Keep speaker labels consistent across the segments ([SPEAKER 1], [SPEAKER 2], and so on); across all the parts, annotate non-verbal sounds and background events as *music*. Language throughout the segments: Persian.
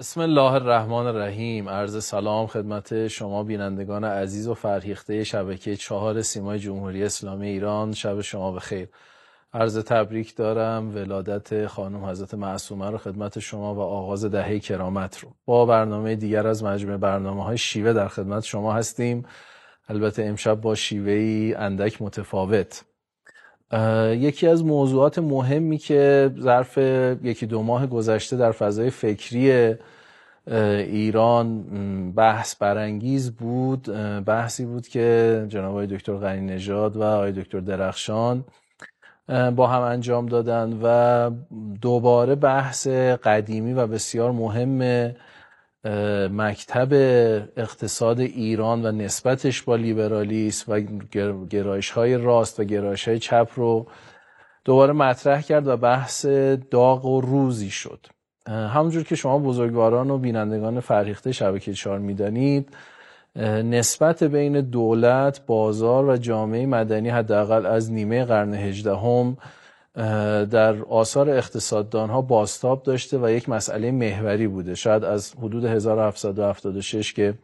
[SPEAKER 1] بسم الله الرحمن الرحیم. عرض سلام خدمت شما بینندگان عزیز و فرهیخته شبکه چهار سیمای جمهوری اسلامی ایران. شب شما بخیر. عرض تبریک دارم. ولادت خانم حضرت معصومه رو خدمت شما و آغاز دهه کرامت رو. با برنامه دیگر از مجموعه برنامه های شیوه در خدمت شما هستیم. البته امشب با شیوه ای اندک متفاوت. یکی از موضوعات مهمی که ظرف یکی دو ماه گذشته در فضای فکری ایران بحث برانگیز بود. بحثی بود که جناب آقای دکتر غنی نژاد و آقای دکتر درخشان با هم انجام دادن و دوباره بحث قدیمی و بسیار مهم مکتب اقتصاد ایران و نسبتش با لیبرالیسم و گرایش های راست و گرایش های چپ رو دوباره مطرح کرد و بحث داغ و روزی شد. همونجور که شما بزرگواران و بینندگان فرهیخته شبکه چهار می‌دانید نسبت بین دولت، بازار و جامعه مدنی حداقل از نیمه قرن هجدهم در آثار اقتصاددان ها باستاب داشته و یک مسئله محوری بوده. شاید از حدود 1776 که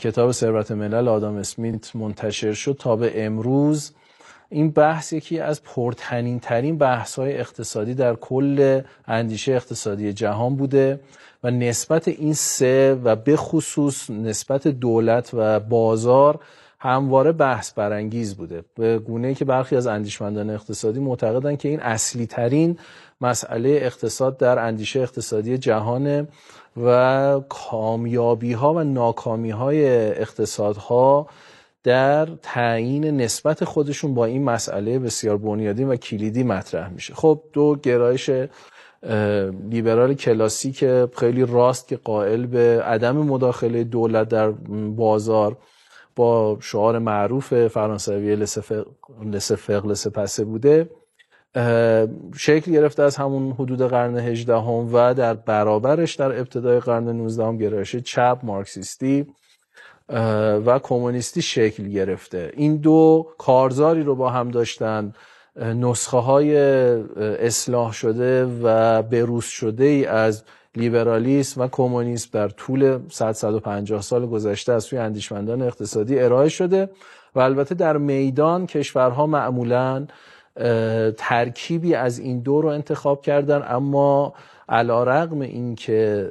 [SPEAKER 1] کتاب ثروت ملل آدم اسمیت منتشر شد تا به امروز این بحث یکی از پرتنین ترین بحث های اقتصادی در کل اندیشه اقتصادی جهان بوده و نسبت این سه و به خصوص نسبت دولت و بازار همواره بحث برانگیز بوده. به گونه که برخی از اندیشمندان اقتصادی معتقدند که این اصلی ترین مسئله اقتصاد در اندیشه اقتصادی جهانه و کامیابی ها و ناکامی های اقتصادها در تعیین نسبت خودشون با این مسئله بسیار بنیادی و کلیدی مطرح میشه. خب دو گرایش لیبرال کلاسیک خیلی راست که قائل به عدم مداخله دولت در بازار با شعار معروف فرانسوی لسفق لسپسه بوده شکل گرفته از همون حدود قرن 18 هم و در برابرش در ابتدای قرن 19 هم گرایش چپ مارکسیستی و کمونیستی شکل گرفته. این دو کارزاری رو با هم داشتن. نسخه های اصلاح شده و بروز شده ای از لیبرالیسم و کمونیسم در طول 100 150 سال گذشته از سوی اندیشمندان اقتصادی ارائه شده و البته در میدان کشورها معمولا ترکیبی از این دو رو انتخاب کردن. اما علا رقم این که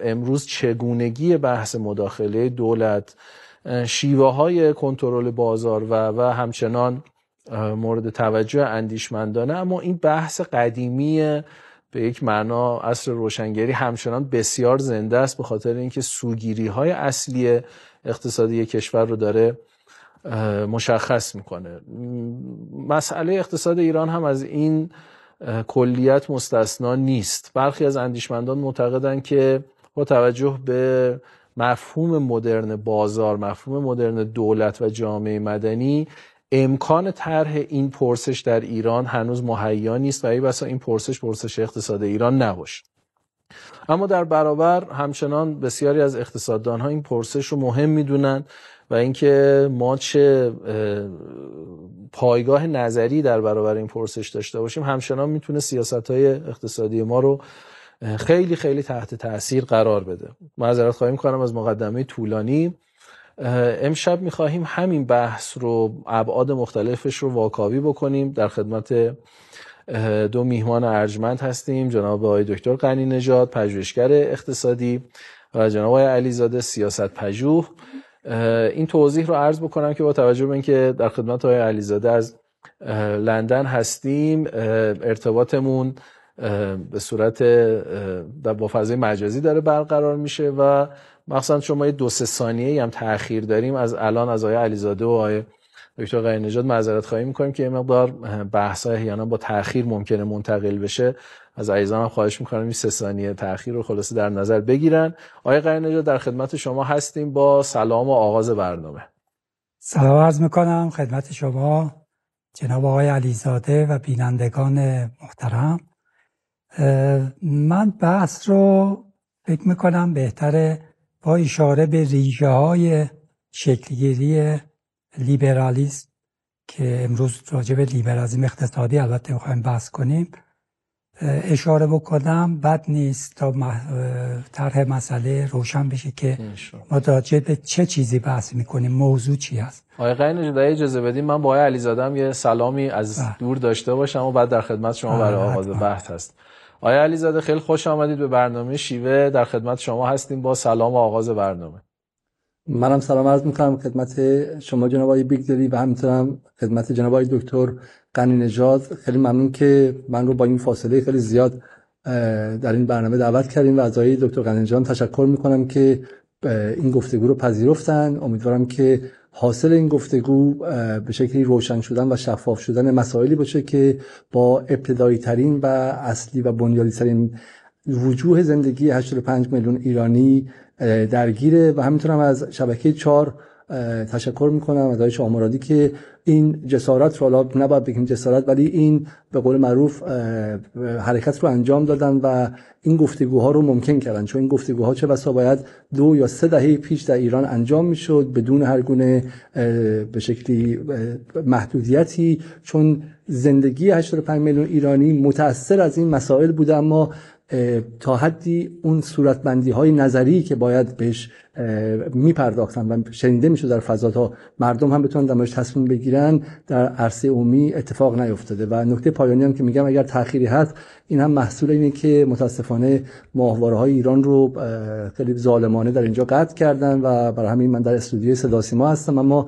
[SPEAKER 1] امروز چگونگی بحث مداخله دولت شیوه های کنترل بازار و, و همچنان مورد توجه اندیشمندانه اما این بحث قدیمی به یک معنا اصر روشنگری همچنان بسیار زنده است به خاطر اینکه سوگیری های اصلی اقتصادی کشور رو داره مشخص می‌کنه. مسئله اقتصاد ایران هم از این کلیت مستثنا نیست. برخی از اندیشمندان معتقدند که با توجه به مفهوم مدرن بازار مفهوم مدرن دولت و جامعه مدنی امکان طرح این پرسش در ایران هنوز مهیا نیست و ای بسا این پرسش پرسش اقتصاد ایران نباشه. اما در برابر همچنان بسیاری از اقتصاددان ها این پرسش رو مهم می‌دونن و اینکه ما چه پایگاه نظری در برابر این پرسش داشته باشیم همچنان می‌تونه سیاست های اقتصادی ما رو خیلی خیلی تحت تاثیر قرار بده. معذرت خواهی کنم از مقدمه طولانی امشب می‌خواهیم همین بحث رو ابعاد مختلفش رو واکاوی بکنیم. در خدمت دو میهمان ارجمند هستیم جناب آقای دکتر قنی نژاد پژوهشگر اقتصادی و جناب آقای علیزاده سیاست پژوه این توضیح رو عرض بکنم که با توجه به اینکه در خدمت آقای علیزاده از لندن هستیم ارتباطمون به صورت با فضای مجازی داره برقرار میشه و مخصوصا شما یه دو سه ثانیه هم تاخیر داریم از الان از آقای علیزاده و آقای دکتر غیر نجات معذرت خواهی می‌کنیم که یه مقدار بحث های با تاخیر ممکنه منتقل بشه. از عزیزان هم خواهش می‌کنم این سه ثانیه تاخیر رو خلاصه در نظر بگیرن. آقای نجات در خدمت شما هستیم با سلام و آغاز برنامه.
[SPEAKER 2] سلام عرض می‌کنم خدمت شما جناب آقای علیزاده و بینندگان محترم. من بحث رو فکر می‌کنم بهتره با اشاره به ریشه های شکلگیری لیبرالیسم که امروز راجع به لیبرالیسم اقتصادی البته می‌خوایم بحث کنیم اشاره بکنم. بد نیست تا طرح مسئله روشن بشه که ما به چه چیزی بحث می‌کنیم موضوع چی هست.
[SPEAKER 1] آقای قین اجازه بدیم من با آقای علیزاده یه سلامی از بله. دور داشته باشم و بعد در خدمت شما برای آغاز بحث هست. آقای علیزاده خیلی خوش آمدید به برنامه شیوه. در خدمت شما هستیم با سلام و آغاز برنامه.
[SPEAKER 3] منم سلام عرض می‌کنم خدمت شما جناب آقای بیگدری و همینطورم خدمت جناب آقای دکتر قنی نژاد. خیلی ممنون که من رو با این فاصله خیلی زیاد در این برنامه دعوت کردیم و از دکتر قنی تشکر می‌کنم که این گفتگو رو پذیرفتن. امیدوارم که حاصل این گفتگو به شکلی روشن شدن و شفاف شدن مسائلی باشه که با ابتدایی ترین و اصلی و بنیادی ترین وجوه زندگی 85 میلیون ایرانی درگیره و همینطورم از شبکه چهار تشکر می‌کنم از آقای شاه که این جسارت رو حالا نباید بگیم جسارت ولی این به قول معروف حرکت رو انجام دادن و این گفتگوها رو ممکن کردن. چون این گفتگوها چه بسا باید دو یا سه دهه پیش در ایران انجام می‌شد بدون هر گونه به شکلی محدودیتی. چون زندگی 85 میلیون ایرانی متأثر از این مسائل بوده اما تا حدی اون صورتبندی های نظری که باید بهش میپرداختن و شنیده می‌شد در فضاها مردم هم بتونن درمش تصمیم بگیرن در عرصه عمومی اتفاق نیفتاده. و نکته پایانی هم که میگم اگر تأخیری هست این هم محصول اینه که متاسفانه ماهواره های ایران رو خیلی ظالمانه در اینجا قطع کردن و برای همین من در استودیوی صدا سیما هستم اما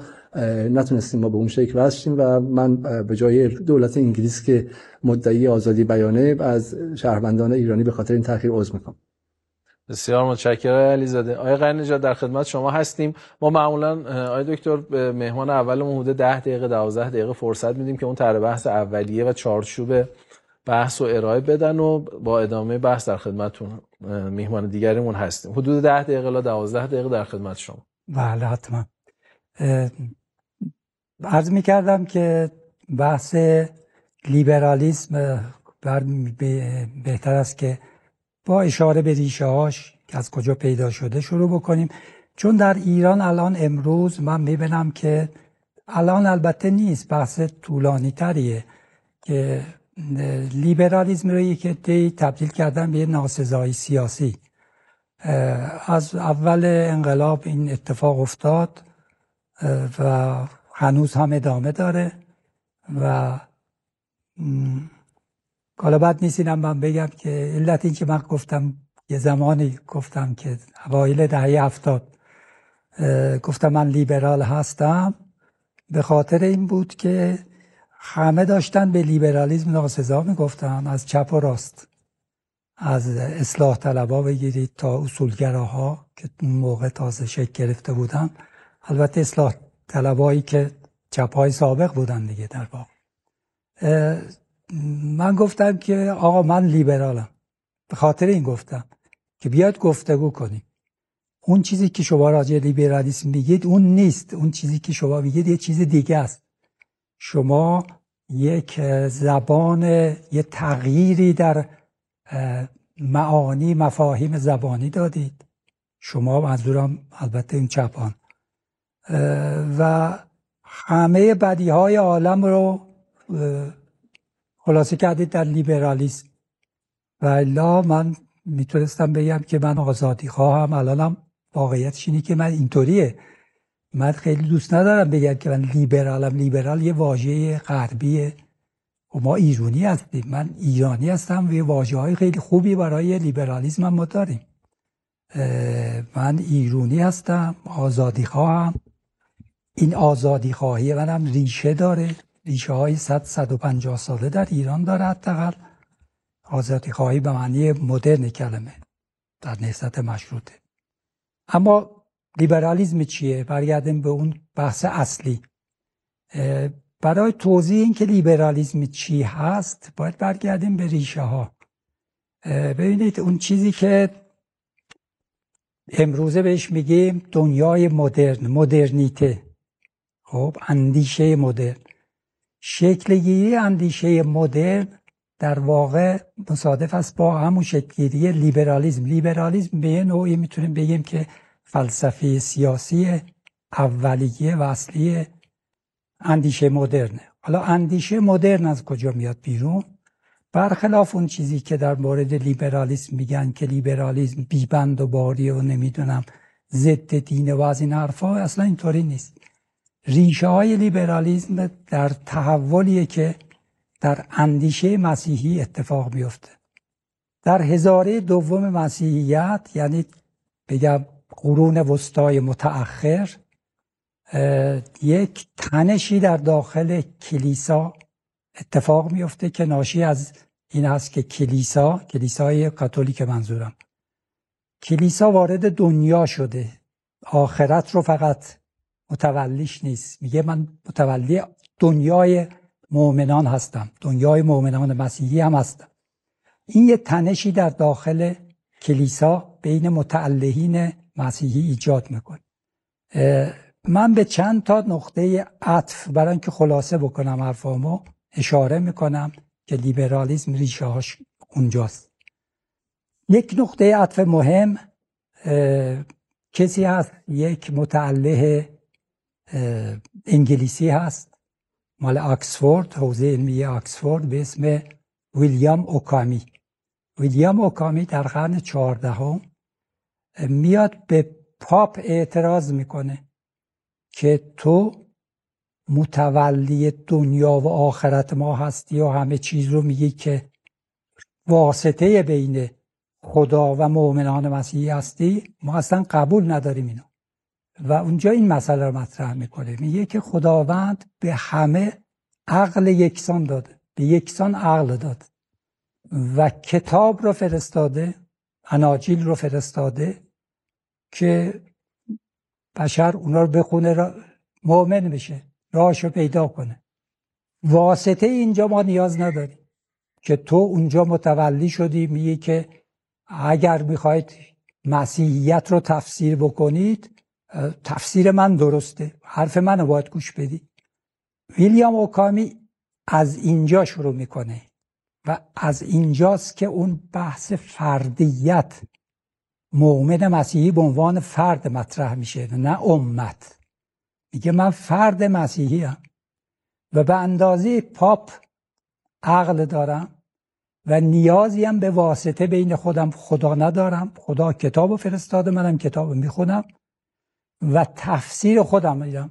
[SPEAKER 3] نتونستیم ما به اون شکل وصل و من به جای دولت انگلیس که مدعی آزادی بیانه از شهروندان ایرانی به خاطر این تاخیر عذر می‌کنم
[SPEAKER 1] بسیار متشکرم علیزاده. آقای قرنجاد در خدمت شما هستیم. ما معمولا آقای دکتر به مهمان اول حدود 10 دقیقه 12 دقیقه فرصت میدیم که اون طرح بحث اولیه و چارچوب بحث و ارائه بدن و با ادامه بحث در خدمتتون مهمان دیگریمون هستیم. حدود 10 دقیقه تا 12 دقیقه در خدمت شما.
[SPEAKER 2] بله حتما. عرض می کردم که بحث لیبرالیسم بهتر است که با اشاره به ریشه هاش که از کجا پیدا شده شروع بکنیم. چون در ایران الان امروز من می‌بینم که الان البته نیست بحث طولانی تریه که لیبرالیزم رو یک دی تبدیل کردن به ناسزایی سیاسی. از اول انقلاب این اتفاق افتاد و هنوز هم ادامه داره و حالا بد نیست من بگم که علت این که من گفتم یه زمانی گفتم که اوایل دهه هفتاد گفتم من لیبرال هستم به خاطر این بود که همه داشتن به لیبرالیزم ناسزا می‌گفتن از چپ و راست از اصلاح طلبا بگیرید تا اصولگراها که اون موقع تازه شکل گرفته بودن. البته اصلاح طلبایی که چپای سابق بودن دیگه در واقع. من گفتم که آقا من لیبرالم. به خاطر این گفتم که بیاد گفتگو کنیم. اون چیزی که شما راجع لیبرالیسم میگید اون نیست. اون چیزی که شما میگید یه چیز دیگه است. شما یک زبان یه تغییری در معانی مفاهیم زبانی دادید. شما منظورم البته این چپان. و همه بدی های عالم رو خلاصه کردید در لیبرالیسم. و الا من می‌تونستم بگم که من آزادی خواهم الانم واقعیتش اینه که من اینطوریه. من خیلی دوست ندارم بگم که من لیبرالم. لیبرال یه واژه غربیه. و ما ایرانی هستیم. من ایرانی هستم و یه واژه های خیلی خوبی برای لیبرالیسم هم ما داریم. من ایرانی هستم. آزادی خواهم. این آزادی خواهی منم ریشه داره. ریشه های 100 150 ساله در ایران داره حداقل. آزادی خواهی به معنی مدرن کلمه در نهضت مشروطه. اما لیبرالیزم چیه؟ برگردیم به اون بحث اصلی. برای توضیح اینکه لیبرالیزم چی هست باید برگردیم به ریشه ها ببینید اون چیزی که امروزه بهش میگیم دنیای مدرن مدرنیته. خب اندیشه مدرن. شکلگیری اندیشه مدرن در واقع مصادف است با همون شکلگیری لیبرالیزم لیبرالیزم به یه نوعی می‌تونیم بگیم که فلسفه سیاسی اولیه و اصلی اندیشه مدرنه. حالا اندیشه مدرن از کجا میاد بیرون؟ برخلاف اون چیزی که در مورد لیبرالیسم میگن که لیبرالیسم بیبند و باری و نمی‌دونم ضد دین و از این حرفا اصلا اینطوری نیست. ریشه های لیبرالیسم در تحولیه که در اندیشه مسیحی اتفاق میفته در هزاره دوم مسیحیت یعنی بگم قرون وسطای متأخر یک تنشی در داخل کلیسا اتفاق میفته که ناشی از این است که کلیسا کلیسای کاتولیک منظورم کلیسا وارد دنیا شده. آخرت رو فقط متولیش نیست. میگه من متولی دنیای مؤمنان هستم. دنیای مؤمنان مسیحی هم هستم. این یه تنشی در داخل کلیسا بین متعلهین مسیحی ایجاد می‌کنه. من به چند تا نقطه عطف برای اینکه خلاصه بکنم حرفامو اشاره می‌کنم که لیبرالیزم ریشه هاش اونجاست. یک نقطه عطف مهم کسی هست یک متعله انگلیسی هست. مال آکسفورد حوزه علمی آکسفورد به اسم ویلیام اوکامی. ویلیام اوکامی در قرن چهاردهم میاد به پاپ اعتراض می‌کنه که تو متولی دنیا و آخرت ما هستی و همه چیز رو میگی که واسطه بین خدا و مؤمنان مسیحی هستی. ما اصلا قبول نداریم اینو. و اونجا این مسئله رو مطرح می‌کنه. میگه که خداوند به همه عقل یکسان داده به یکسان عقل داد و کتاب رو فرستاده اناجیل رو فرستاده که بشر اونا رو بخونه را مؤمن بشه راهش رو پیدا کنه. واسطه اینجا ما نیاز نداریم که تو اونجا متولی شدی میگی که اگر می‌خواید مسیحیت رو تفسیر بکنید تفسیر من درسته. حرف منو باید گوش بدی. ویلیام اوکامی از اینجا شروع می‌کنه و از اینجاست که اون بحث فردیت مؤمن مسیحی به عنوان فرد مطرح میشه نه امت. میگه من فرد مسیحی هم و به اندازه پاپ عقل دارم و نیازی هم به واسطه بین خودم خدا ندارم. خدا کتاب فرستاده منم کتاب می‌خونم. و تفسیر خودم میدم.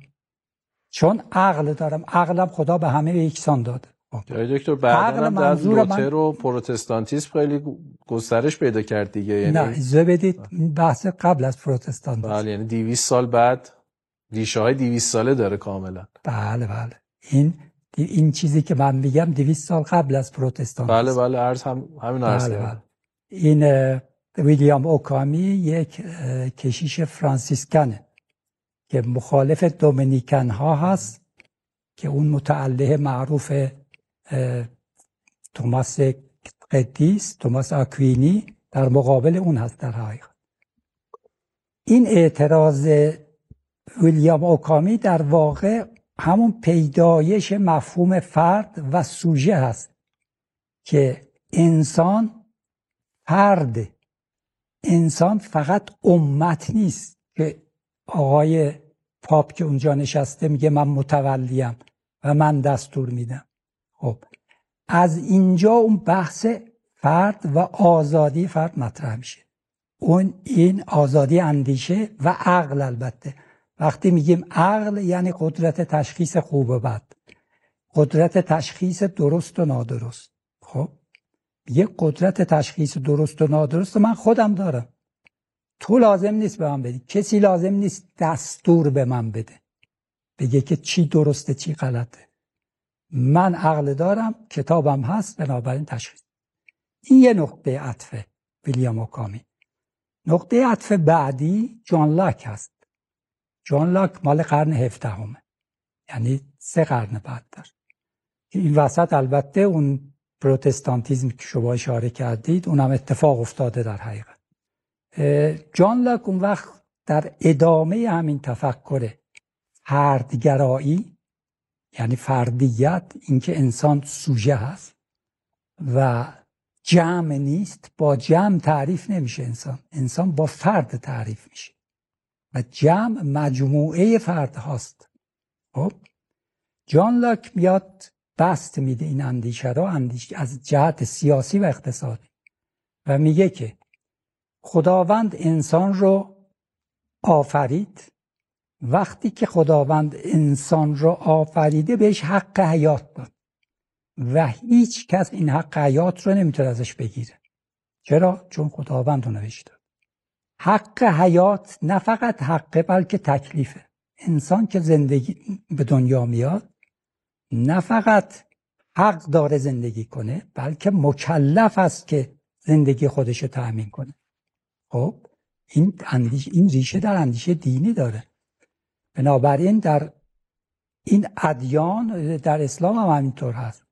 [SPEAKER 2] چون عقل دارم. عقلم خدا به همه یکسان داده.
[SPEAKER 1] جای دکتر بعدا در لوتر و پروتستانتیسم خیلی گسترش پیدا کرد دیگه
[SPEAKER 2] یعنی نه اجازه بدید بحث قبل از پروتستانتیسم
[SPEAKER 1] بله یعنی 200 سال بعد ریشه های 200 ساله داره کاملا.
[SPEAKER 2] بله بله. این این چیزی که من میگم 200 سال قبل از پروتستانتیسم
[SPEAKER 1] بله بله عرض هم همین عرض بله بله.
[SPEAKER 2] این ویلیام اوکامی یک کشیش فرانسیسکانه. که مخالف دومینیکن ها هست که اون متعله معروف توماس قدیس توماس آکوینی در مقابل اون هست در حقیقت. این اعتراض ویلیام اوکامی در واقع همون پیدایش مفهوم فرد و سوژه هست که انسان فرد انسان فقط امت نیست که آقای پاپ که اونجا نشسته میگه من متولیم و من دستور میدم. خب از اینجا اون بحث فرد و آزادی فرد مطرح میشه. اون این آزادی اندیشه و عقل البته. وقتی میگیم عقل یعنی قدرت تشخیص خوب و بد. قدرت تشخیص درست و نادرست. خب یه قدرت تشخیص درست و نادرست من خودم دارم. تو لازم نیست به من بدی. کسی لازم نیست دستور به من بده. بگه که چی درسته چی غلطه. من عقل دارم کتابم هست بنابراین تشخیص. این یه نقطه عطفه ویلیام اوکامی. نقطه عطف بعدی جان لاک هست. جان لاک مال قرن هفدهمه. یعنی سه قرن بعدتر این وسط البته اون پروتستانتیزم که شما اشاره کردید اونم اتفاق افتاده در حقیقت. جان لاک اون وقت در ادامه همین تفکر فردگرایی یعنی فردیت اینکه انسان سوژه هست و جمع نیست با جمع تعریف نمیشه انسان. انسان با فرد تعریف میشه و جمع مجموعه فرد هاست. خب؟ جان لاک میاد بست میده این اندیشه را اندیش از جهت سیاسی و اقتصادی و میگه که خداوند انسان رو آفرید. وقتی که خداوند انسان رو آفریده بهش حق حیات داد. و هیچ کس این حق حیات رو نمی‌تونه ازش بگیره. چرا؟ چون خداوند رو نوشته. حق حیات نه فقط حقه بلکه تکلیفه. انسان که زندگی به دنیا میاد نه فقط حق داره زندگی کنه بلکه مکلف است که زندگی خودش رو تأمین کنه. خب این, اندیش، این ریشه در اندیشه دینی داره. بنابراین در این ادیان در اسلام هم همینطور هست.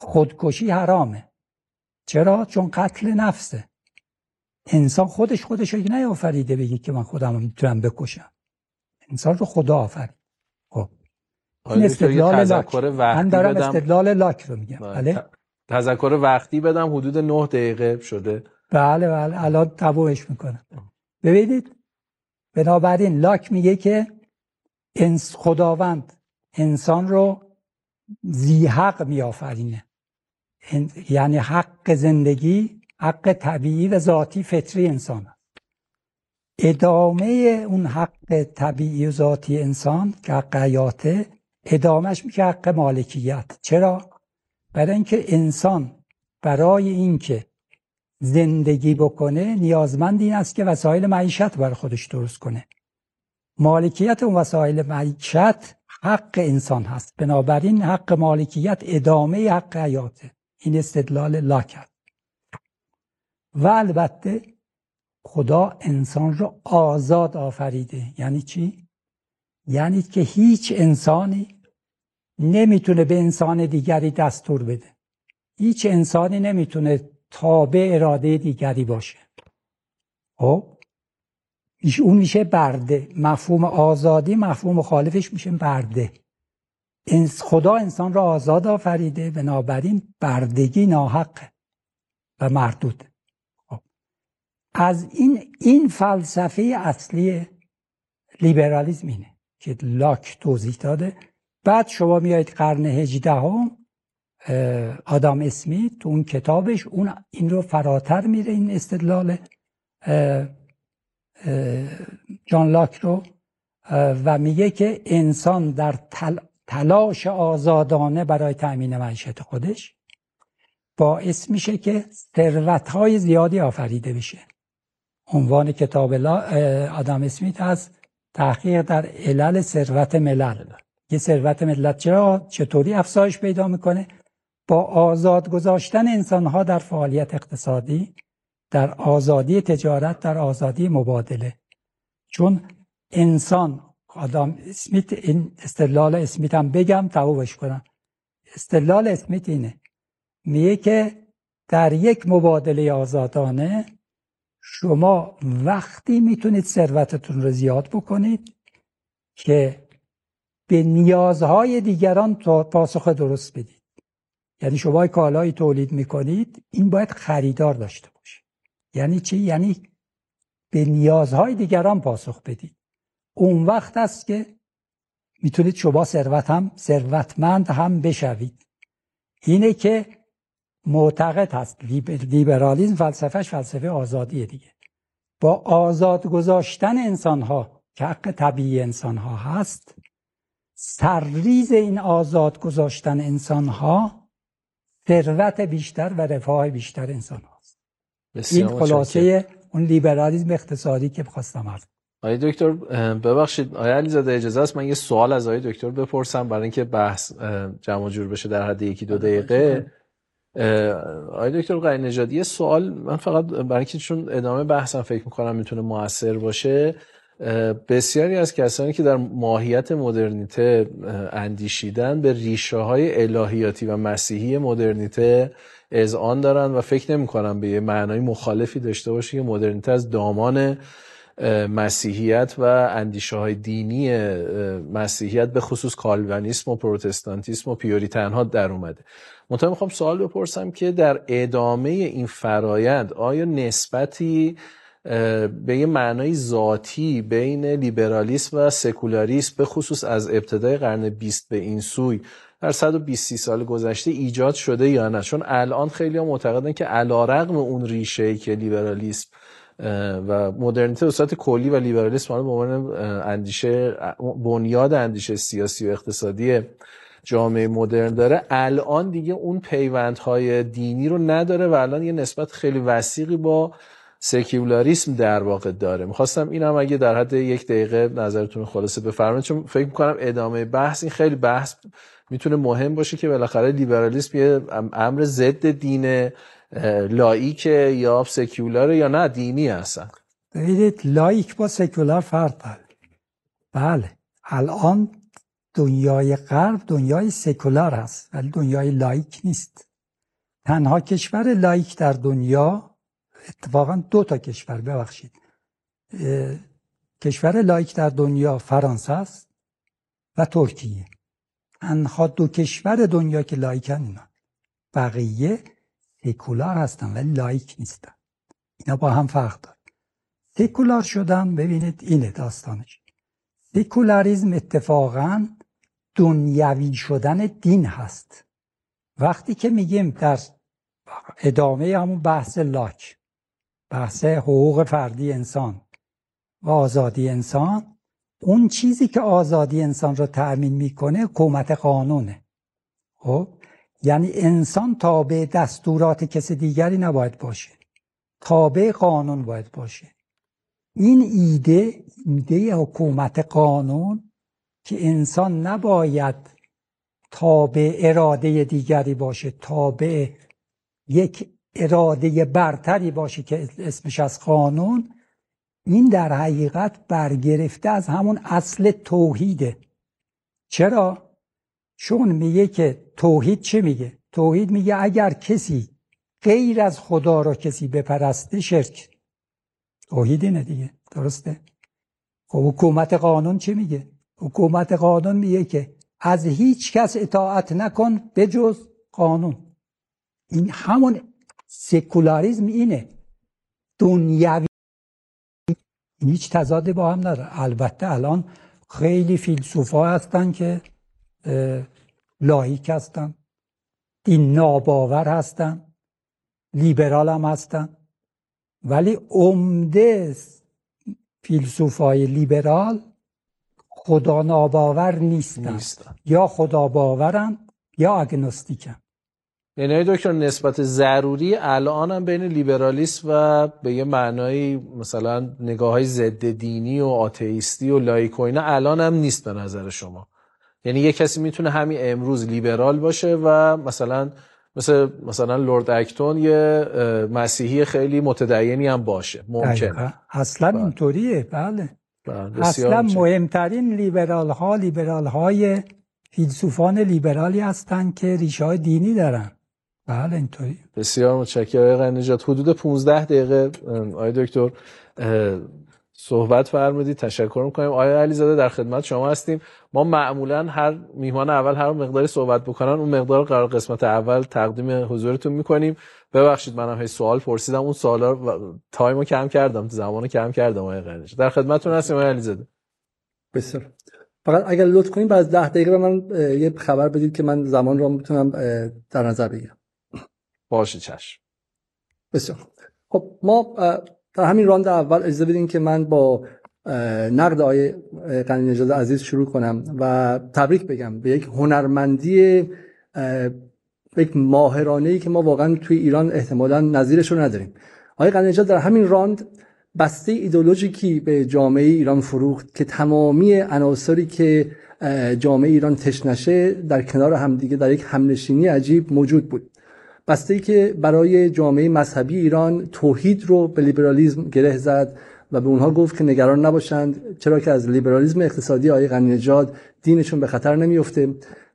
[SPEAKER 2] خودکشی حرامه. چرا؟ چون قتل نفسه. انسان خودش خودش رو نیافریده بگی که من خودم رو می‌تونم بکشم. انسان رو خدا آفرید. خب.
[SPEAKER 1] این استدلال لاک.
[SPEAKER 2] من دارم استدلال لاک رو میگم. بله.
[SPEAKER 1] تذکر وقتی بدم حدود نه دقیقه شده.
[SPEAKER 2] بله بله. الان تبوهش می‌کنم ببینید بنابراین لاک میگه که انس خداوند انسان رو زی حق میآفرینه یعنی حق زندگی حق طبیعی و ذاتی فطری انسان ادامه اون حق طبیعی و ذاتی انسان که حق حیاته ادامهش میشه حق مالکیت. چرا؟ برای اینکه انسان برای اینکه زندگی بکنه نیازمند این است که وسایل معیشت برای خودش درست کنه. مالکیت اون وسایل معیشت حق انسان هست. بنابراین حق مالکیت ادامه حق حیاته این استدلال لاک و البته خدا انسان رو آزاد آفریده. یعنی چی؟ یعنی که هیچ انسانی نمی‌تونه به انسان دیگری دستور بده. هیچ انسانی نمی‌تونه تابع اراده دیگری باشه. خب؟ اون میشه برده. مفهوم آزادی مفهوم مخالفش میشه برده. خدا انسان را آزاد آفریده. بنابراین بردگی ناحق و مردود. خب. از این این فلسفه اصلی لیبرالیزم اینه که لاک توضیح داده. بعد شما میایید قرن هجدهم آدام اسمیت تو اون کتابش اون این رو فراتر میره این استدلال جان لاک رو و میگه که انسان در تلاش آزادانه برای تأمین معیشت خودش باعث میشه که ثروتهای زیادی آفریده بشه. عنوان کتاب آدم اسمیت از تحقیق در علل ثروت ملل. یه ثروت ملت چرا؟ چطوری افزایش پیدا می‌کنه؟ با آزاد گذاشتن انسانها در فعالیت اقتصادی در آزادی تجارت در آزادی مبادله. چون انسان آدم اسمیت این استدلال اسمیت هم بگم تمومش کنم. استدلال اسمیت اینه. میگه که در یک مبادله آزادانه شما وقتی می‌تونید ثروتتون رو زیاد بکنید که به نیازهای دیگران پاسخ درست بدید. یعنی شما کالایی تولید می‌کنید این باید خریدار داشته باشه. یعنی چی؟ یعنی به نیازهای دیگران پاسخ بدید. اون وقت است که می‌تونید شما ثروت هم ثروتمند هم بشوید. اینه که معتقد هست. لیبرالیزم فلسفهش فلسفه آزادیه دیگه. با آزاد گذاشتن انسان ها که حق طبیعی انسان ها هست سرریز این آزاد گذاشتن انسان ها ثروت بیشتر و رفاه بیشتر انسان هاست. این خلاصه اون لیبرالیزم اقتصادی که بخواستم عرض
[SPEAKER 1] آقای دکتر ببخشید آقای علیزاده اجازه است من یه سوال از آقای دکتر بپرسم برای اینکه بحث جمع جور بشه در حد یکی دو دقیقه. آقای دکتر قای نژادی یه سوال من فقط برای اینکه چون ادامه بحثم فکر می‌کنم می‌تونه موثر باشه. بسیاری از کسانی که در ماهیت مدرنیته اندیشیدن به ریشه های الهیاتی و مسیحی مدرنیته اذعان دارن و فکر نمی کنم به یه معنای مخالفی داشته باشه که مدرنیته از دامان مسیحیت و اندیشه های دینی مسیحیت به خصوص کالوانیسم و پروتستانتیسم و پیوریتن ها در اومده. منتها می‌خوام سوال بپرسم که در ادامه این فرایند آیا نسبتی به یه معنای ذاتی بین لیبرالیسم و سکولاریسم به خصوص از ابتدای قرن بیست به این سوی. در 120 سال گذشته ایجاد شده یا نه؟ چون الان خیلی ها معتقدن که علیرغم اون ریشه که لیبرالیسم و مدرنیته به صورت کلی و لیبرالیسم به عنوان اندیشه بنیاد اندیشه سیاسی و اقتصادی جامعه مدرن داره الان دیگه اون پیوندهای دینی رو نداره و الان یه نسبت خیلی وسیقی با سکیولاریسم در واقع داره. می‌خواستم اینم اگه در حد یک دقیقه نظرتون خلاصه بفرمایید چون فکر می‌کنم ادامه بحث این خیلی بحث می‌تونه مهم باشه که بالاخره لیبرالیسم یه امر ضد دین لائیک یا سکیولار یا نه دینی هستن
[SPEAKER 2] ببینید لائیک با سکولار فرق داره. بله الان دنیای غرب دنیای سکولار هست ولی دنیای لائیک نیست. تنها کشور لائیک در دنیا اتفاقا دو تا کشور ببخشید. کشور لائیک در دنیا فرانسه است و ترکیه. تنها دو کشور دنیا که لائیکن اینا. بقیه سکولار هستن ولی لائیک نیستن. اینا با هم فرق داره سکولار شدن ببینید اینه داستانش. سکولاریزم اتفاقا دنیوی شدن دین هست. وقتی که میگیم در ادامه همون بحث لاک بحث حقوق فردی انسان و آزادی انسان. اون چیزی که آزادی انسان رو تأمین می‌کنه حکومت قانونه. خب یعنی انسان تابع دستورات کسی دیگری نباید باشه. تابع قانون باید باشه. این ایده ایده حکومت قانون که انسان نباید تابع اراده دیگری باشه تابع یک اراده برتری باشه که اسمش از قانون این در حقیقت برگرفته از همون اصل توحیده چرا؟ چون میگه که توحید چه میگه؟ توحید میگه اگر کسی غیر از خدا را کسی بپرسته شرک توحید اینه دیگه درسته؟ خب حکومت قانون چه میگه؟ حکومت قانون میگه که از هیچ کس اطاعت نکن به جز قانون این همون سکولاریزم اینه. دنیوی هیچ تضادی با هم نداره. البته الان خیلی فیلسوفا هستن که لایک هستن دین ناباور هستن لیبرال هم هستن. ولی عمده فیلسوفای لیبرال خدا ناباور نیستن, نیستن. یا خدا باورن یا اگنوستیکن
[SPEAKER 1] یعنی دکتر نسبت ضروری الان هم بین لیبرالیسم و به یه معنای مثلا نگاه های ضد دینی و آتئیستی و لایک و اینا الان هم نیست به نظر شما. یعنی یه کسی می‌تونه همین امروز لیبرال باشه و مثلا مثل مثلا لورد اکتون یه مسیحی خیلی متدینی هم باشه. ممکنه.
[SPEAKER 2] اصلا بله. اینطوریه. بله, بله. اصلا مهمترین لیبرال ها لیبرال های فیلسوفان لیبرالی هستند که ریشه های دینی دارن. بله اینطوری.
[SPEAKER 1] بسیار متشکرم. آقای نجات حدود 15 دقیقه آقای دکتر صحبت فرمودید. تشکر می‌کنیم. آیا علیزاده در خدمت شما هستیم. ما معمولا هر میهمان اول هر مقداری صحبت بکنن اون مقدار قرار قسمت اول تقدیم حضورتون می‌کنیم. ببخشید منم هی سوال پرسیدم. اون سوالا time و کم کردم زمانو کم کردم آقای قرنش در خدمتتون هستیم آقای علیزاده.
[SPEAKER 3] بسیار. فقط اگر لطف کنید بعد ده دقیقه به من یه خبر بدید که من زمان رو می‌تونم در نظر بگیرم.
[SPEAKER 1] باشه چشم.
[SPEAKER 3] بسیار خب ما در همین راند اول اجازه بدین که من با نقد آقای قنی نژاد عزیز شروع کنم و تبریک بگم به یک هنرمندی یک ماهرانه ای که ما واقعا توی ایران احتمالا نظیرش رو نداریم. آقای قنی در همین راند بسته ایدولوژیکی به جامعه ایران فروخت که تمامی عناصری که جامعه ایران تشنشه در کنار همدیگه در یک همنشینی عجیب موجود بود. بسته ای که برای جامعه مذهبی ایران توحید رو به لیبرالیزم گره زد و به اونها گفت که نگران نباشند چرا که از لیبرالیزم اقتصادی آقای غنی نژاد دینشون به خطر نمیفته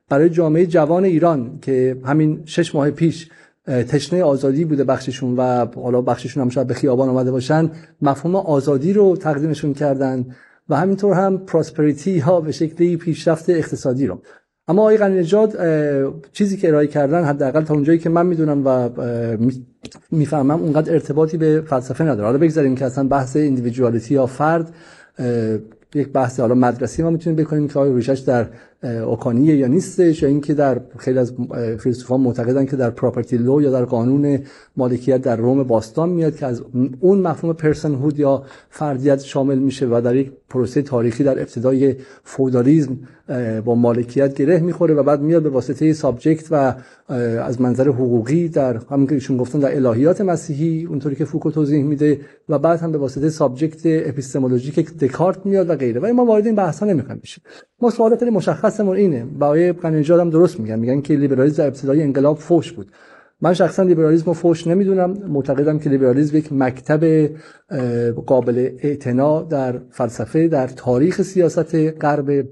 [SPEAKER 3] برای جامعه جوان ایران که همین شش ماه پیش تشنه آزادی بوده بخششون و حالا بخششون هم شاید به خیابان آمده باشن مفهوم آزادی رو تقدیمشون کردن و همینطور هم پراسپریتی ها به شکلی پیشرفت اقتصادی رو. اما آقای غنی نژاد چیزی که ارائه کردن حداقل تا اونجایی که من می‌دونم و می‌فهمم اونقدر ارتباطی به فلسفه نداره. حالا بگذاریم که اصلا بحث individuality یا فرد یک بحث حالا مدرسی ما می‌تونیم بکنیم که آیا ریشش در اوکامیه یا نیستش یا اینکه در خیلی از فیلسوفان معتقدن که در property law یا در قانون مالکیت در روم باستان میاد که از اون مفهوم personhood یا فردیت شامل میشه و در یک پروسه تاریخی در ابتدای فئودالیزم با مالکیت گره می‌خوره و بعد میاد به واسطه subject و از منظر حقوقی در همون که ایشون گفتن در الهیات مسیحی اونطوری که فوکو توضیح میده و بعد هم به واسطه subject epistemologic دکارت میاد و غیره. و ما وارد این بحث ها نمی‌خوایم بشیم. ما مشخصمون اینه. با آقای غنی‌نژاد هم درست میگن. میگن که لیبرالیسم در ابتدای انقلاب فوش بود. من شخصا لیبرالیسم رو فوش نمی‌دونم. معتقدم که لیبرالیسم یک مکتب قابل اعتنا در فلسفه در تاریخ سیاست غرب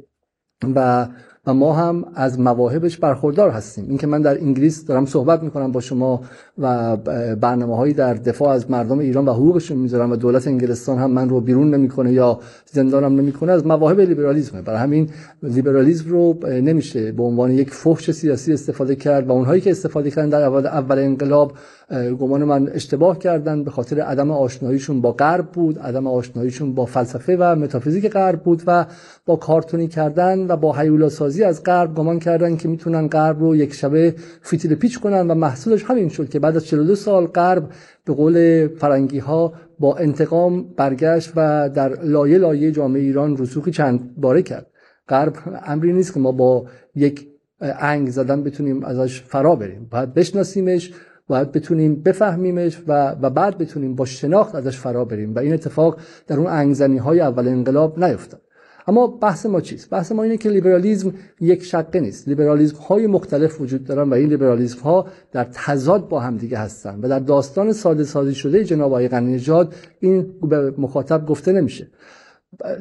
[SPEAKER 3] و و ما هم از مواهبش برخوردار هستیم. اینکه من در انگلیس دارم صحبت می‌کنم با شما و برنامه هایی در دفاع از مردم ایران و حقوقشون می‌ذارم و دولت انگلستان هم من رو بیرون نمی‌کنه یا زندانم نمی‌کنه از مواهب لیبرالیسمه برای همین لیبرالیسم رو نمیشه به عنوان یک فحش سیاسی استفاده کرد و اونهایی که استفاده کردن در اول اول انقلاب گمان من اشتباه کردن به خاطر عدم آشناییشون با غرب بود عدم آشناییشون با فلسفه و متافیزیک غرب بود و با کارتونی کردن و با هیولا سازی از غرب گمان کردن که می‌تونن غرب رو یک شبه فیتیل پیچ کنن و محصولش همین شد که بعد از 42 سال غرب به قول فرنگی ها با انتقام برگشت و در لایه لایه جامعه ایران رسوخی چند باره کرد. غرب امری نیست که ما با یک انگ زدن بتونیم ازش فرا بریم. باید بشناسیمش باید بتونیم بفهمیمش و, و بعد بتونیم با شناخت ازش فرا بریم. و این اتفاق در اون انگ‌زنی های اول انقلاب نیفتاد. اما بحث ما چیست؟ بحث ما اینه که لیبرالیزم یک شقه نیست. لیبرالیزم های مختلف وجود دارن و این لیبرالیزم ها در تضاد با هم دیگه هستن و در داستان ساده سازی شده جناب آقای نژاد این به مخاطب گفته نمیشه.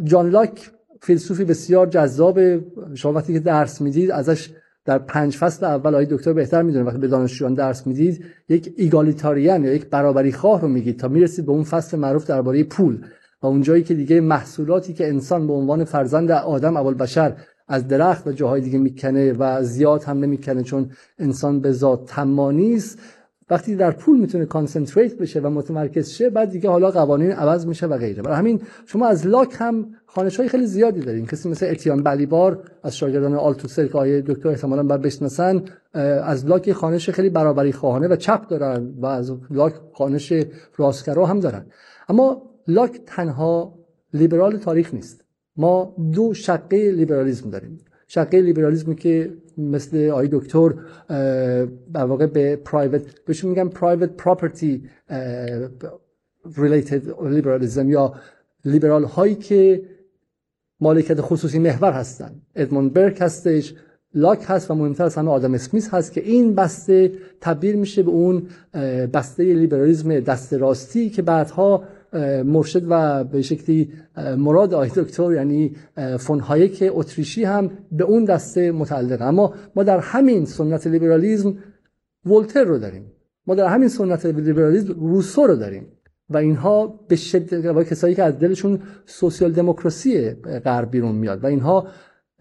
[SPEAKER 3] جان لاک فیلسوفی بسیار جذاب. شما وقتی که درس می‌دید ازش در پنج فصل اول آقای دکتر بهتر می‌دونه. وقتی به دانشجویان درس می‌دید یک egalitarian یا یک برابری خواه رو میگید تا می‌رسید به اون فصل معروف درباره پول و اونجایی که دیگه محصولاتی که انسان به عنوان فرزند آدم اول بشر از درخت و جاهای دیگه می‌کنه و زیاد هم نمی‌کنه چون انسان به ذات طماعی است. وقتی در پول می‌تونه concentrate بشه و متمرکز شه بعد دیگه حالا قوانین عوض میشه و غیره. برای همین شما از لاک هم خوانش های خیلی زیادی دارین. کسی مثل اتین بالیبار از شاگردان آلتوسر که آقای دکتر احتمالا بر بشناسن از لاک خوانش خیلی برابری خواهانه و چپ دارن و از لاک خوانش راستگرا هم دارن. اما لاک تنها لیبرال تاریخ نیست. ما دو شقه لیبرالیزم داریم. شقه لیبرالیزمی که مثل آی دکتر در واقع به private بهشون میگن private property related liberalism یا لیبرال هایی که مالکیت خصوصی محور هستن. ادموند برک هستش لاک هست و مهمتر از همه آدام اسمیت هست که این بسته تبدیل میشه به اون بسته لیبرالیزم دست راستی که بعدها مرشد و به شکلی مراد آی دکتر یعنی فون هایک اتریشی هم به اون دسته متعلق. اما ما در همین سنت لیبرالیزم ولتر رو داریم. ما در همین سنت لیبرالیزم روسو رو داریم. و اینها به شدت و کسایی که از دلشون سوسیال دموکراسی غرب بیرون میاد. و اینها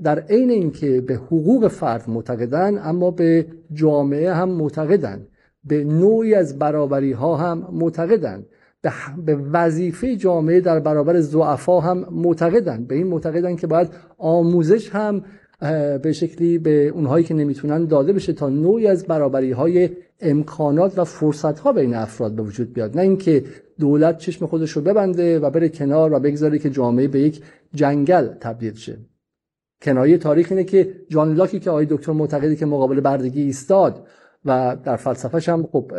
[SPEAKER 3] در عین اینکه به حقوق فرد معتقدن اما به جامعه هم معتقدن. به نوعی از برابری ها هم معتقدن. به وظیفه جامعه در برابر زعفا هم معتقدن. به این معتقدن که باید آموزش هم به شکلی به اونهایی که نمی‌تونن داده بشه تا نوعی از برابری های امکانات و فرصت ها بین افراد به وجود بیاد. نه اینکه دولت چشم خودش رو ببنده و بره کنار و بگذاره که جامعه به یک جنگل تبدیل شه. کنایه تاریخ اینه که جان لاکی که آقای دکتر معتقدی که مقابل بردگی ایستاد و در فلسفهش هم خب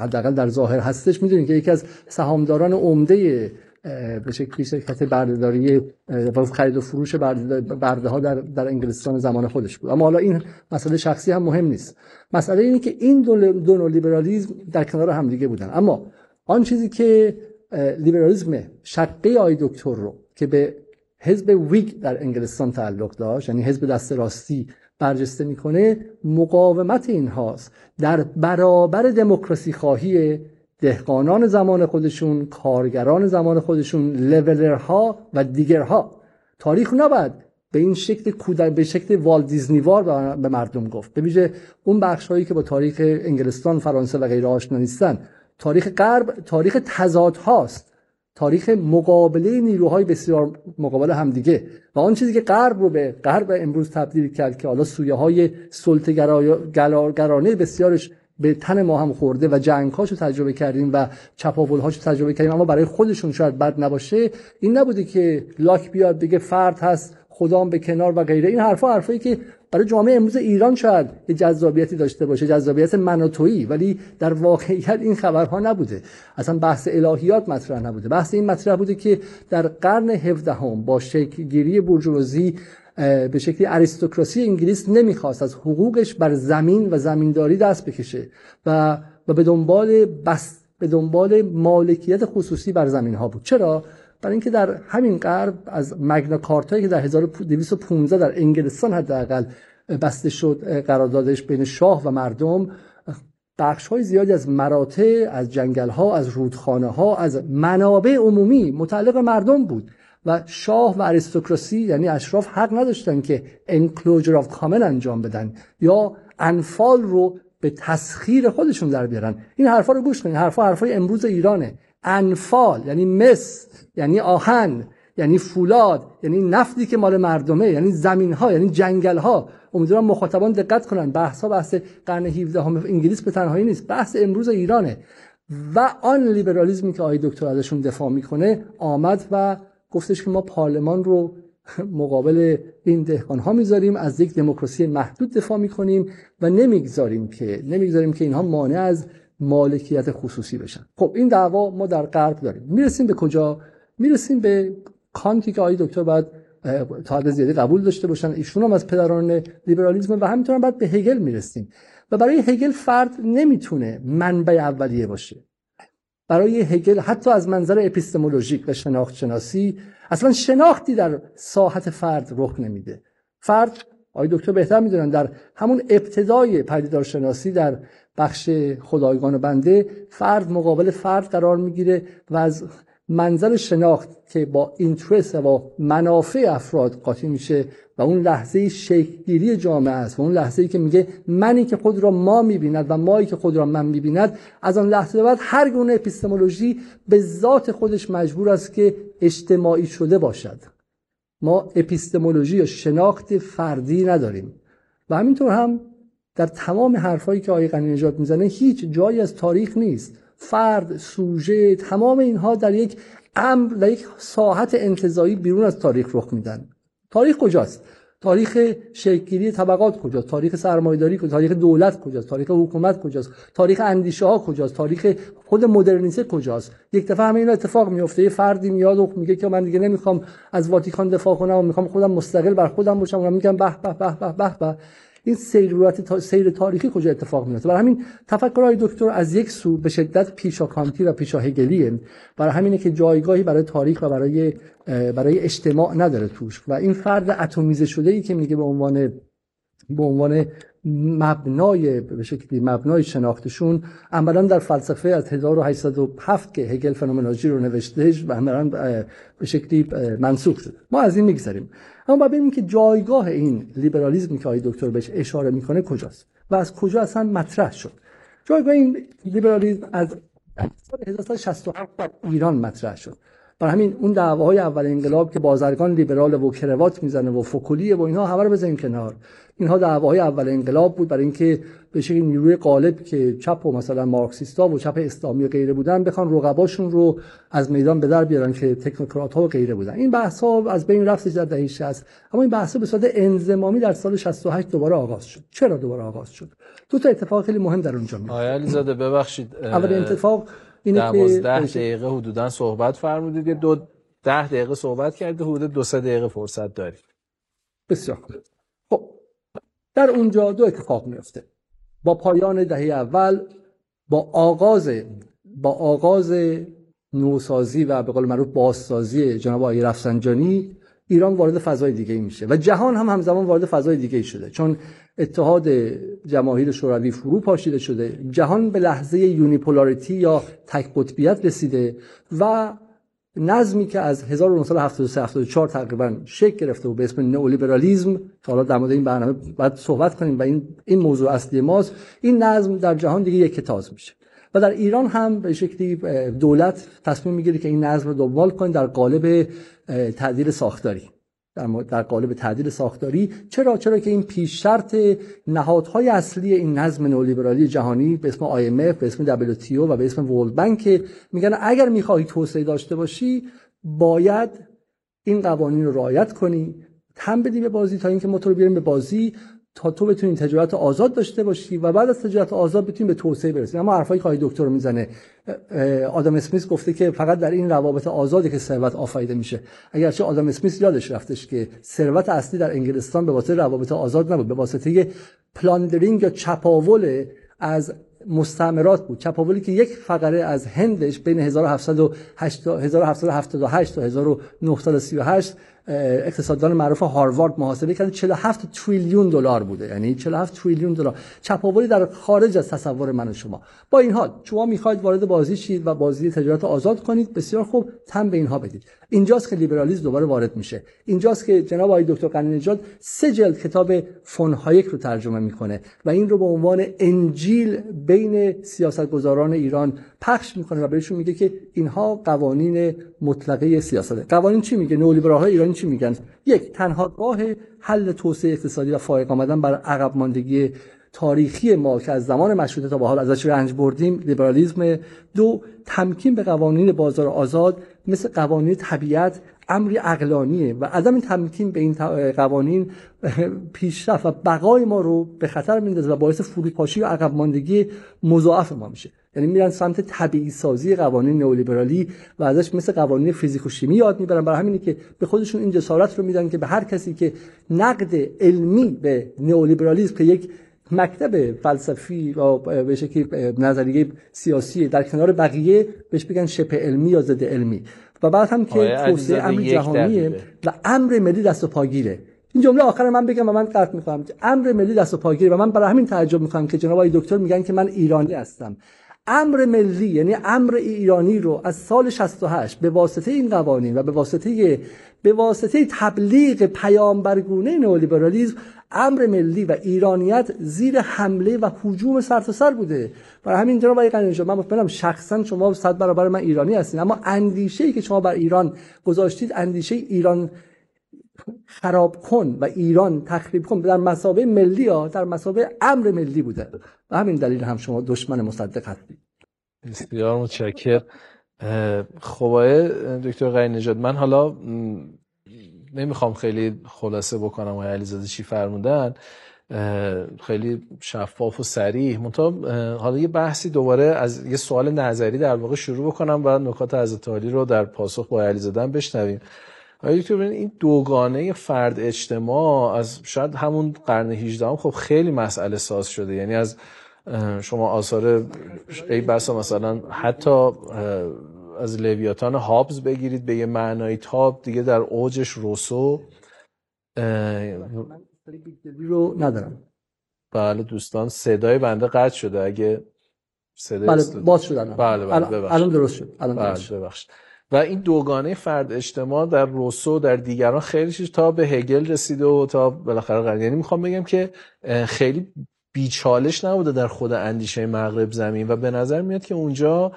[SPEAKER 3] حداقل در ظاهر هستش. می‌دونید که یکی از سهامداران عمده به شکلی شرکت بردهداری و خرید و فروش برده ها در, در انگلستان زمان خودش بود. اما حالا این مسئله شخصی هم مهم نیست. مسئله اینه که این دو, لیبرالیزم در کنار هم دیگه بودن. اما آن چیزی که لیبرالیزم شقه آی دکتر رو که به حزب ویگ در انگلستان تعلق داشت یعنی حزب دست راستی برجسته می‌کنه مقاومت این هاست در برابر دموکراسی خواهی دهقانان زمان خودشون کارگران زمان خودشون لولرها و دیگرها. تاریخ نباید به این شکل کودک به شکل وال دیزنیوار به مردم گفت. به ویژه اون بخش هایی که با تاریخ انگلستان فرانسه و غیره آشنا نیستن. تاریخ غرب تاریخ تضاد هاست تاریخ مقابله نیروهای بسیار مقابل همدیگه. و آن چیزی که غرب رو به غرب امروز تبدیل کرد که حالا سویه های گرانه بسیارش به تن ما هم خورده و جنگهاشو تجربه کردیم و چپاولهاشو تجربه کردیم. اما برای خودشون شاید بد نباشه. این نبوده که لاک بیاد بگه فرد هست خدام به کنار و غیره. این حرفا حرفایی که برای جامعه امروز ایران شاید یه جذابیتی داشته باشه جذابیت مناتویی ولی در واقعیت این خبرها نبوده. اصلا بحث الهیات مطرح نبوده. بحث این مطرح بوده که در قرن 17 هم با شکلگیری برجوازی به شکلی اریستوکراسی انگلیس نمی‌خواست از حقوقش بر زمین و زمینداری دست بکشه و و به دنبال بس به دنبال مالکیت خصوصی بر زمین ها بود. چرا؟ برای اینکه در همین غرب از مگنا کارتایی که در 1215 در انگلستان حداقل بسته شد قراردادش بین شاه و مردم بخش های زیادی از مراتع از جنگل ها از رودخانه ها از منابع عمومی متعلق مردم بود و شاه و اریستوکراسی یعنی اشراف حق نداشتن که انکلوجر آف کامن انجام بدن یا انفال رو به تسخیر خودشون در بیارن. این حرفا رو گوش کنید. حرفا حرفای امروز ایرانه. انفال یعنی مس یعنی آهن یعنی فولاد یعنی نفتی که مال مردمه یعنی زمین ها یعنی جنگل ها امیدوارم مخاطبان دقت کنن. بحث ها بحث قرن 17 هم انگلیس به تنهایی نیست بحث امروز ایرانه. و آن لیبرالیزمی که آقای دکتر ازشون دفاع می‌کنه آمد و گفتش که ما پارلمان رو *laughs* مقابل این دهقان ها می‌ذاریم از یک دموکراسی محدود دفاع می‌کنیم و نمی‌گذاریم که نمی‌گذاریم که اینها مانع از مالکیت خصوصی بشن. خب این دعوا ما در غرب داریم. می‌رسیم به کجا؟ می‌رسیم به کانتی که آقای دکتر باید تا حد زیادی قبول داشته باشن. ایشون هم از پدران لیبرالیسم و همینطور هم بعد به هگل می‌رسیم. و برای هگل فرد نمی‌تونه منبع اولیه باشه. برای هگل حتی از منظر اپیستمولوژیک و شناخت شناسی اصلا شناختی در ساحت فرد رخ نمیده. فرد آقای دکتر بهتر می‌دونن در همون ابتدای پدیدارشناسی در بخش خدایگان و بنده فرد مقابل فرد قرار می‌گیره و از منظر شناخت که با اینترست و منافع افراد قاطی میشه و اون لحظه شکلگیری جامعه است و اون لحظه ای که میگه منی که خود را ما می‌بیند و مایی که خود را من می‌بیند از آن لحظه بعد هر گونه اپیستمولوژی به ذات خودش مجبور است که اجتماعی شده باشد. ما اپیستمولوژی یا شناخت فردی نداریم. و همینطور هم در تمام حرفایی که آقای غنی نژاد می‌زنه هیچ جایی از تاریخ نیست. فرد سوژه تمام اینها در یک امر در یک ساحت انتظایی بیرون از تاریخ رخ میدن. تاریخ کجاست؟ تاریخ شکلگیری طبقات کجاست؟ تاریخ سرمایه‌داری کجاست؟ تاریخ دولت کجاست؟ تاریخ حکومت کجاست؟ تاریخ اندیشه ها کجاست؟ تاریخ خود مدرنیته کجاست؟ یک دفعه همین این اتفاق میفته یه فردی میاد و میگه که من دیگه نمی‌خوام از واتیکان دفاع کنم و می‌خوام خودم مستقل بر خودم باشم و میگم به به به به, به. این سیرورت تا... سیر تاریخی کجا اتفاق میفته برای همین تفکرهای دکتر از یک سو به شدت پیشاکانتی و پیشاهگلیه برای همینه که جایگاهی برای تاریخ و برای برای اجتماع نداره توش. و این فرد اتمیزه شده ای که میگه به عنوان به عنوان مبنای به شکلی مبنای شناختشون عملا در فلسفه از 1807 که هگل فنومنولوژی رو نوشته و عملا به شکلی منسوخ شده. ما از این میگذریم. اما باید ببینیم که جایگاه این لیبرالیسم که آقای دکتر بهش اشاره می‌کنه کجاست و از کجا اصلا مطرح شد. جایگاه این لیبرالیسم از سال 1967 در ایران مطرح شد. برای همین اون دعواهای اول انقلاب که بازرگان لیبرال و کروات می‌زنه و فکولیه و اینها همه رو بزنیم کنار. اینها دعواهای اول انقلاب بود برای اینکه به شکلی نیروی غالب که چپ و مثلا مارکسیستا و چپ اسلامی و غیره بودن بخوان رقباشون رو از میدان به در بیارن که تکنوکرات ها و غیره بودن. این بحث ها از بین رفت در دهه 60 اما این بحث به صورت انضمامی در سال 68 دوباره آغاز شد. چرا دوباره آغاز شد؟ دو تا اتفاق خیلی مهم در اونجا میفته
[SPEAKER 1] آقای علیزاده ببخشید
[SPEAKER 3] اول اتفاق اینه
[SPEAKER 1] که دقیقه حدودا صحبت فرمودید دو ده دقیقه صحبت کرده حدود دو سه دقیقه فرصت دارید
[SPEAKER 3] بسیار خب در اونجا دو اتفاق میفته با پایان دهه اول با آغاز با آغاز نوسازی و به قول معروف بازسازی جناب آقای رفسنجانی ایران وارد فضای دیگه میشه. و جهان هم همزمان وارد فضای دیگه شده. چون اتحاد جماهیر شوروی فرو پاشیده شده. جهان به لحظه یونیپولاریتی یا تک قطبیت رسیده و نظمی که از 1973 74 تقریبا شکل گرفته و به اسم نئولیبرالیسم که حالا در مورد این برنامه باید صحبت کنیم و این این موضوع اصلی ماست این نظم در جهان دیگه یک تاز میشه. و در ایران هم به شکلی دولت تصمیم می‌گیره که این نظم رو دنبال کنه در قالب تعدیل ساختاری. در, در قالب تعدیل ساختاری. چرا؟ چرا که این پیش شرط نهادهای اصلی این نظم نولیبرالی جهانی به اسم IMF به اسم WTO و به اسم ورلد بانک میگن اگر می‌خواهی توسعه داشته باشی باید این قوانین رو رعایت کنی. تم بدی به بازی تا اینکه ما تو رو بیاریم به بازی. تا تو بتونی تجارت آزاد داشته باشی و بعد از تجارت آزاد بتونی به توسعه برسی. اما حرفای که دکتر می‌زنه. آدم اسمیس گفته که فقط در این روابط آزادی که ثروت آفریده میشه. اگرچه آدام اسمیت یادش رفتش که ثروت اصلی در انگلستان به واسطه روابط آزاد نبود. به واسطه plundering یا چپاول از مستعمرات بود. چپاولی که یک فقره از هندش بین 1778 تا 1938 اقتصاددان معروف هاروارد محاسبه کرده 47 تریلیون دلار بوده. یعنی 47 تریلیون دلار. چپاولی در خارج از تصور من و شما. با این حال شما می‌خواید وارد بازی شید و بازی تجارت آزاد کنید. بسیار خوب. تن به اینها بدید. اینجاست که لیبرالیسم دوباره وارد میشه. اینجاست که جناب آقای دکتر قنی نژاد سه جلد کتاب فون هایک رو ترجمه می‌کنه و این رو به عنوان انجیل بین سیاستگزاران ایران پخش می‌کنه و بهشون میگه که اینها قوانین مطلقه سیاسته. قوانین چی میگه؟ نولیبرال های ایرانی چی میگن؟ یک تنها راه حل توسعه اقتصادی و فائق آمدن بر عقب ماندگی تاریخی ما که از زمان مشروطه تا به حال ازش رنج بردیم لیبرالیسم دو تمکین به قوانین بازار آزاد مثل قوانین طبیعت امری اقلانیه و عدم تمکین به این قوانین پیشرفت و بقای ما رو به خطر میندازه و باعث فروپاشی و عقب ماندگی مضاعف ما میشه. یعنی میرن سمت طبیعی سازی قوانین نئولیبرالی و ازش مثل قوانین فیزیک و شیمی یاد می‌برن. برای همینه که به خودشون این جسارت رو میدن که به هر کسی که نقد علمی به نئولیبرالیسم که یک مکتب فلسفی و به شکلی نظریه سیاسی در کنار بقیه بهش بگن شبه علمی یا ضد علمی. و بعد هم که توسعه امر جهانیه و امر ملی دست و پاگیره. این جمله آخر من بگم و من قطع می‌کنم امر ملی دست و پاگیره و من برای همین تعجب می‌کنم که جناب آقای دکتر میگن که من ایرانی هستم. امر ملی یعنی امر ایرانی رو از سال 68 به واسطه این قوانین و به واسطه به واسطه تبلیغ پیامبرگونه نئولیبرالیسم امر ملی و ایرانیت زیر حمله و حجوم سرتاسر بوده. برای همین جناب آقای قنی‌نژاد من مطمئنم شخصا شما صد برابر من ایرانی هستین. اما اندیشه ای که شما بر ایران گذاشتید اندیشه ایران خراب کن و ایران تخریب کن در مسابقه ملی ها در مسابقه امر ملی بوده. و همین دلیل هم شما دشمن مصدق هستید.
[SPEAKER 1] بسیار متشکر خب دکتر غیر نجات من حالا نمی‌خوام خیلی خلاصه بکنم آقای علیزاده چی فرمودن. خیلی شفاف و سریح منتها حالا یه بحثی دوباره از یه سوال نظری در واقع شروع بکنم و نکات از تالی رو در پاسخ با علیزاده بشنویم. آیا دکتر این دوگانه فرد اجتماع از شاید همون قرن 18 هم خب خیلی مسئله ساز شده. یعنی از شما آثار ای بسا مثلا حتی از لویاتان هابز بگیرید به یه معنای تاب دیگه در اوجش روسو
[SPEAKER 3] رو ندارم.
[SPEAKER 1] بله دوستان صدای بنده قطع شده. اگه
[SPEAKER 3] صدای بله باز شدن
[SPEAKER 1] بله بله
[SPEAKER 3] الان درست شد. الان
[SPEAKER 1] درست بله ببخشید. و این دوگانه فرد اجتماع در روسو در دیگران خیلی تا به هگل رسیده و تا بالاخره یعنی می‌خوام بگم که خیلی بیچالش نبوده در خود اندیشه مغرب زمین و به نظر میاد که اونجا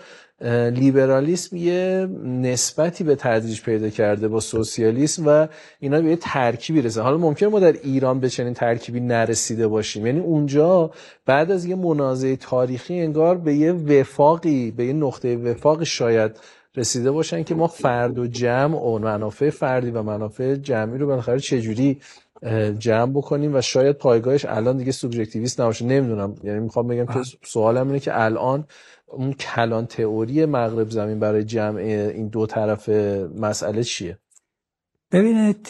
[SPEAKER 1] لیبرالیسم یه نسبتی به تدریج پیدا کرده با سوسیالیسم و اینا به یه ترکیبی رسه حالا ممکن ما در ایران به چنین ترکیبی نرسیده باشیم. یعنی اونجا بعد از یه منازعه تاریخی انگار به یه وفاقی به یه نقطه وفاق شاید رسیده باشن که ما فرد و جمع و منافع فردی و منافع جمعی رو بالاخره چجوری جمع بکنیم و شاید پایگاهش الان دیگه سوبژکتیویست نباشه. نمی‌دونم. یعنی می‌خوام بگم که سوالم اینه که الان اون کلان تئوری مغرب زمین برای جمع این دو طرف مسئله چیه؟
[SPEAKER 2] ببینید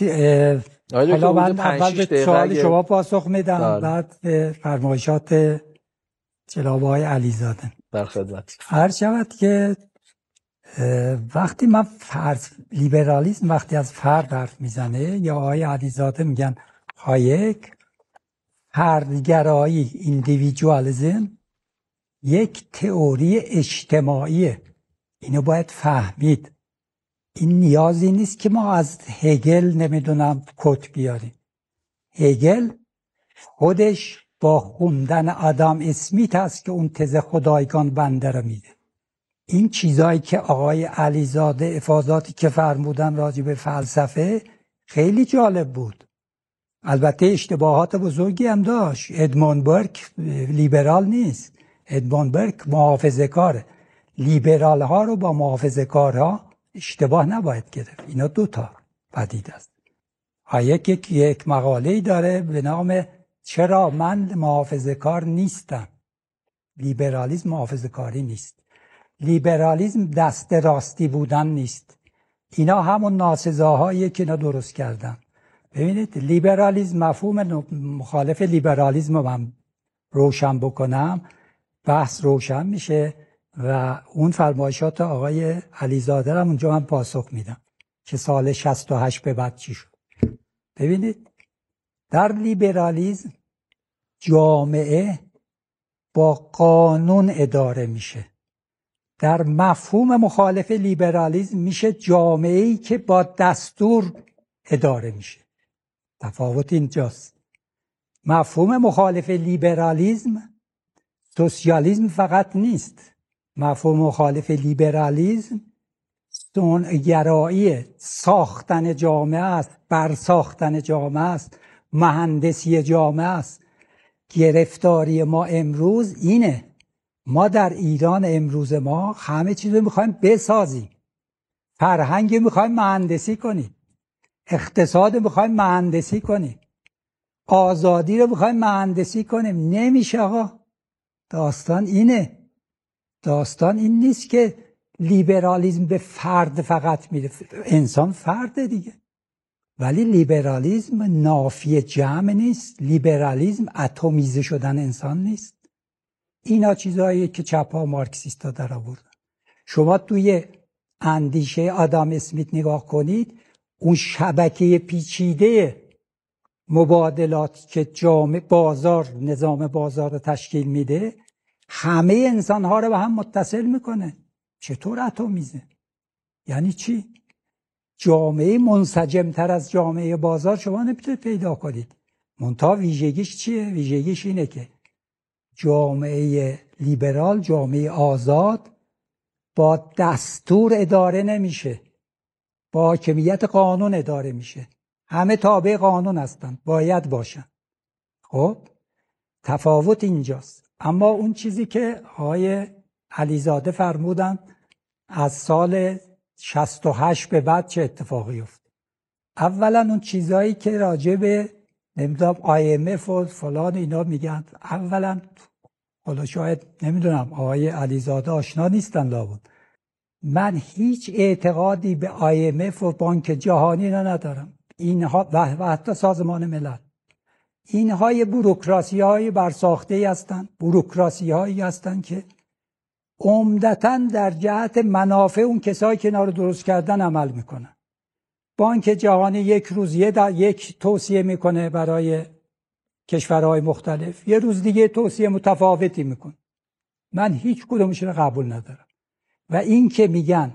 [SPEAKER 2] حالا من اول به سوال شما پاسخ میدم بله. بعد به فرمایشات جناب های علیزاده.
[SPEAKER 1] در خدمت.
[SPEAKER 2] هر شود که وقتی من فرض لیبرالیسم وقتی از فرد حرف می‌زنه یا آقای علیزاده میگن هایک فردگرایی ایندیویدوالیزم یک تئوری اجتماعیه اینو باید فهمید. این نیازی نیست که ما از هگل نمی‌دونم کت بیاریم. هگل خودش با خوندن آدام اسمیت است که اون تز خدایگان بنده رو میده. این چیزایی که آقای علیزاده افاظاتی که فرمودن راجع به فلسفه خیلی جالب بود. البته اشتباهات بزرگی هم داشت. ادمون برک لیبرال نیست. ادمون برک محافظه کاره لیبرال ها رو با محافظه کارها اشتباه نباید گرفت. اینا دوتا پدید است. یک یک مقاله داره به نام چرا من محافظه کار نیستم. لیبرالیزم محافظه کاری نیست. لیبرالیزم دست راستی بودن نیست. اینا همون ناسزاهایی که اینا درست کردن. ببینید لیبرالیزم مفهوم مخالف لیبرالیزم رو من روشن بکنم بحث روشن میشه و اون فرمایشات آقای علیزاده رو اونجا من پاسخ میدم که سال 68 به بعد چی شد. ببینید در لیبرالیزم جامعه با قانون اداره میشه. در مفهوم مخالف لیبرالیزم میشه جامعه ای که با دستور اداره میشه. تفاوت اینجاست. مفهوم مخالف لیبرالیزم سوسیالیزم فقط نیست. مفهوم مخالف لیبرالیزم گرایی ساختن جامعه است بر ساختن جامعه است مهندسی جامعه است. گرفتاری ما امروز اینه ما در ایران امروز ما همه چیز رو می‌خوایم بسازیم. فرهنگ می‌خوایم مهندسی کنیم. اقتصاد می‌خوایم مهندسی کنیم. آزادی رو می‌خوایم مهندسی کنیم. نمیشه آقا. داستان اینه. داستان این نیست که لیبرالیزم به فرد فقط میره. انسان فرد دیگه. ولی لیبرالیزم نافی جمع نیست. لیبرالیزم اتمیزه شدن انسان نیست. اینا چیزهایی که چپ ها مارکسیستا در آوردن شما توی اندیشه آدام اسمیت نگاه کنید اون شبکه پیچیده مبادلات که جامع بازار نظام بازار رو تشکیل میده همه انسان ها رو به هم متصل می‌کنه. چطور اتمیزه؟ یعنی چی؟ جامعه منسجمتر از جامعه بازار شما نمی‌تونید پیدا کنید. منتها ویژگیش چیه؟ ویژگیش اینه که جامعه لیبرال جامعه آزاد با دستور اداره نمیشه. با حاکمیت قانون اداره میشه. همه تابع قانون هستند باید باشن. خب؟ تفاوت اینجاست. اما اون چیزی که آقای علیزاده فرمودن از سال 68 به بعد چه اتفاقی افتاد؟ اولا اون چیزهایی که راجع به نمی‌دونم IMF و فلان اینا میگن. اولا حالا شاید نمی‌دونم آقای علیزاده آشنا نیستن لابد. من هیچ اعتقادی به IMF و بانک جهانی را ندارم. اینها و حتی سازمان ملل. اینها یه بروکراسی های برساخته هستند بروکراسی هایی هستند که عمدتا در جهت منافع اون کسایی که اینا درست کردن عمل می‌کنن. بانک جهانی یک روز یه یک توصیه می‌کنه برای کشورهای مختلف. یه روز دیگه توصیه متفاوتی می‌کنه. من هیچ کدومش رو قبول ندارم. و این که میگن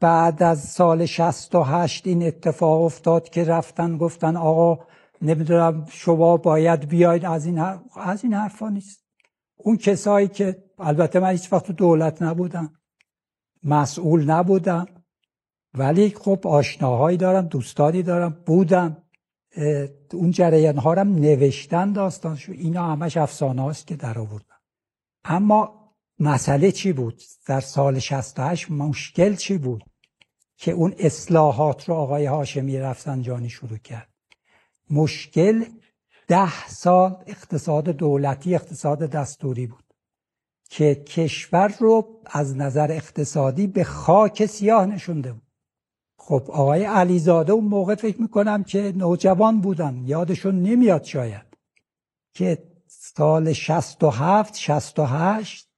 [SPEAKER 2] بعد از سال 68 این اتفاق افتاد که رفتن گفتن آقا نمی‌دونم شما باید بیاید. از این از این حرفا نیست. اون کسایی که البته من هیچ وقت تو دولت نبودم. مسئول نبودم. ولی خب آشناهایی دارم دوستانی دارم بودم. اون جریان ها هم نوشتن داستانشو. اینا همش افسانه هاست که در آوردن. اما مسئله چی بود؟ در سال 68 مشکل چی بود؟ که اون اصلاحات رو آقای هاشمی رفسنجانی شروع کرد. مشکل ده سال اقتصاد دولتی اقتصاد دستوری بود. که کشور رو از نظر اقتصادی به خاک سیاه نشونده بود. خب آقای علیزاده اون موقع فکر می‌کنم که نوجوان بودن. یادشون نمیاد شاید که سال 67 68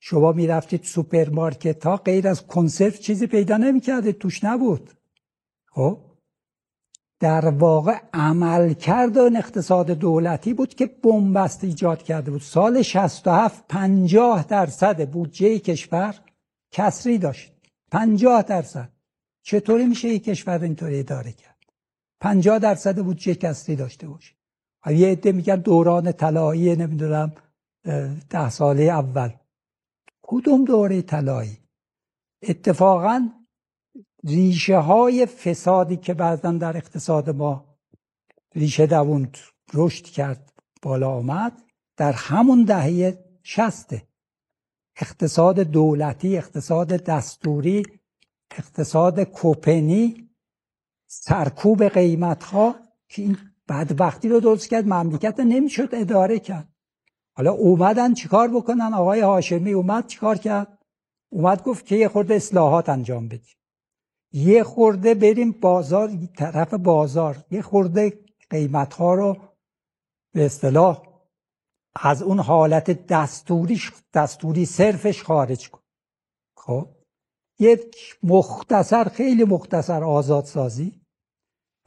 [SPEAKER 2] شما می‌رفتید سوپرمارکت ها غیر از کنسرو چیزی پیدا نمی‌کردید توش نبود. خب در واقع عمل کرد اقتصاد دولتی بود که بنبست ایجاد کرده بود. سال 67 50 درصد بودجه کشور کسری داشت. 50 درصد. چطوری میشه یک کشور اینطوری اداره کرد؟ 50 درصد بودجه کسری داشته باشه. یه عده میگن دوران طلایی نمی‌دونم ده ساله اول. کدوم دوره طلایی؟ اتفاقا ریشه های فسادی که بعضا در اقتصاد ما ریشه دووند رشد کرد بالا آمد در همون دهه شسته اقتصاد دولتی اقتصاد دستوری اقتصاد کوپنی سرکوب قیمت ها که این بدبختی رو درست کرد مملکت نمی‌شد اداره کرد. حالا اومدن چیکار بکنن؟ آقای هاشمی اومد چیکار کرد؟ اومد گفت که یه خورده اصلاحات انجام بدیم. یه خورده بریم بازار طرف بازار. یه خورده قیمت ها رو به اصطلاح از اون حالت دستوری دستوری صرفش خارج کن. خب؟ یک مختصر خیلی مختصر آزاد سازی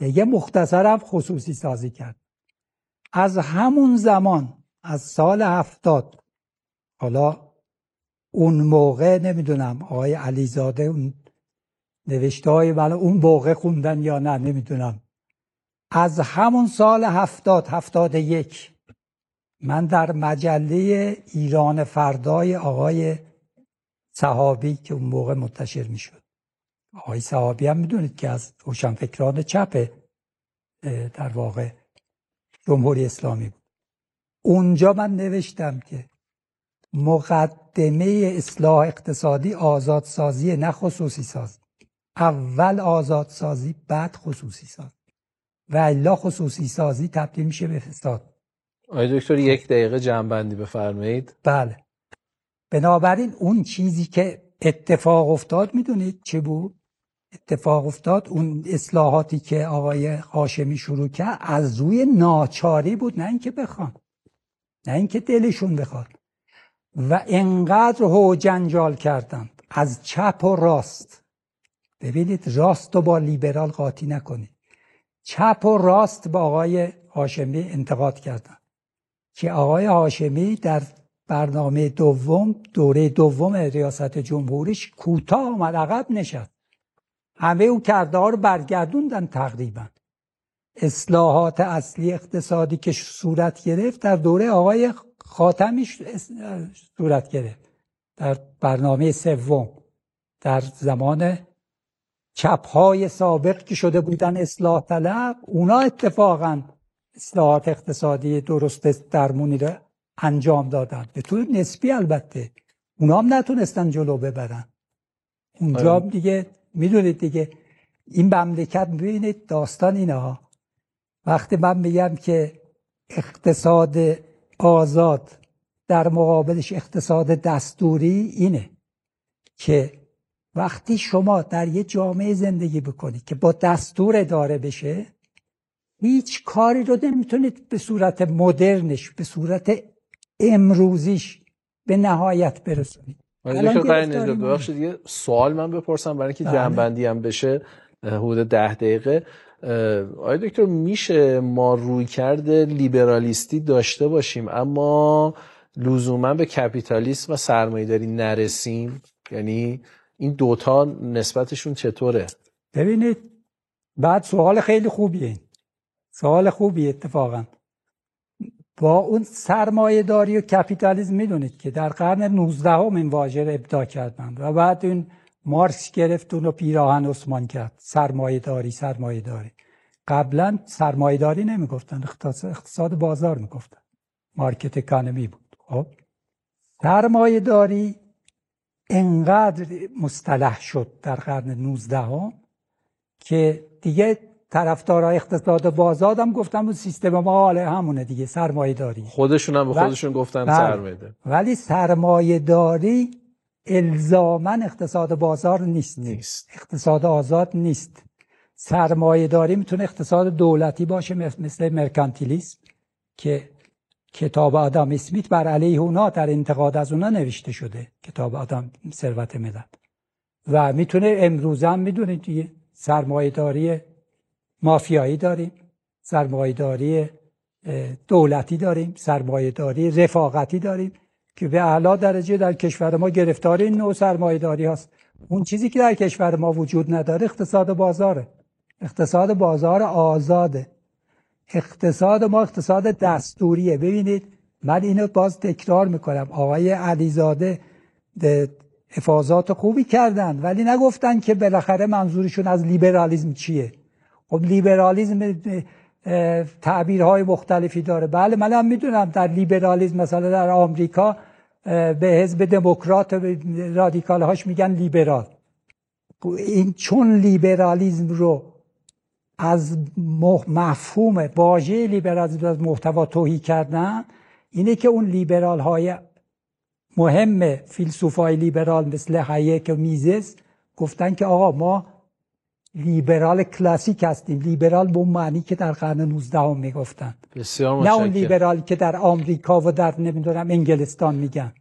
[SPEAKER 2] یه مختصر هم خصوصی سازی کرد. از همون زمان از سال هفتاد حالا اون موقع نمی‌دونم آقای علیزاده اون نوشته های اون موقع خوندن یا نه نمی‌دونم. از همون سال هفتاد هفتاد یک من در مجله ایران فردای آقای صحابی که اون موقع منتشر می‌شد. آقای صحابی هم می‌دونید که از روشنفکران چپ در واقع جمهوری اسلامی بود. اونجا من نوشتم که مقدمه اصلاح اقتصادی آزادسازی نه خصوصی سازی اول آزادسازی بعد خصوصی سازی و الا خصوصی سازی تبدیل میشه به فساد.
[SPEAKER 1] آقای دکتر یک دقیقه جنبندی بفرمایید.
[SPEAKER 2] بله. بنابراین اون چیزی که اتفاق افتاد می‌دونید چه بود؟ اتفاق افتاد اون اصلاحاتی که آقای هاشمی شروع کرد از روی ناچاری بود نه اینکه بخوان نه اینکه دلشون بخواد. و انقدر هو جنجال کردند از چپ و راست. ببینید راست رو با لیبرال قاطی نکنید. چپ و راست با آقای هاشمی انتقاد کردند. که آقای هاشمی در برنامه دوم دوره دوم ریاست جمهوریش کوتاه آمد عقب نشد همه او کرده ها رو برگردوندن تقریبا. اصلاحات اصلی اقتصادی که صورت گرفت در دوره آقای خاتمی صورت گرفت. در برنامه سوم در زمان چپهای سابق که شده بودن اصلاح طلب اونا اتفاقا اصلاحات اقتصادی درست درمونی رو انجام دادن. به طور نسبی البته. اونا هم نتونستن جلو ببرن. اونجا آره. دیگه می‌دونید دیگه این مملکت ببینید داستان اینا. وقتی من میگم که اقتصاد آزاد در مقابلش اقتصاد دستوری اینه که وقتی شما در یه جامعه زندگی بکنید که با دستور اداره بشه هیچ کاری رو نمی‌تونید به صورت مدرنش به صورت امروزیش به نهایت برسونید
[SPEAKER 1] ببخشید دیگه سوال من بپرسم برای اینکه بله. جمعبندی هم بشه حدود ده دقیقه. آیا دکتر میشه ما روی کرده لیبرالیستی داشته باشیم اما لزوما به کپیتالیسم و سرمایهداری نرسیم؟ یعنی این دوتا نسبتشون چطوره؟
[SPEAKER 2] ببینید بعد سوال خیلی خوبیه سوال خوبی اتفاقا. با اون سرمایه داری و کپیتالیزم می‌دونید که در قرن 19 هم این واژه رو ابداع کردند و بعد این مارکس گرفت اون رو پیراهن عثمان کرد. سرمایه داری سرمایه داری قبلا سرمایه داری نمی‌گفتن اقتصاد بازار می‌گفتن. market economy بود. خب؟ سرمایه داری انقدر مصطلح شد در قرن 19 هم که دیگه طرفدارای اقتصاد بازار هم گفتم اون سیستم ما حال همونه دیگه سرمایه داری.
[SPEAKER 1] خودشون هم به خودشون گفتن بله. سرمایه
[SPEAKER 2] ولی سرمایه داری الزامن اقتصاد بازار نیست.
[SPEAKER 1] نیست.
[SPEAKER 2] اقتصاد آزاد نیست. سرمایه داری می‌تونه اقتصاد دولتی باشه مثل مرکانتیلیسم که کتاب آدم اسمیت بر علیه اونا در انتقاد از اونا نوشته شده کتاب آدم ثروت ملت. و می‌تونه امروز هم می‌دونید دیگه سرمایه داری مافیایی داریم سرمایه داری دولتی داریم سرمایه داری رفاقتی داریم که به اعلا درجه در کشور ما گرفتار این نوع سرمایه داری هست اون چیزی که در کشور ما وجود نداره اقتصاد بازاره. اقتصاد بازار آزاده. اقتصاد ما اقتصاد دستوریه. ببینید من اینو باز تکرار می‌کنم. آقای علیزاده افاظات خوبی کردن ولی نگفتن که بالاخره منظورشون از لیبرالیزم چیه. خب لیبرالیزم تعبیرهای مختلفی داره. بله من هم می‌دونم در لیبرالیزم مثلا در آمریکا به حزب دموکرات رادیکال هاش میگن لیبرال. این چون لیبرالیزم رو از مفهوم واژه لیبرالیزم از محتوا تهی کردن اینه که اون لیبرال های مهم فیلسوفای لیبرال مثل هایک و میزس گفتن که آقا ما لیبرال کلاسیک هستیم. لیبرال به اون معنی که در قرن 19 هم می‌گفتن
[SPEAKER 1] بسیار
[SPEAKER 2] نه اون لیبرال که در آمریکا و در نمی‌دونم انگلستان میگن.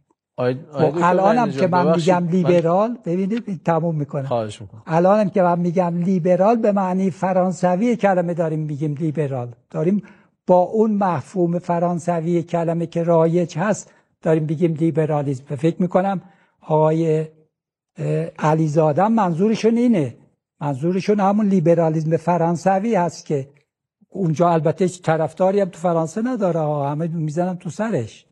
[SPEAKER 1] خب
[SPEAKER 2] الانم که من میگم لیبرال ببینید تموم می‌کنم. الانم که من میگم لیبرال به معنی فرانسوی کلمه داریم میگیم لیبرال. داریم با اون مفهوم فرانسوی کلمه که رایج هست داریم بگیم لیبرالیزم فکر می‌کنم آقای علیزاده منظورشون اینه. منظورشون همون لیبرالیزم فرانسوی هست که اونجا البته طرفداری هم تو فرانسه نداره همه می‌زنم تو سرش.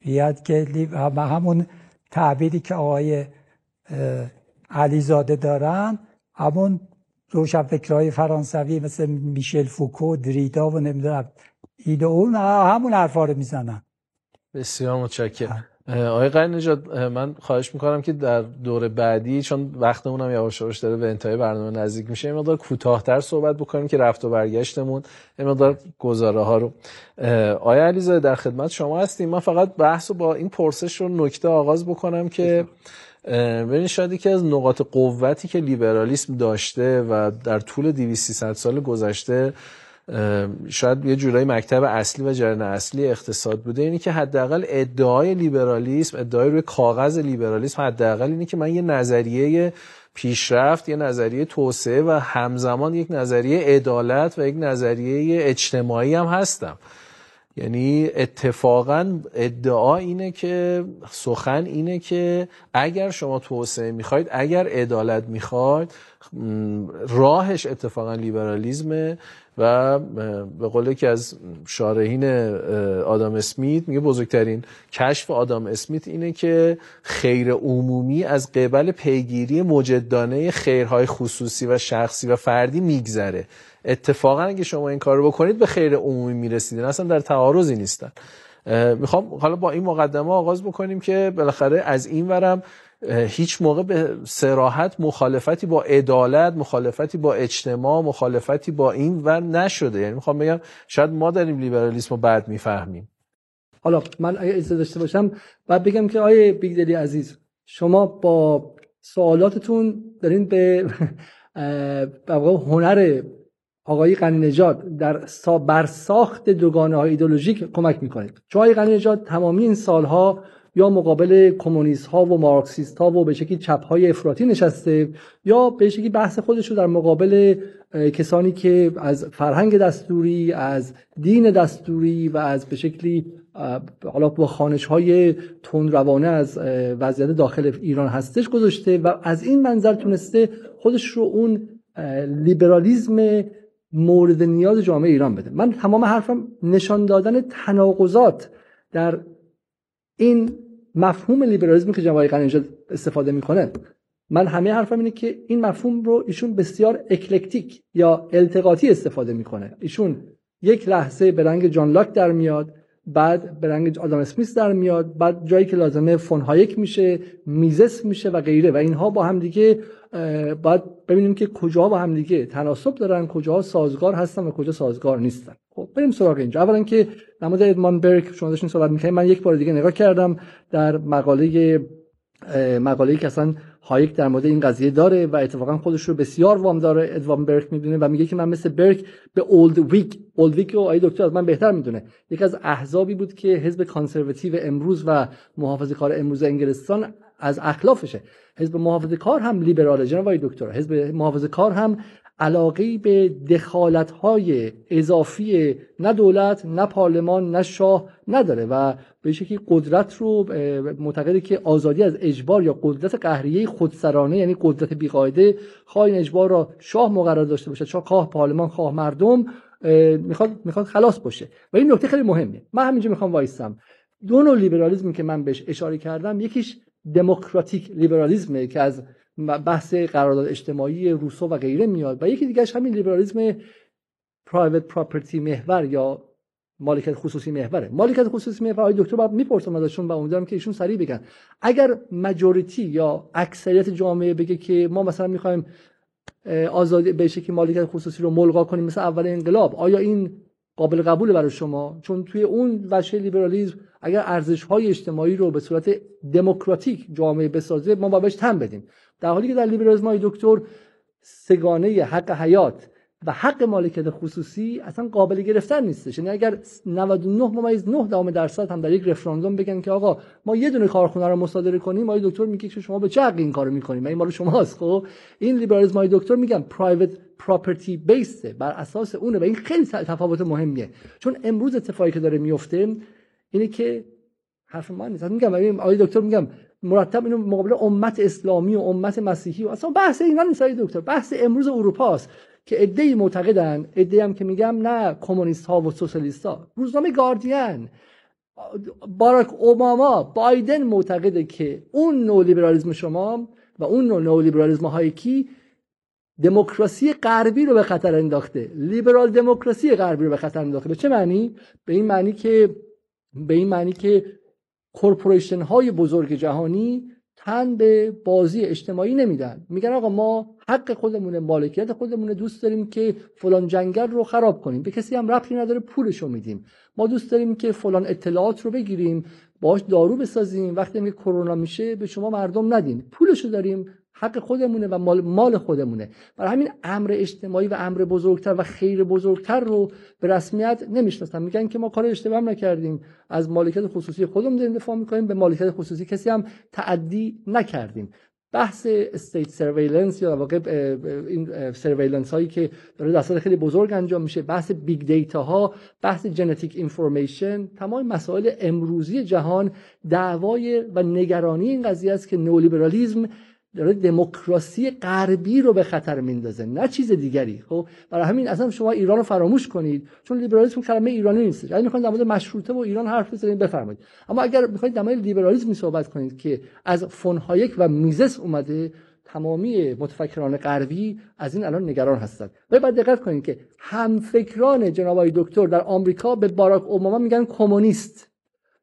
[SPEAKER 2] بیاد که همون تعبیری که آقای علیزاده دارن همون روشنفکرهای فرانسوی مثل میشل فوکو دریدا و نمی‌دونم این اون همون حرفا رو می‌زنن.
[SPEAKER 1] بسیار متشکرم. آقای قری نجات من خواهش می‌کنم که در دور بعدی چون وقتمون هم یواش یواش داره به انتهای برنامه نزدیک میشه این مقدار کوتاهتر صحبت بکنیم که رفت و برگشتمون این مقدار گزاره ها رو آیا علیزاده در خدمت شما هستیم. من فقط بحث رو با این پرسش رو نکته آغاز بکنم که ببین شاید که از نقاط قوتی که لیبرالیسم داشته و در طول 200 سال گذشته شاید یه جورایی مکتب اصلی و جریان اصلی اقتصاد بوده اینی که حداقل ادعای لیبرالیسم ادعای روی کاغذ لیبرالیسم حداقل اینی که من یه نظریه پیشرفت یه نظریه توسعه و همزمان یک نظریه عدالت و یک نظریه اجتماعی هم هستم. یعنی اتفاقا ادعا اینه که سخن اینه که اگر شما توسعه می‌خواید اگر عدالت می‌خواید راهش اتفاقا لیبرالیزمه و به قول یکی از شارحین آدام اسمیت میگه بزرگترین کشف آدام اسمیت اینه که خیر عمومی از قبل پیگیری مجدانه خیرهای خصوصی و شخصی و فردی میگذره. اتفاقا اگه شما این کار رو بکنید به خیر عمومی می‌رسیدین اصلا در تعارضی نیستن. می‌خوام حالا با این مقدمه آغاز بکنیم که بالاخره از این ورم هیچ موقع به سراحت مخالفتی با عدالت مخالفتی با اجتماع مخالفتی با این ور نشده. یعنی می‌خوام بگم شاید ما داریم لیبرالیسم رو بعد می‌فهمیم.
[SPEAKER 3] حالا من اگه اجازه داشته باشم بعد بگم که آیه بیگدلی عزیز شما با سوالاتتون دارین به هنر آقای غنی نژاد در برساخت دوگانه های ایدولوژیک کمک می‌کنید. چون آقای غنی نژاد تمامی این سالها یا مقابل کمونیست ها و مارکسیست ها و به شکلی چپ های افراطی نشسته یا به شکلی بحث خودش رو در مقابل کسانی که از فرهنگ دستوری از دین دستوری و از به شکلی حالا با خانش های روانه از وضعیت داخل ایران هستش گذاشته و از این منظر تونسته خودش رو اون لیبرالیزم مورد نیاز جامعه ایران بده. من تمام حرفم نشان دادن تناقضات در این مفهوم لیبرالیسم که جناب آقای استفاده می‌کنه. من همه حرفم اینه که این مفهوم رو ایشون بسیار eclectic یا التقاطی استفاده می‌کنه. ایشون یک لحظه به رنگ جان لاک در میاد بعد به رنگ آدام اسمیت در میاد بعد جایی که لازمه فون هایک میشه میزس میشه و غیره. و اینها با هم دیگه باید ببینیم که کجا با هم دیگه تناسب دارن کجا سازگار هستن و کجا سازگار نیستن. خب بریم سراغ اینجا. اولا که نماد ادموند برک شما داشتین صحبت می‌کنید من یک بار دیگه نگاه کردم در مقاله مقاله که اصلا هایک در مورد این قضیه داره و اتفاقا خودش رو بسیار وام داره ادموند برک می‌دونه و میگه که من مثل برک یه Old Whig Old Whig رو آی دکتر از من بهتر می‌دونه. یکی از احزابی بود که حزب Conservative امروز و محافظه کار امروز انگلستان از اخلافشه. حزب محافظه کار هم لیبراله جناب دکتر. حزب محافظه کار هم علاقه به دخالت های اضافی نه دولت نه پارلمان نه شاه نداره و به شکلی قدرت رو معتقده که آزادی از اجبار یا قدرت قهریه خودسرانه یعنی قدرت بیقاعده خواه این اجبار را شاه مقرر داشته باشه چون خواه پارلمان خواه مردم می‌خواد می‌خواد خلاص باشه. و این نکته خیلی مهمه. من همینجا می‌خوام وایسم. دو نوع لیبرالیسمی که من بهش اشاره کردم یکیش دموکراتیک لیبرالیسمه که از بحث قرارداد اجتماعی روسو و غیره میاد و یکی دیگهش همین لیبرالیسم پرایوت پراپرتی محور یا مالکیت خصوصی محوره. مالکیت خصوصی محور دکتر باید می‌پرسم ازشون و امیدوارم که ایشون سریع بگن. اگر مجوریتی یا اکثریت جامعه بگه که ما مثلا می‌خوایم آزادی به که مالکیت خصوصی رو ملغا کنیم مثل اول انقلاب آیا این قابل قبول برای شما؟ چون توی اون وجه لیبرالیسم اگر ارزش های اجتماعی رو به صورت دموکراتیک جامعه بسازه ما باید تن بدیم. در حالی که در لیبرالیسم دکتر سگانه حق حیات و حق مالکیت خصوصی اصلا قابل گرفتن نیستش. یعنی اگر 99 ممیز 9 دام درصد هم در یک رفراندوم بگن که آقا ما یه دونه کارخونه رو مصادره کنیم آقای دکتر میگه که شما به چه حقی این کارو می‌کنیم؟ این مال شماست خب؟ این لیبرالیسم های دکتر میگن پرایوت پراپرتی بیسته بر اساس اونه و این خیلی تفاوت مهمیه. چون امروز اتفاقی که داره میفته اینه که حرف من نیست. میگم آقای دکتر میگم مرتب اینو مقابل امت اسلامی و امت مسیحی و اصلا بحث اینا نیست دکتر بحث امروز اروپاست. که ادهی معتقدن. ادهی هم که میگم نه کمونیست ها و سوسیالیست ها روزنامه گاردین. باراک اوباما بایدن معتقده که اون نو لیبرالیسم شما و اون نو لیبرالیسم های کی دموکراسی غربی رو به خطر انداخته. لیبرال دموکراسی غربی رو به خطر انداخته. به چه معنی؟ به این معنی که به این معنی که کورپوریشن های بزرگ جهانی تن به بازی اجتماعی نمیدن. میگن آقا ما حق خودمونه مالکیت خودمونه دوست داریم که فلان جنگل رو خراب کنیم. به کسی هم ربطی نداره پولش رو میدیم. ما دوست داریم که فلان اطلاعات رو بگیریم باش دارو بسازیم. وقتی که کرونا میشه به شما مردم ندیم پولش رو داریم حق خودمونه و مال, مال خودمونه. برای همین امر اجتماعی و امر بزرگتر و خیر بزرگتر رو به رسمیت نمی‌شناسن. میگن که ما کار اشتباه نکردیم. از مالکیت خصوصی خودمون داریم دفاع می‌کنیم به مالکیت خصوصی کسی هم تعدی نکردیم. بحث state surveillance یا واقع این surveillance هایی که داره دستات خیلی بزرگ انجام میشه بحث big data ها بحث genetic information تمام مسائل امروزی جهان دعوای و نگرانی این قضیه است که نولیبرالیزم داره دموکراسی غربی رو به خطر میندازه نه چیز دیگری. خب برای همین اصلا شما ایران رو فراموش کنید. چون لیبرالیسم کلمه ایرانی نیست. اگه می‌خواید در مورد مشروطه و ایران حرف بزنید بفرمایید. اما اگر می‌خواید در مورد لیبرالیسم صحبت کنید که از فون هایک و میزس اومده تمامی متفکران غربی از این الان نگران هستند. ولی باید دقت کنید که همفکران جناب دکتر در آمریکا به باراک اوباما میگن کمونیست.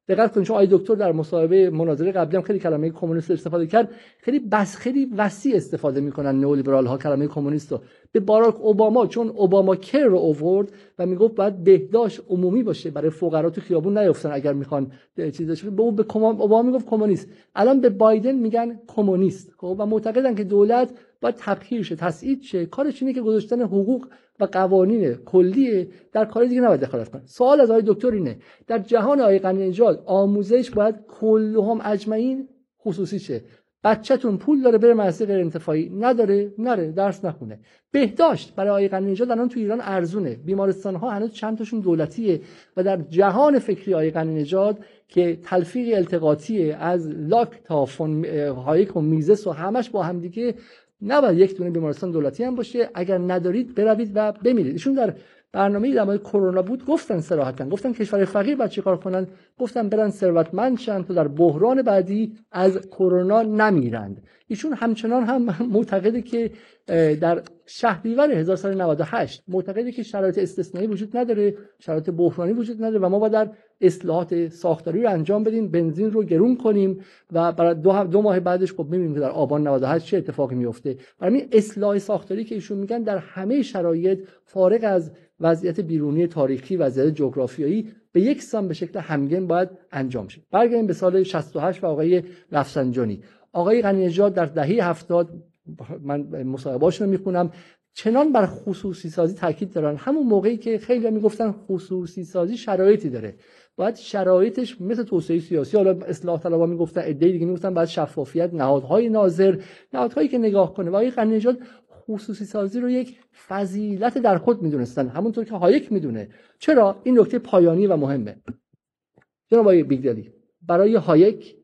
[SPEAKER 3] دقت کنید چون آقای دکتر در مصاحبه مناظره قبلی هم خیلی کلمه کمونیست استفاده کرد خیلی بس خیلی وسیع استفاده می‌کنن نئولیبرال ها کلمه کمونیست رو. به باراک اوباما چون Obamacare رو اوورد و می‌گفت باید بهداشت عمومی باشه برای فقرا تو خیابون نیفتن اگر می‌خوان چیزش به اون به اوباما می‌گفت کمونیست. الان به بایدن میگن کمونیست. خب و معتقدن که دولت باید تبخیر شه تسعید شه. کارش اینه که گذاشتن حقوق و قوانین کلیه در کار دیگه نباید دخالت کنه. سوال از آقای دکتر اینه در جهان آقای غنی آموزش باید کلهم اجمعین خصوصی شه. بچهتون پول داره بره مدرسه غیر انتفاعی. نداره نره درس نخونه. بهداشت برای آقای غنی نژاد الان تو ایران ارزونه. بیمارستان ها هنوز چند تاشون دولتیه و در جهان فکری آقای غنی نژاد که تلفیق التقاطی از لاک تا فون هایک و میزس و همش با همدیگه نباید یک دونه بیمارستان دولتی هم باشه. اگر ندارید بروید و بمیرید. ایشون در برنامه در مورد کرونا بود گفتن صراحتا. گفتن کشور فقیر باید چیکار کنن؟ گفتن برن ثروتمند شن تا در بحران بعدی از کرونا نمیرند. ایشون همچنان هم *laughs* معتقده که در شهریور 1398 معتقده که شرایط استثنایی وجود نداره شرایط بحرانی وجود نداره و ما باید در اصلاحات ساختاری رو انجام بدیم بنزین رو گرون کنیم و برای دو, دو ماه بعدش خب می‌بینیم که در آبان 98 چه اتفاقی میفته برای اصلاح ساختاری که ایشون میگن در همه شرایط فارغ از وضعیت بیرونی تاریخی وضعیت جغرافیایی به یک سان به شکل همگن باید انجام شه. برگردیم به سال 68 و آقای رفسنجانی. آقای غنی در دهه 70 من مصاحبه‌اشون رو می‌خونم. چنان بر خصوصی سازی تاکید دارن. همون موقعی که خیلی می‌گفتن خصوصی سازی شرایطی داره. باید شرایطش مثل توسعه سیاسی حالا اصلاح طلبا می‌گفتن ایده دیگه می‌گفتن باید شفافیت نهادهای ناظر نهادهایی که نگاه کنه. و آقای غنی خصوصی سازی رو یک فضیلت در خود می‌دونستن. همونطور که هایک می‌دونه. چرا؟ این نکته پایانی و مهمه. جناب آقای بیگدلی برای هایک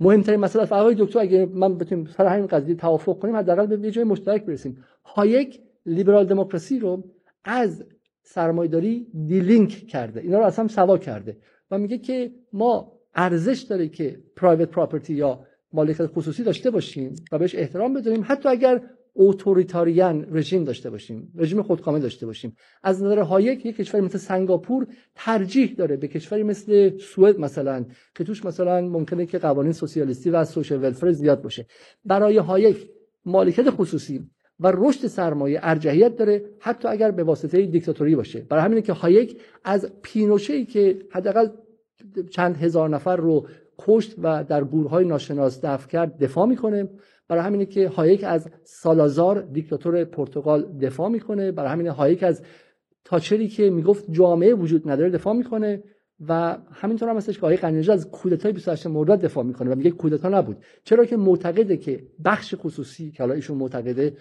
[SPEAKER 3] مهمترین مسئله است. آقای دکتر اگه من بتونیم سر همین قضیه توافق کنیم حداقل به یه جای مشترک برسیم. هایک لیبرال دموکراسی رو از سرمایداری delink کرده. اینا رو اصلا سوا کرده. و میگه که ما ارزش داره که private property یا مالکیت خصوصی داشته باشیم و بهش احترام بذاریم. حتی اگر authoritarian regime داشته باشیم رژیم خودکامه داشته باشیم. از نظر هایک یک کشوری مثل سنگاپور ترجیح داره به کشوری مثل سوئد مثلا که توش مثلا ممکنه که قوانین سوسیالیستی و social welfare زیاد باشه. برای هایک مالکیت خصوصی و رشد سرمایه ارجحیت داره حتی اگر به واسطه دیکتاتوری باشه. برای همینه که هایک از پینوشه که حداقل چند هزار نفر رو کشت و در گورهای ناشناس دفع کرد دفاع می‌کنه. برای همینه که هایک از سالازار دیکتاتور پرتغال دفاع می‌کنه. برای همینه هایک از تاچری که می‌گفت جامعه وجود نداره دفاع می‌کنه و همینطور هم هستش که آقای از کودتای 28 مرداد دفاع می‌کنه و میگه کودتا نبود. چرا که معتقده که بخش خصوصی که حالا ایشون معتقده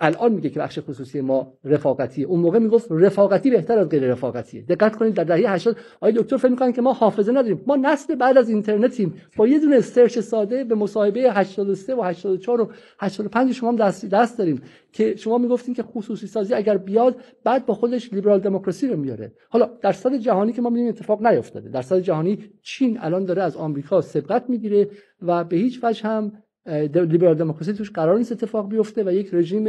[SPEAKER 3] الان میگه که بخش خصوصی ما رفاقتیه. اون موقع می‌گفت رفاقتی بهتر از غیر رفاقتیه. دقت کنید در دهه 80 آقای دکتر فکر می‌کنن که ما حافظه نداریم. ما نسل بعد از اینترنتیم. با یه دونه سرچ ساده به مصاحبه 83 و 84 و 85 شما هم دست, دست داریم که شما می‌گفتین که خصوصی سازی اگر بیاد بعد با خودش لیبرال دموکراسی رو میاره. حالا در صد جهانی که ما می‌بینیم اتفاق نیافتاده در صد جهانی چین الان داره از آمریکا سبقت می‌گیره و به هیچ وجه هم لیبرال دموکراسی توش قرار نیست اتفاق بیفته و یک رژیم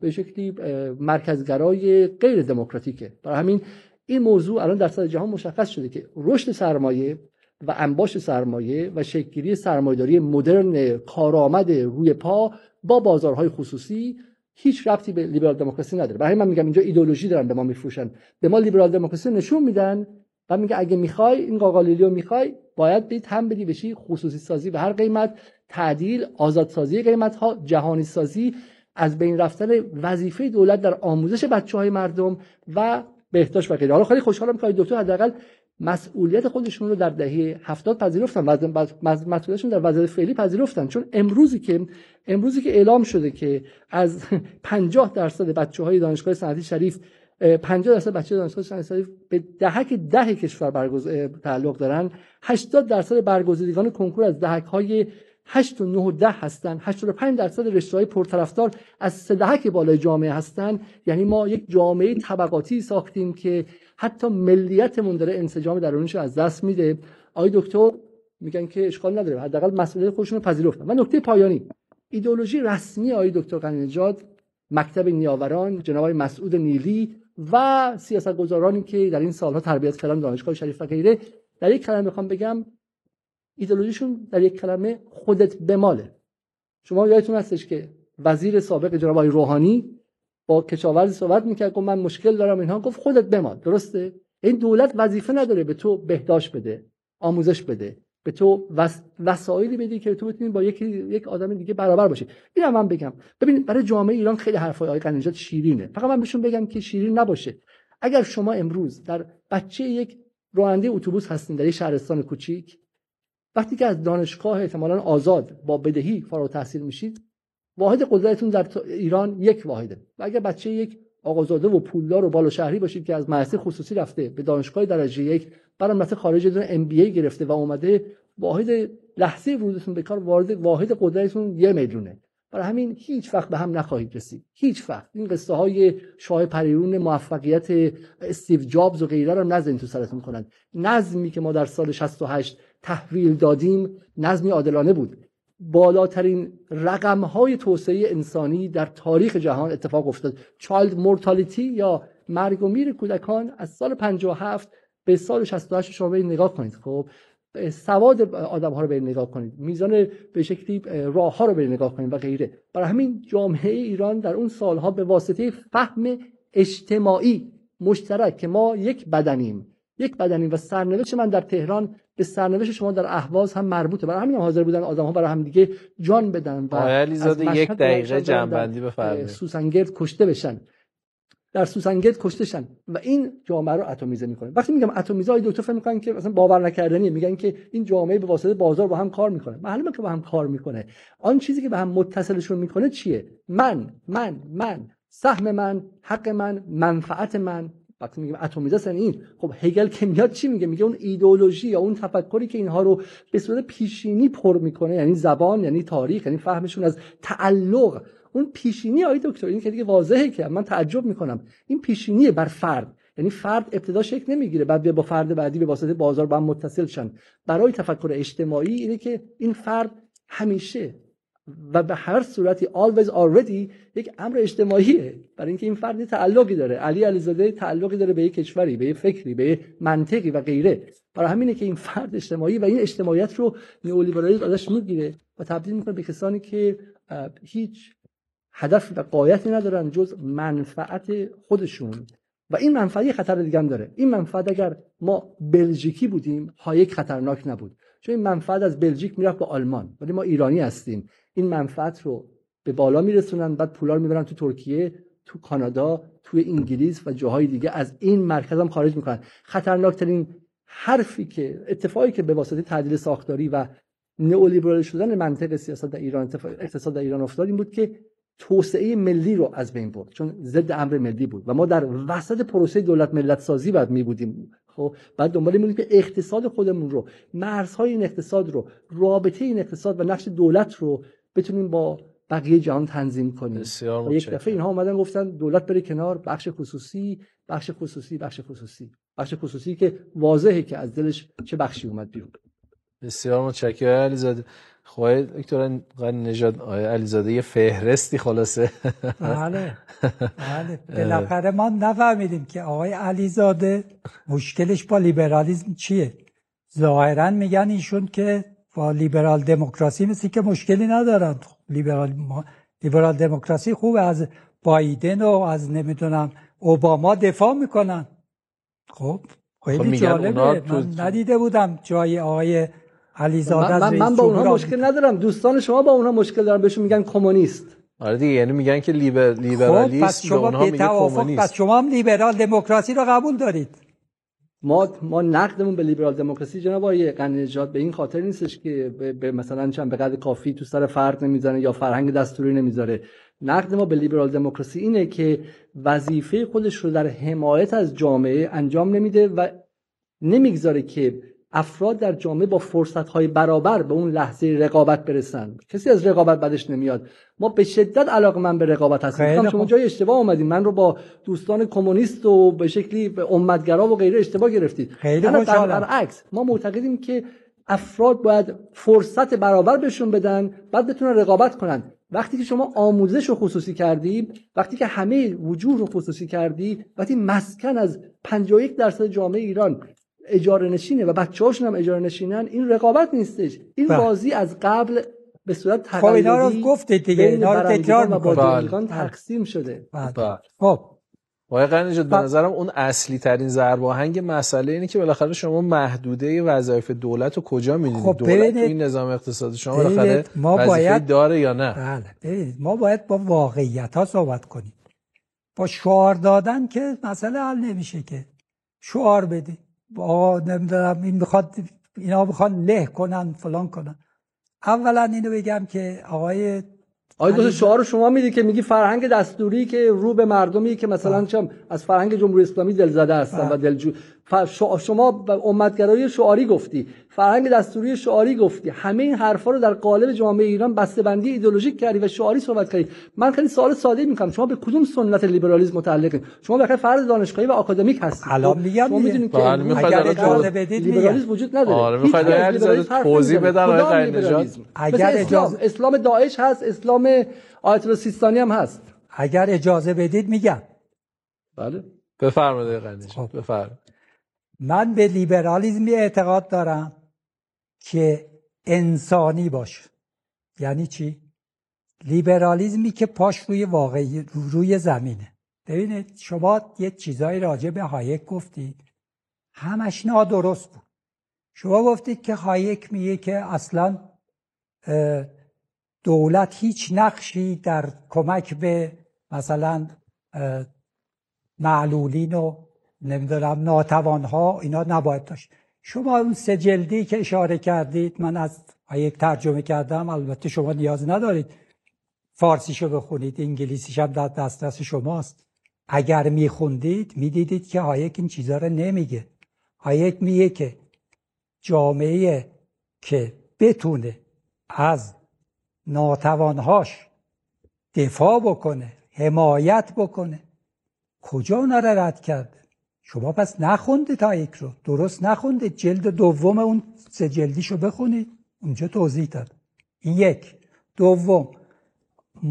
[SPEAKER 3] به شکلی مرکزگرای غیر دموکراتیکه. برای همین این موضوع الان در سطح جهان مشخص شده که رشد سرمایه و انباش سرمایه و شکلگیری سرمایه‌داری مدرن کارآمد روی پا با بازارهای خصوصی هیچ ربطی به لیبرال دموکراسی نداره. برای من میگم اینجا ایدولوژی دارن به ما میفروشن. به ما لیبرال دموکراسی نشون میدن و میگه اگه می‌خوای این قاقالیلیو می‌خوای باید بید هم بدی بشی خصوصی سازی به هر قیمت تعدیل آزادسازی قیمت ها جهانی سازی از بین رفتن وظیفه دولت در آموزش بچه های مردم و بهداشت و غیره. حالا خیلی خوشحالم که دکتر حداقل مسئولیت خودشون رو در دهه هفتاد پذیرفتن مسئولیتشون در وضعیت فعلی پذیرفتن. چون امروزی که امروزی که اعلام شده که از *laughs* 50 درصد بچه های دانشگاه صنعتی شریف 50 درصد بچه دانشگاه شریف به دهک ده کشور برگز... تعلق دارن. 80 درصد برگزیدگان کنکور از دهک های 8 و 9 و 10 هستن. 85 درصد رشته های پرطرفدار از سه دهک بالای جامعه هستن. یعنی ما یک جامعه طبقاتی ساختیم که حتی ملیتمون داره انسجام درونیش از دست میده. آقای دکتر میگن که اشکال نداره. حداقل مسئولیت خودشون رو پذیرفتن. و نکته پایانی. ایدئولوژی رسمی آقای دکتر قنیجاد مکتب نیاوران جناب مسعود نیلی و سیاستگزارانی که در این سالها تربیت کردن دانشگاه شریف و غیره در یک کلمه می‌خوام بگم ایدئولوژیشون در یک کلمه خودت بماله شما یادتون هستش که وزیر سابق جناب روحانی با کشاورزی صحبت می‌کرد گفت من مشکل دارم اینها گفت خودت بمال درسته؟ این دولت وظیفه نداره به تو بهداشت بده آموزش بده. به تو وسایلی بدی که تو بتونی با یک یک آدم دیگه برابر باشی. اینم من بگم. ببینید برای جامعه ایران خیلی حرفای آقای قنیجات شیرینه. فقط من بهشون بگم که شیرین نباشه. اگر شما امروز در بچه یک راننده اتوبوس هستین در یک شهرستان کوچیک وقتی که از دانشگاه احتمالا آزاد با بدهی فارغ تحصیل میشید واحد قدرتتون در ایران یک واحده. و اگر بچه یک آقازاده و پولدار و بالا شهری باشید که از مدرسه خصوصی رفته به دانشگاه درجه یک. برای مثلا خارج دونه ام بی ای گرفته و اومده واحد لحظه ورودتون به کار وارد واحد قدرتتون یه میلیونه برای همین هیچ وقت به هم نخواهید رسید. هیچ وقت. این قصه های شاه پریرون موفقیت استیو جابز و غیره رو نزنید تو سرتون کنند. نظمی که ما در سال 68 تحویل دادیم نظمی عادلانه بود. بالاترین رقم های توسعه انسانی در تاریخ جهان اتفاق افتاد. چایلد مورتالیتی یا مرگ و میر کودکان از سال 57 به سال 68 شما به نگاه کنید. خب سواد آدم ها رو به نگاه کنید. میزان به شکلی راه ها رو به نگاه کنید و غیره. برای همین جامعه ایران در اون سالها به واسطه فهم اجتماعی مشترک که ما یک بدنیم یک بدنیم و سرنوشت من در تهران به سرنوشت شما در اهواز هم مربوطه. برای همین هم حاضر بودن آدم ها برای هم دیگه جان بدن و
[SPEAKER 1] از یک دقیقه جنبندی بفرمایید.
[SPEAKER 3] سوسنگرد کشته بشن. در سوسنگرد کشتشن و این جامعه رو اتمیزه می‌کنه. وقتی میگم اتمیزه های دکتر فکر می‌کنن که مثلا باور نکردنیه. میگن که این جامعه به واسطه بازار با هم کار می‌کنه. معلومه که با هم کار می‌کنه. آن چیزی که به هم متصلشون می‌کنه چیه؟ من من من سهم من حق من منفعت من وقتی میگیم اتمیزه این خب هگل که میاد چی میگه؟ میگه اون ایدئولوژی یا اون تفکری که اینها رو به صورت پیشینی پر می‌کنه یعنی زبان یعنی تاریخ یعنی فهمشون از تعلق. اون پیشینی آی دکتر این که دیگه واضحه که من تعجب می‌کنم. این پیشینی بر فرد یعنی فرد ابتدا شکل نمی‌گیره بعد با فرد بعدی به واسطه بازار با هم متصل شن. برای تفکر اجتماعی اینه که این فرد همیشه و به هر صورتی always already یک امر اجتماعیه. برای اینکه این فرد تعلقی داره. علی علیزاده تعلقی داره به یک کشوری به یک فکری به یک منطقی و غیره. برای همینه که این فرد اجتماعی و این اجتماعیت رو نئولیبرالیسم ازش می‌گیره و تبدیل می‌کنه به کسانی که هیچ هدف و قایتی ندارن جز منفعت خودشون. و این منفعت خطر دیگه هم داره. این منفعت اگر ما بلژیکی بودیم هایک خطرناک نبود. چون این منفعت از بلژیک می‌رفت به آلمان. ولی ما ایرانی هستیم. این منفعت رو به بالا میرسونن بعد پولا رو می‌برن تو ترکیه تو کانادا تو انگلیس و جاهای دیگه. از این مرکز هم خارج می‌کنن. خطرناکترین حرفی که اتفاقی که به واسطه تعدیل ساختاری و نئولیبرال شدن منطق سیاست در ایران اقتصاد در ایران افتاد این بود که توسعه ملی رو از بین برد. چون ضد امر ملی بود. و ما در وسط پروسه دولت ملت سازی بعد می بودیم خب بعد دنبال می‌بودیم که اقتصاد خودمون رو مرزهای این اقتصاد رو رابطه این اقتصاد و نقش دولت رو بتونیم با بقیه جهان تنظیم کنیم.
[SPEAKER 1] و
[SPEAKER 3] یک دفعه اینها اومدن گفتن دولت بره کنار بخش خصوصی بخش خصوصی بخش خصوصی. بخش خصوصی که واضحه که از دلش چه بخشی اومد بیرون.
[SPEAKER 1] بسیار متشکرم علیزاده. خواهی دکتر غنی نژاد علیزاده یه فهرستی خلاصه.
[SPEAKER 2] بله. بله. *laughs* بالاخره ما نفهمیدیم که آقای علیزاده مشکلش با لیبرالیزم چیه. ظاهرا میگن ایشون که با لیبرال دموکراسی مثل که مشکلی ندارن. لیبرال, لیبرال دموکراسی خوب از بایدن و از نمی‌دونم اوباما دفاع می‌کنن. خب خیلی
[SPEAKER 1] خب
[SPEAKER 2] جالبه. من ندیده بودم جای آقای علیزاده
[SPEAKER 3] من, من با اونها مشکل ندارم. دوستان شما با اونها مشکل دارن. بهشون میگن کمونیست.
[SPEAKER 1] آره دیگه یعنی میگن که لیبر
[SPEAKER 2] خب پس شما به
[SPEAKER 1] میگه کمونیست.
[SPEAKER 2] پس شما هم لیبرال دموکراسی رو قبول دارید.
[SPEAKER 3] ما ما نقدمون به لیبرال دموکراسی جناب آقای نژاد به این خاطر نیستش که به, مثلا چند به قدر کافی تو سر فرد نمی‌زنه یا فرهنگ دستوری نمی‌ذاره. نقد ما به لیبرال دموکراسی اینه که وظیفه خودش رو در حمایت از جامعه انجام نمیده و نمی‌گذاره که افراد در جامعه با فرصتهای برابر به اون لحظه رقابت برسن. کسی از رقابت بدش نمیاد. ما به شدت علاقه من به رقابت هستیم. شما جای اشتباه اومدیم من رو با دوستان کمونیست و به شکلی امتگرا و غیره اشتباه گرفتید.
[SPEAKER 2] خیلی
[SPEAKER 3] عکس ما معتقدیم که افراد باید فرصت برابر بهشون بدن بعد بتونن رقابت کنن. وقتی که شما آموزش رو خصوصی کردی وقتی که همه وجود رو خصوصی کردی وقتی مسکن از 51 درصد جامعه ایران اجاره نشینه و بچه‌هاشون هم اجاره نشینن این رقابت نیستش. این
[SPEAKER 2] بله.
[SPEAKER 3] بازی از قبل به صورت تقلیدی
[SPEAKER 2] خب اینا رو گفتید دیگه اینا رو تکرار
[SPEAKER 3] و
[SPEAKER 2] می‌کنید
[SPEAKER 3] با تقسیم شده.
[SPEAKER 2] بله. خب.
[SPEAKER 1] آقای قنیجاد به نظرم اون اصلی ترین ضرب آهنگ مسئله اینه که بالاخره شما محدوده وظایف دولت رو کجا می‌دونید؟
[SPEAKER 2] خب
[SPEAKER 1] دولت تو این نظام اقتصادی شما بالاخره
[SPEAKER 2] ما باید
[SPEAKER 1] داره یا نه؟
[SPEAKER 2] بله. ما باید با واقعیت ها صحبت کنیم. با شعار دادن که مسئله حل نمیشه که. شعار بدید با نمی‌دونم این می‌خواد اینا می‌خوان له کنن فلان کنن. اولا اینو بگم که آقای
[SPEAKER 3] آقای دو شعار شما میدی که میگی فرهنگ دستوری که رو به مردمی که مثلا چم از فرهنگ جمهوری اسلامی دلزده هستن و دلجو شما امتگرایی شعاری گفتی فرهنگ دستوری شعاری گفتی همه این حرفا رو در قالب جامعه ایران بندی ایدئولوژیک کردی و شعاری صحبت کردی. من خیلی سوال ساده می‌کنم. شما به کدوم سنت لیبرالیسم متعلقید شما به فرد دانشگاهی و آکادمیک هستید.
[SPEAKER 2] الان میگم
[SPEAKER 3] شما می‌دونید که
[SPEAKER 2] بله، اگر اجازه بدید
[SPEAKER 3] لیبرالیسم وجود نداره.
[SPEAKER 1] آره می‌خواید توضیح بدن آقای
[SPEAKER 3] اگر اجازه اسلام داعش هست اسلام آیت الله سیستانی هم هست.
[SPEAKER 2] اگر اجازه بدید میگم.
[SPEAKER 3] بله.
[SPEAKER 1] بفرمایید قنیش
[SPEAKER 2] خب.
[SPEAKER 1] بفرمایید.
[SPEAKER 2] من به لیبرالیزمی اعتقاد دارم که انسانی باشه. یعنی چی؟ لیبرالیزمی که پاش روی واقعی روی زمینه. ببینید شما یه چیزایی راجع به هایک گفتید. همش نادرست بود. شما گفتید که هایک میگه که اصلا دولت هیچ نقشی در کمک به مثلا معلولین و نمی‌دونم ناتوانها اینا نباید داشت. شما اون سه جلدی که اشاره کردید من از یک ترجمه کردم البته شما نیاز ندارید فارسیشو بخونید انگلیسیش هم در دسترس شماست. اگر میخوندید می‌دیدید که هایک این چیزها رو نمیگه. هایک میگه که جامعه که بتونه از ناتوانهاش دفاع بکنه حمایت بکنه کجا اونا رد کرده؟ شما پس نخوندید هایک رو. درست نخونده. جلد دوم اون سه جلدیشو بخونید. اونجا توضیح داد. این یک. دوم.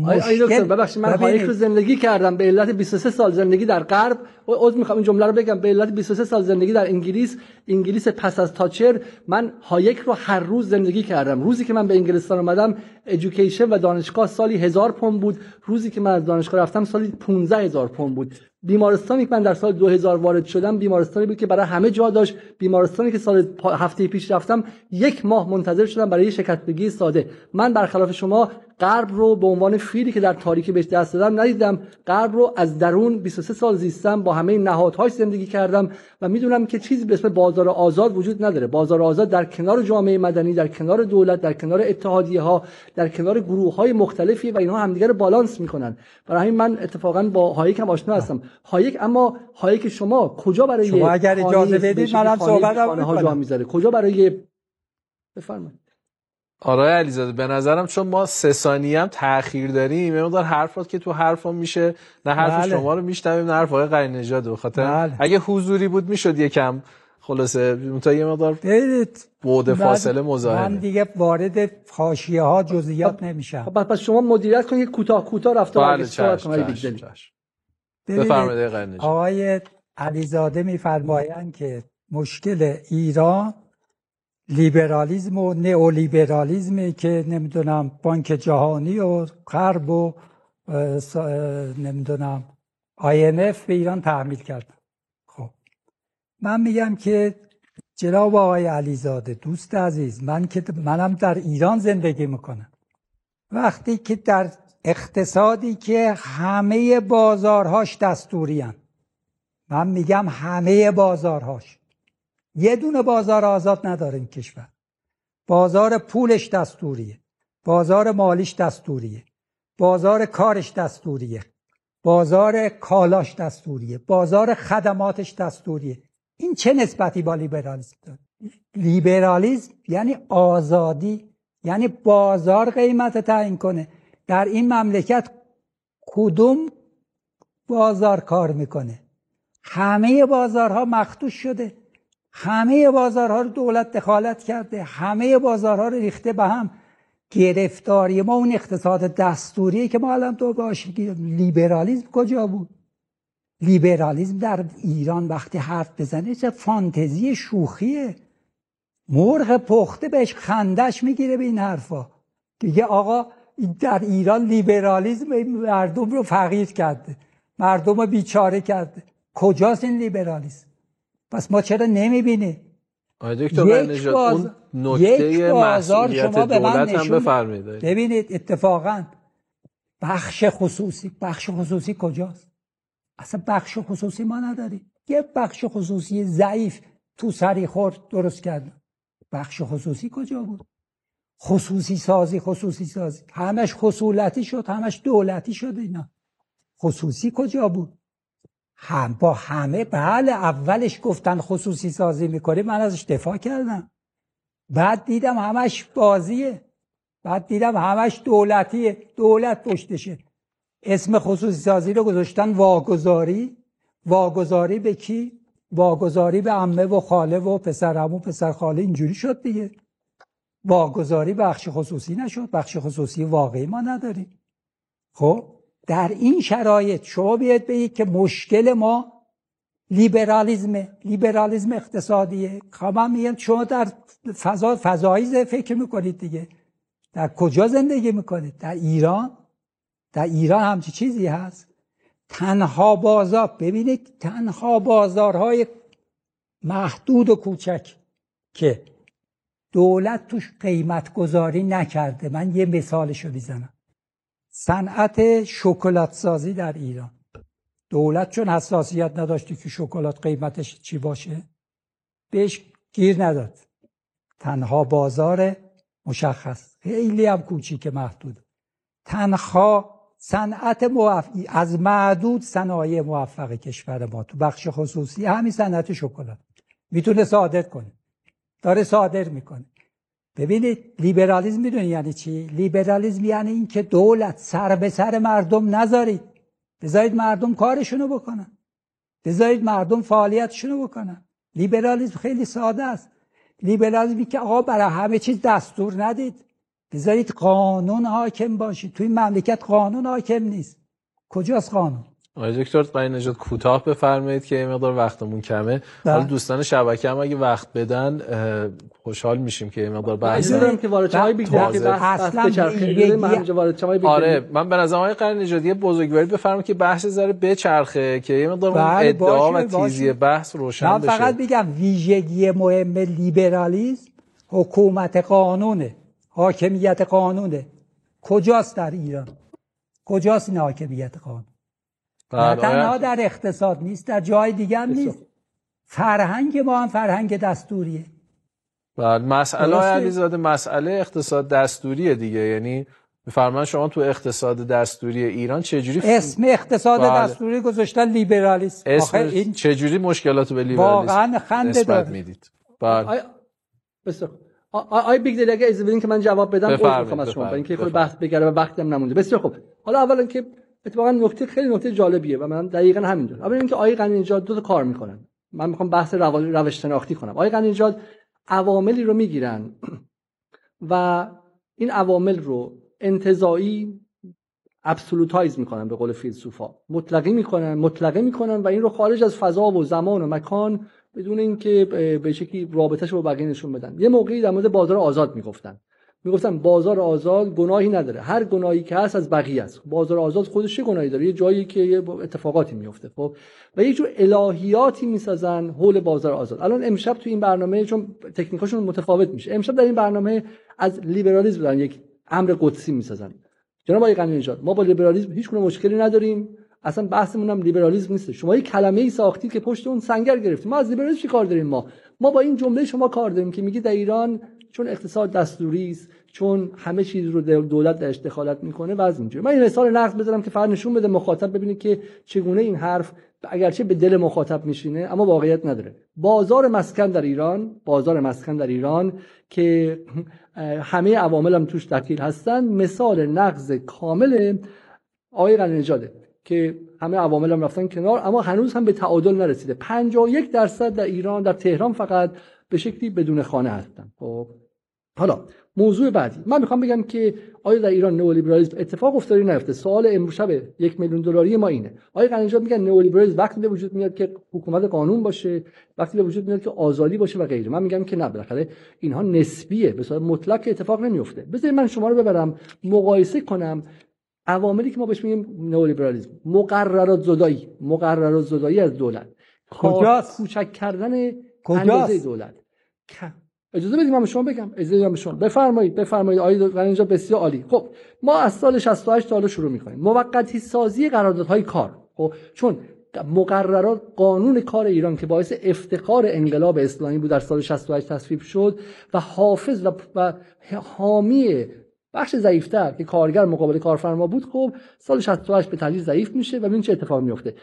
[SPEAKER 3] آقای دکتر ببخشید من هایک رو زندگی کردم. به علت 23 سال زندگی در غرب. عذر می‌خوام این جمله رو بگم. به علت 23 سال زندگی در انگلیس انگلیس پس از تاچر من هایک رو هر روز زندگی کردم. روزی که من به انگلستان اومدم education و دانشگاه سالی هزار پوند بود. روزی که من از دانشگاه رفتم سالی 15 هزار پوند بود. بیمارستانی که من در سال 2000 وارد شدم بیمارستانی بود که برای همه جا داشت. بیمارستانی که سال هفته پیش رفتم یک ماه منتظر شدم برای شکستگی ساده. من برخلاف شما غرب رو به عنوان فیلی که در تاریکی بهش دست دادم ندیدم. غرب رو از درون 23 سال زیستم با همه نهادهاش زندگی کردم و می‌دونم که چیزی به اسم بازار آزاد وجود نداره. بازار آزاد در کنار جامعه مدنی در کنار دولت در کنار اتحادیه ها در کنار گروه های مختلفی و اینها همدیگه رو بالانس می‌کنن. برای همین من اتفاقا با هایک هم آشنا هستم. هایک اما هایک شما کجا برای
[SPEAKER 2] شما اگر اجازه بدید منم صحبت
[SPEAKER 3] می‌ذاره؟ کجا برای بفرمایید.
[SPEAKER 1] آقای علیزاده به نظرم چون ما سه ثانیه هم تاخیر داریم یه مقدار حرفات که تو حرفم میشه نه حرف بله. شما رو میشنویم نه حرف آقای قرین نژاد به خاطر بله. اگه حضوری بود می‌شد یکم خلاصه تا یه مقدار بود فاصله مزاحمه.
[SPEAKER 2] من دیگه وارد حاشیه ها جزئیات نمیشم.
[SPEAKER 3] خب پس شما مدیریت کنید کوتاه کوتاه رفته
[SPEAKER 1] بله بفرمایید
[SPEAKER 2] آقای علیزاده میفرمایند که مشکل ایران لیبرالیزم و نئولیبرالیزمی که نمی‌دونم بانک جهانی و غرب و نمی‌دونم IMF به ایران تحمیل کرد. خب. من میگم که جناب آقای علیزاده دوست عزیز من که منم در ایران زندگی می‌کنم. وقتی که در اقتصادی که همه بازارهاش دستوری من میگم همه بازارهاش. یه دونه بازار آزاد نداره این کشور. بازار پولش دستوریه. بازار مالیش دستوریه. بازار کارش دستوریه. بازار کالاش دستوریه. بازار خدماتش دستوریه. این چه نسبتی با لیبرالیسم داره؟ لیبرالیسم یعنی آزادی یعنی بازار قیمت تعیین کنه. در این مملکت کدوم بازار کار می‌کنه؟ همه بازارها مختوش شده. همه بازارها رو دولت دخالت کرده همه بازارها رو ریخته به هم. گرفتاری ما اون اقتصاد دستوری که ما الان تو باش لیبرالیزم کجا بود؟ لیبرالیزم در ایران وقتی حرف بزنه چه فانتزی شوخیه. مرغ پخته بهش خندش می‌گیره به این حرفا. دیگه آقا در ایران لیبرالیزم مردم رو فقیر کرده مردم رو بیچاره کرده. کجاست این لیبرالیزم پس ما چرا نمی‌بینیم
[SPEAKER 1] دکتر یک باز... اون نکته بازار شما به من نشون
[SPEAKER 2] ببینید اتفاقا بخش خصوصی بخش خصوصی کجاست؟ اصلا بخش خصوصی ما نداریم. یه بخش خصوصی ضعیف تو سری خورد درست کردن. بخش خصوصی کجا بود؟ خصوصی سازی خصوصی سازی. همش خصولتی شد همش دولتی شد اینا. خصوصی کجا بود؟ هم با همه بله اولش گفتن خصوصی سازی می‌کنه من ازش دفاع کردم. بعد دیدم همش بازیه. بعد دیدم همش دولتیه. دولت پشتشه. اسم خصوصی سازی رو گذاشتن واگذاری. واگذاری به کی؟ واگذاری به عمه و خاله و پسر عمو پسر خاله اینجوری شد دیگه. واگذاری بخش خصوصی نشد. بخش خصوصی واقعی ما نداریم. خب؟ در این شرایط شما بیاید بگید که مشکل ما لیبرالیزم لیبرالیزم اقتصادیه. خب من شما در فضا فضایی فکر می‌کنید دیگه. در کجا زندگی می‌کنید؟ در ایران؟ در ایران همچی چیزی هست؟ تنها بازار ببینید تنها بازارهای محدود و کوچک که دولت توش قیمت گذاری نکرده. من یه مثالشو می‌زنم. صنعت شکلات سازی در ایران. دولت چون حساسیت نداشته که شکلات قیمتش چی باشه بهش گیر نداد. تنها بازار مشخص. خیلی هم کوچیک محدود. تنها صنعت موفق از معدود صنایع موفق کشور ما. تو بخش خصوصی همین صنعت شکلات. می‌تونه صادر کنه. داره صادر می‌کنه. ببینید لیبرالیزم می‌دونی یعنی چی؟ لیبرالیزم یعنی اینکه دولت سر به سر مردم نذارید. بذارید مردم کارشونو بکنن. بذارید مردم فعالیتشون رو بکنن. لیبرالیسم خیلی ساده است. لیبرالیسمی که آقا برای همه چیز دستور ندید. بذارید قانون حاکم باشید. توی مملکت قانون حاکم نیست. کجاست قانون؟
[SPEAKER 1] آقای دکتر قاین نجات کوتاه بفرمایید که یه مقدار وقتمون کمه. حالا. دوستان شبکه هم اگه وقت بدن خوشحال میشیم که یه مقدار بحث
[SPEAKER 3] دارم که وارد شمای بیگ
[SPEAKER 2] اصلا
[SPEAKER 3] بچرخه من وارد شمای بیگ
[SPEAKER 1] آره. من به نظر آقای قرن نژادی بزرگواری بفرمایید که بحث ذره بچرخه که یه مقدار اون
[SPEAKER 2] بله،
[SPEAKER 1] ادعا و تیزی. بحث روشن
[SPEAKER 2] من
[SPEAKER 1] بشه.
[SPEAKER 2] فقط میگم ویژگی مهم لیبرالیسم حکومت قانونه حاکمیت قانونه. کجاست در ایران؟ کجاست این حاکمیت قانون؟ نه
[SPEAKER 1] بله،
[SPEAKER 2] تنها در اقتصاد نیست در جای دیگه هم نیست. فرهنگ ما هم فرهنگ دستوریه.
[SPEAKER 1] بله مسئله. علیزاده مسئله اقتصاد دستوریه دیگه. یعنی میفرمان شما تو اقتصاد دستوری ایران چجوری ف-
[SPEAKER 2] اسم اقتصاد
[SPEAKER 1] بله.
[SPEAKER 2] دستوری گذاشتن لیبرالیسم.
[SPEAKER 1] اسم
[SPEAKER 2] این
[SPEAKER 1] چجوری مشکلات رو به لیبرالیسم
[SPEAKER 2] واقعا خنده
[SPEAKER 1] نسبت
[SPEAKER 2] داره.
[SPEAKER 1] می‌دید؟ بله.
[SPEAKER 3] آیا بسیار خوب. آ- آ- آیا بیگ اگه اجازه بدین که من جواب بدم عذر می‌خوام از شما. برای اینکه خود. بحث بگره و وقتی هم نمونده. بسیار خوب. حالا اولا که اتفاقا نکته خیلی نکته جالبیه و من دقیقا همینجور اولا اینکه آقای غنی نژاد دو تا کار می‌کنن. من می‌خوام بحث رو- روش شناختی کنم. آقای غنی نژاد عواملی رو می‌گیرن *clears throat* و این عوامل رو انتزاعی ابسولوتایز می‌کنن به قول فیلسوفا. مطلقی می‌کنن مطلقه می‌کنن و این رو خارج از فضا و زمان و مکان بدون اینکه به- شکلی رابطهش رو با بقیه نشون بدن. یه موقعی در مورد بازار آزاد می‌گفتن. می‌گفتن بازار آزاد گناهی نداره. هر گناهی که هست از بقیه است. بازار آزاد خودش چه گناهی داره؟ یه جایی که یه اتفاقاتی میفته خب و یه جور الهیاتی می‌سازن حول بازار آزاد. الان امشب تو این برنامه چون تکنیکاشون متفاوت میشه امشب در این برنامه از لیبرالیسم دارن یک امر قدسی می‌سازن. جناب آقای نژاد ما با لیبرالیسم هیچ گونه مشکلی نداریم. اصلا بحثمون هم لیبرالیسم نیست. شما یک کلمه ای ساختید که پشت اون سنگر گرفتیم ما از لیبرالیسم چی کار داریم ما؟ ما با این جمله شما کار داریم که میگی در ایران چون اقتصاد دستوری است چون همه چیز رو دولت درش دخالت می‌کنه و از اینجوری. من این مثال نقد بذارم که فقط نشون بده مخاطب ببینه که چگونه این حرف اگرچه به دل مخاطب میشینه اما واقعیت نداره. بازار مسکن در ایران بازار مسکن در ایران که *laughs* همه عوامل هم توش دخیل هستن. مثال نقض کامل آقای غنی نژاده که همه عوامل هم رفتن کنار اما هنوز هم به تعادل نرسیده. 51 درصد در ایران در تهران فقط به شکلی بدون خانه هستن. خب؟ حالا موضوع بعدی. من می‌خوام بگم که آیا در ایران نئولیبرالیسم اتفاق افتاده یا نیفته سوال امروز شب یک میلیون دلاری ما اینه. آیا نژاد میگن نئولیبرالیسم وقتی به وجود میاد که حکومت قانون باشه وقتی به وجود میاد که آزادی باشه و غیره؟ من میگم که نه. بالاخره اینها نسبیه. به صورت مطلق اتفاق نمیفته بذارید من شما رو ببرم مقایسه کنم عواملی که ما بهش میگیم نئولیبرالیسم. مقررات زدایی. مقررات زدایی از دولت.
[SPEAKER 2] کجاست؟
[SPEAKER 3] کوچک کردن
[SPEAKER 2] کجاست؟
[SPEAKER 3] اندازه دولت. اجازه بدید من شما بگم. اجازه بدید شما. بفرمایید بفرمایید. آقای اینجا بسیار عالی. خب ما از سال 68 تا حالا شروع می‌کنیم. موقتی سازی قراردادهای کار. خب چون مقررات قانون کار ایران که باعث افتخار انقلاب اسلامی بود در سال 68 تصویب شد و حافظ و, و حامی بخش ضعیفتر که کارگر مقابل کارفرما بود خب سال 68 به تدریج ضعیف میشه و ببین چه اتفاق میفته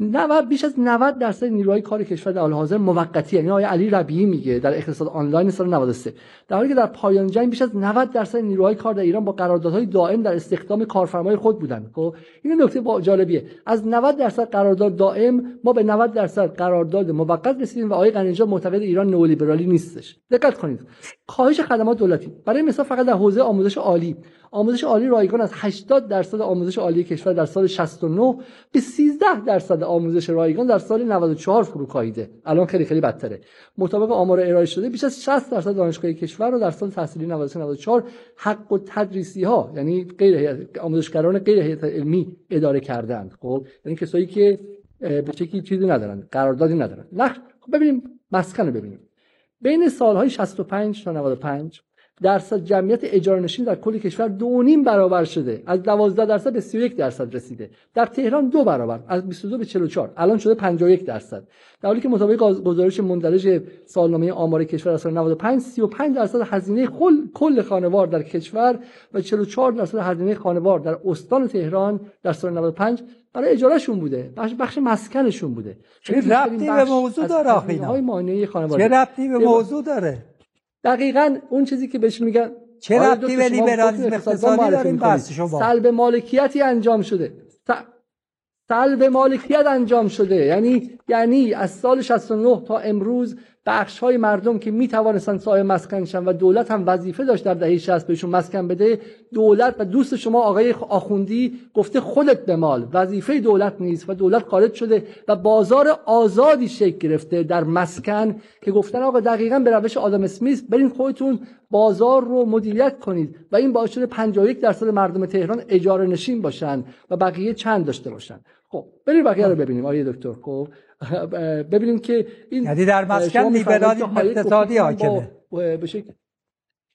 [SPEAKER 3] 90 بیش از 90 درصد نیروهای کار کشور در حال حاضر موقتی یعنی آقای علی ربیعی میگه در اقتصاد آنلاین سال 93 در حالی که در پایان جنگ بیش از 90 درصد نیروهای کار در ایران با قراردادهای دائم در استخدام کارفرمای خود بودند. خب این نکته جالبیه. از 90 درصد قرارداد دائم ما به 90 درصد قرارداد موقت رسیدیم و آقای غنی‌نژاد معتقد ایران نئولیبرالی نیستش. دقت کنید. کاهش خدمات دولتی. برای مثال فقط در حوزه آموزش عالی. آموزش عالی رایگان از 80 درصد آموزش عالی کشور در سال 69 به 13 درصد آموزش رایگان در سال 94 فرو کاهیده الان خیلی خیلی بدتره. مطابق آمار ارائه شده بیش از 60 درصد دانشگاه کشور رو در سال تحصیلی 93 94 حق و تدریسی ها یعنی غیر آموزشگران غیر هیئت علمی اداره کردند خب یعنی کسایی که به شکلی چیزی ندارن قراردادی ندارن. نخ خب ببینیم مسکن ببینیم. بین سالهای 65 تا 95 درصد جمعیت اجاره نشین در کل کشور دو نیم برابر شده. از 12 درصد به 31 درصد رسیده. در تهران دو برابر از 22 به 44 الان شده 51 درصد. در حالی که مطابق گزارش مندرج سالنامه آمار کشور از سال 95 35 درصد هزینه کل کل خانوار در کشور و 44 درصد هزینه خانوار در استان تهران در سال 95 برای اجارهشون بوده. بخش بخش مسکنشون بوده.
[SPEAKER 2] چه ربطی به موضوع داره آخه اینا؟ چه ربطی به موضوع داره؟
[SPEAKER 3] دقیقا اون چیزی که بهش میگن
[SPEAKER 2] چه ربطی به لیبرالیسم اقتصادی داریم
[SPEAKER 3] سلب مالکیتی انجام شده. سلب مالکیت انجام شده. یعنی یعنی از سال 69 تا امروز بخش های مردم که می توانستن صاحب مسکن شن و دولت هم وظیفه داشت در دهه 60 بهشون مسکن بده دولت و دوست شما آقای آخوندی گفته خودت به مال. وظیفه دولت نیست و دولت خارج شده و بازار آزادی شکل گرفته در مسکن که گفتن آقا دقیقا به روش آدم اسمیث برین خودتون بازار رو مدیریت کنید و این باعث شده 51 درصد مردم تهران اجاره نشین باشن و بقیه چند داشته باشن. خب بریم بقیه رو ببینیم آقای دکتر. خب ببینیم که این
[SPEAKER 2] یعنی در مسکن لیبرالیسم اقتصادی حاکمه.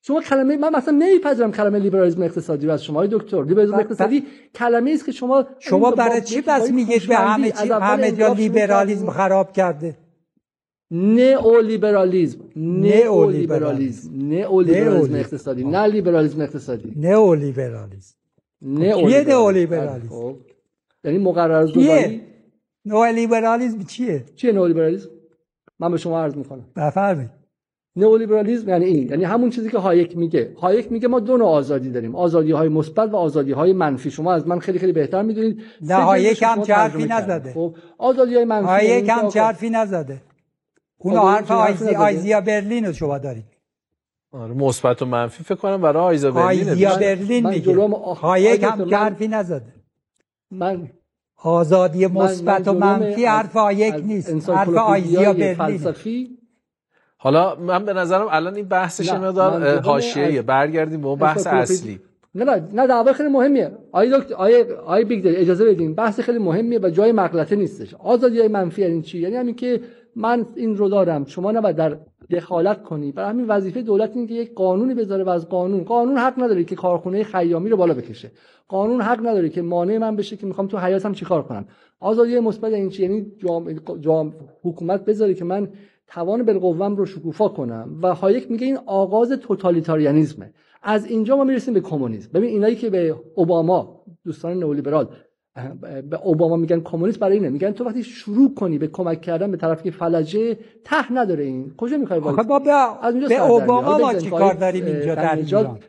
[SPEAKER 3] شما کلمه من مثلا نمیپذیرم کلمه لیبرالیسم اقتصادی رو از شما دکتر. لیبرالیسم اقتصادی کلمه است که شما
[SPEAKER 2] شما برای چی پس میگید به همه چی همه جا لیبرالیسم خراب کرده؟
[SPEAKER 3] نئولیبرالیسم. نئولیبرالیسم. نئولیبرالیسم. اقتصادی نه لیبرالیسم اقتصادی.
[SPEAKER 2] نئولیبرالیسم. نئولیبرالیسم؟ خب.
[SPEAKER 3] یعنی مکرر دوباره
[SPEAKER 2] نئولیبرالیسم چیه؟
[SPEAKER 3] چیه نئولیبرالیسم من به شما عرض می‌کنم.
[SPEAKER 2] بفرمایید
[SPEAKER 3] نئولیبرالیسم یعنی این یعنی همون چیزی که هایک میگه. هایک میگه ما دو نوع آزادی داریم. آزادی های مثبت و آزادی های منفی. شما از من خیلی خیلی بهتر می‌دونید.
[SPEAKER 2] نه هایک هم حرفی نزده.
[SPEAKER 3] خب آزادی های منفی
[SPEAKER 2] هایک هم حرفی نزده. اون حرف آیزی آیزایا برلین رو شما دارید.
[SPEAKER 1] آره مثبت و منفی فکر کنم برای آیزا برلین
[SPEAKER 2] آیزایا برلین میگه. هایک هم حرفی نزده.
[SPEAKER 3] من
[SPEAKER 2] آزادی مثبت و منفی حرف هایک نیست. حرف آیزایا برلین
[SPEAKER 1] حالا من به نظرم الان این بحثش مقدار حاشیه‌ایه برگردیم به اون بحث اصلی.
[SPEAKER 3] نه نه دعوا خیلی مهمیه. آی دکتر آی آی بیگ اجازه بدین. بحث خیلی مهمیه و جای مغلطه نیستش. آزادی های منفی یعنی چی؟ یعنی همین که من این رو دارم. شما نباید در دخالت کنی. برای همین وظیفه دولت اینه که یک قانونی بذاره و از قانون. قانون حق نداره که کارخونه خیامی رو بالا بکشه. قانون حق نداره که مانع من بشه که می‌خوام تو حیاتم چیکار کنم. آزادی مثبت این چی؟ یعنی جام... جام... حکومت بذاره که من توان بالقوم رو شکوفا کنم. و هایک میگه این آغاز توتالیتاریانیزمه. از اینجا ما می‌رسیم به کمونیسم. ببین اینایی که به اوباما دوستان نئولیبرال به اوباما میگن کمونیست برای اینه. میگن تو وقتی شروع کنی به کمک کردن به طرف که فلجه ته نداره این. کجا می‌خوای
[SPEAKER 2] وایس با به, به اوباما ما چیکار داریم اینجا در ایران؟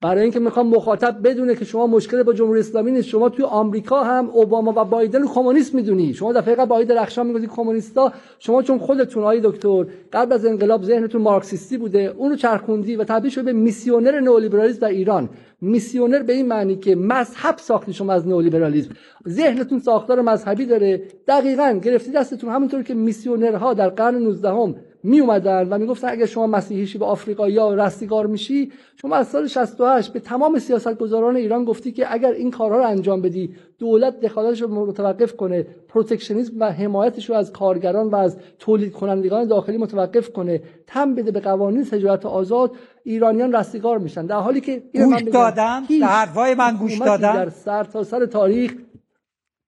[SPEAKER 3] برای اینکه می‌خوام مخاطب بدونه که شما مشکل با جمهوری اسلامی نیست. شما توی آمریکا هم اوباما و بایدن رو کمونیست می‌دونی. شما دفعه قبل باید رخشان می‌گفتی کمونیستا. شما چون خودتون آقای دکتر قبل از انقلاب ذهنتون مارکسیستی بوده اون رو چرخوندی و تبدیل شد به میسیونر نئولیبرالیسم در ایران. میسیونر به این معنی که مذهب ساختی شما از نئولیبرالیسم. ذهنتون ساختار مذهبی داره. دقیقا گرفتی دستتون همونطور که میسیونرها در قرن 19 می اومدن و می‌گفتن اگر شما مسیحیشی به آفریقا یا رستگار میشی شما از سال 68 به تمام سیاستگزاران ایران گفتی که اگر این کارها رو انجام بدی دولت دخالتش رو متوقف کنه پروتکشنیسم و حمایتش رو از کارگران و از تولید کنندگان داخلی متوقف کنه تم بده به قوانین تجارت آزاد ایرانیان رستگار میشن. در حالی که
[SPEAKER 2] گوش دادم در حرفای من گوش دادم
[SPEAKER 3] در سرتاسر سر تاریخ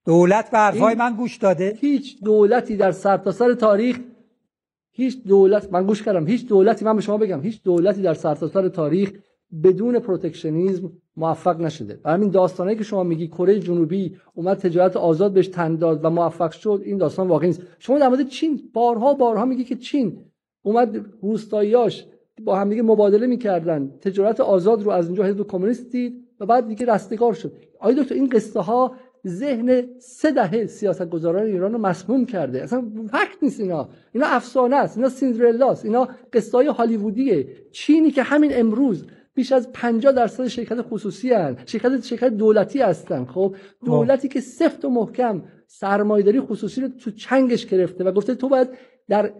[SPEAKER 2] دولت به حرفای من گوش داده؟
[SPEAKER 3] هیچ دولتی در سرتاسر سر تاریخ هیچ دولت من گوش کردم. هیچ دولتی من به شما بگم هیچ دولتی در سرتاسر تاریخ بدون protectionism موفق نشده. و همین داستانایی که شما میگی کره جنوبی اومد تجارت آزاد بهش تن داد و موفق شد این داستان واقعی نیست. شما در مورد چین بارها بارها میگی که چین اومد روستاییاش با هم دیگه مبادله می‌کردن. تجارت آزاد رو از اینجا حزب کمونیست دید و بعد دیگه رستگار شد. آیا دکتر این قصه ها ذهن سه دهه سیاستگزاران ایران رو مسموم کرده. اصلا فکت نیست اینا. اینا افسانه است. اینا سیندرلاست اینا قصه های هالیوودیه. چینی که همین امروز بیش از 50 درصد شرکت خصوصی هن. شرکت شرکت دولتی هستن خب دولتی که سفت و محکم سرمایه‌داری خصوصی رو تو چنگش گرفته و گفته تو باید در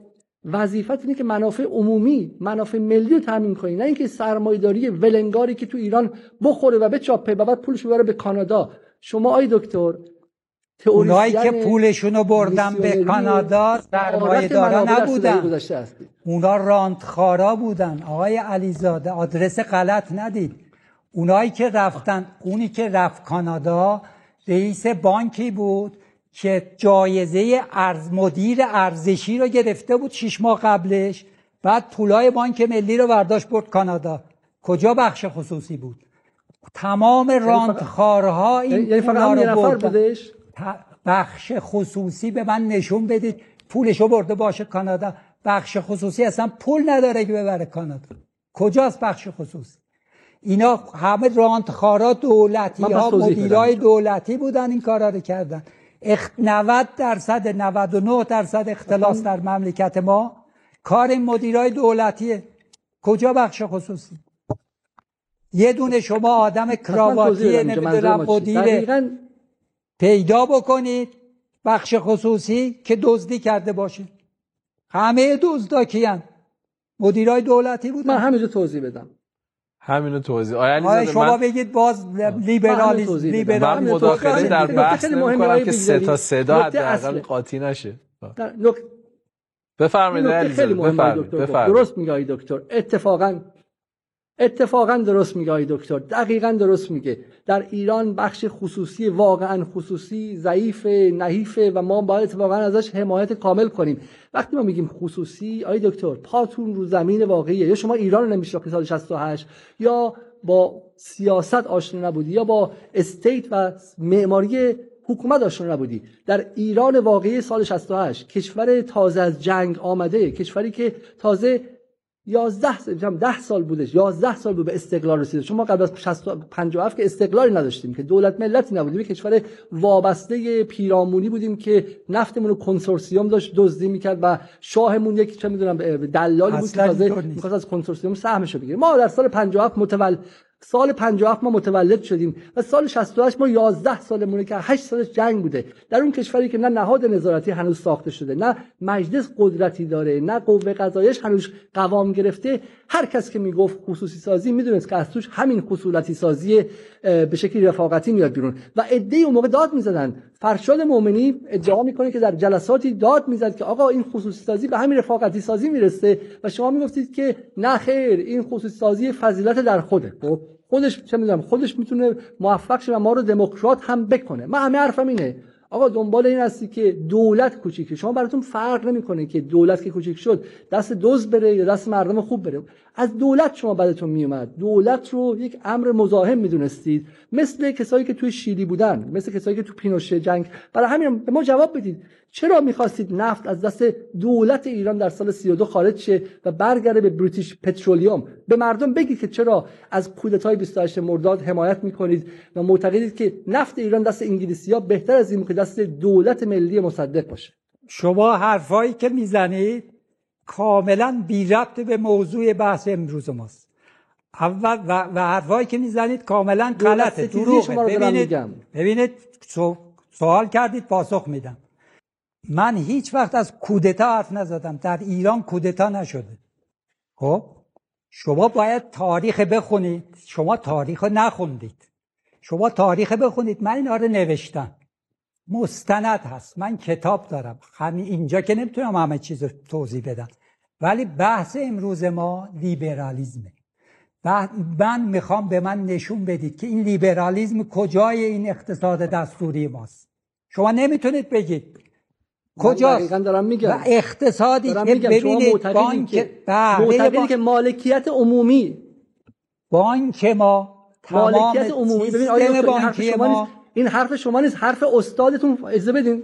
[SPEAKER 3] وظیفت اینه که منافع عمومی منافع ملی رو تامین کنی. نه اینکه سرمایه‌داری ولنگاری که تو ایران بخوره و بچاپه و بعد پولش ببره به کانادا. شما آی دکتر
[SPEAKER 2] اونایی که پولشون بردن به کانادا سرمایه دارا نبودن. اونا راندخارا بودن. آقای علیزاده آدرس غلط ندید. اونایی که رفتن اونی که رفت کانادا رئیس بانکی بود. که جایزه ارز مدیر ارزشی رو گرفته بود شش ماه قبلش. بعد پولای بانک ملی رو برداشت برد کانادا. کجا بخش خصوصی بود؟ تمام یعنی راندخارها این
[SPEAKER 3] یعنی فقط رو بودش؟
[SPEAKER 2] بخش خصوصی به من نشون بدید پولشو برده باشه کانادا. بخش خصوصی اصلا پول نداره که ببره کانادا. کجاست بخش خصوصی؟ اینا همه رانتخارا دولتی ها مدیرای. دولتی بودن این کارا رو کردن. اخ... 90 درصد 99 درصد اختلاس در مملکت ما. کار این مدیرای دولتیه. کجا بخش خصوصی؟ یه دونه شما آدم
[SPEAKER 3] من
[SPEAKER 2] کراواتی نمی‌دونم. مدیر
[SPEAKER 3] دقیقاً
[SPEAKER 2] پیدا بکنید بخش خصوصی که دزدی کرده باشه. همه دزدا کیان مدیرای دولتی
[SPEAKER 3] من
[SPEAKER 2] بودن
[SPEAKER 3] همینجا توضیح بدم.
[SPEAKER 1] همینو توضیح. آیا
[SPEAKER 2] آیا
[SPEAKER 1] علیزاده
[SPEAKER 2] شما
[SPEAKER 1] من,
[SPEAKER 2] بگید باز لیبرالیسم
[SPEAKER 3] همین
[SPEAKER 1] مداخله در. بحث
[SPEAKER 3] خیلی مهمه
[SPEAKER 1] نمی
[SPEAKER 3] آقای
[SPEAKER 1] که سه تا. صدا حداقل. قاطی نشه.
[SPEAKER 3] در- نک-
[SPEAKER 1] بفرمایید
[SPEAKER 3] خیلی مهمه دکتر. درست میگه آقای دکتر. اتفاقا اتفاقا درست میگه آقای دکتر. دقیقا درست میگه. در ایران بخش خصوصی واقعا خصوصی ضعیف نحیفه و ما باید اتفاقا ازش حمایت کامل کنیم. وقتی ما میگیم خصوصی آقای دکتر پاتون رو زمین واقعیه. یا شما ایران رو نمیشناختی سال 68 یا با سیاست آشنا نبودی یا با استیت و معماری حکومت آشنا نبودی. در ایران واقعی سال 68 کشور تازه از جنگ آمده کشوری که تازه 11 سال 10 سال بودش. 11 سال بود به استقلال رسیده. چون ما قبل از 60 57 که استقلالی نداشتیم که دولت ملتی نبودیم. یک کشور وابسته پیرامونی بودیم که نفتمون رو کنسورسیوم داشت دزدی می‌کرد و شاهمون یک چه می‌دونم دلالی بود که تازه. می‌خواست از کنسورسیوم سهمش رو بگیره. ما در سال 57 متولد سال 57 ما متولد شدیم و سال 68 ما 11 سالمونه که 8 سالش جنگ بوده. در اون کشوری که نه نهاد نظارتی هنوز ساخته شده نه مجلس قدرتی داره نه قوه قضاییش هنوز قوام گرفته هر کس که می‌گفت خصوصی سازی می‌دونست که از توش همین خصولتی سازی به شکلی رفاقتی میاد بیرون. و عده اون موقع داد می‌زدن. فرشاد مؤمنی ادعا می‌کنه که در جلساتی داد می‌زد که آقا این خصوصی سازی به همین رفاقتی سازی می‌رسه و شما می‌گفتید که نه خیر این خصوصی سازی فضیلت در خوده خب خودش چه می‌دونم خودش می‌تونه موفق شه و ما رو دموکرات هم بکنه. من همه حرفم اینه. آقا دنبال این هستی که دولت کوچیکه شما براتون فرق نمی‌کنه که دولت که کوچیک شد دست دوز بره یا دست مردم خوب بره. از دولت شما بدتون میومد. دولت رو یک امر مزاحم می‌دونستید. مثل کسایی که توی شیلی بودن مثل کسایی که تو پینوشه جنگ. برای همین به ما جواب بدید. چرا می‌خواستید نفت از دست دولت ایران در سال 32 خارج شه و برگرده به بریتیش پترولیوم؟ به مردم بگید که چرا از کودتای 28 مرداد حمایت می‌کنید و معتقدید که نفت ایران دست انگلیسی ها بهتر از این که دست دولت ملی مصدق باشه.
[SPEAKER 2] شما حرفایی که می‌زنید کاملا بی ربط به موضوع بحث امروز ماست. اول و, و حرفایی که می‌زنید کاملا غلطه. دروغه. ببینید. ببینید سو- سوال کردید پاسخ میدم. من هیچ وقت از کودتا حرف نزدم. در ایران کودتا نشده. خب؟ شما باید تاریخ بخونید. شما تاریخ نخوندید. شما تاریخ بخونید. من اینا رو نوشتم. مستند هست. من کتاب دارم. همین اینجا که نمی‌تونم همه چیز رو توضیح بدم. ولی بحث امروز ما لیبرالیزمه. من می‌خوام به من نشون بدید که این لیبرالیزم کجای این اقتصاد دستوری ماست. شما نمی‌تونید بگید. کجاست؟
[SPEAKER 3] دارم میگم.
[SPEAKER 2] و اقتصادی
[SPEAKER 3] دارم
[SPEAKER 2] که
[SPEAKER 3] میگم
[SPEAKER 2] ببینید بانک
[SPEAKER 3] که
[SPEAKER 2] بله،
[SPEAKER 3] معتقدید
[SPEAKER 2] بانک-
[SPEAKER 3] که مالکیت عمومی.
[SPEAKER 2] بانک ما تمام
[SPEAKER 3] مالکیت عمومی. ببین آقای
[SPEAKER 2] سیستم
[SPEAKER 3] دکتر، این حرف
[SPEAKER 2] بانکی
[SPEAKER 3] شما
[SPEAKER 2] ما
[SPEAKER 3] این حرف شما نیست. حرف استادتون. اجازه بدین.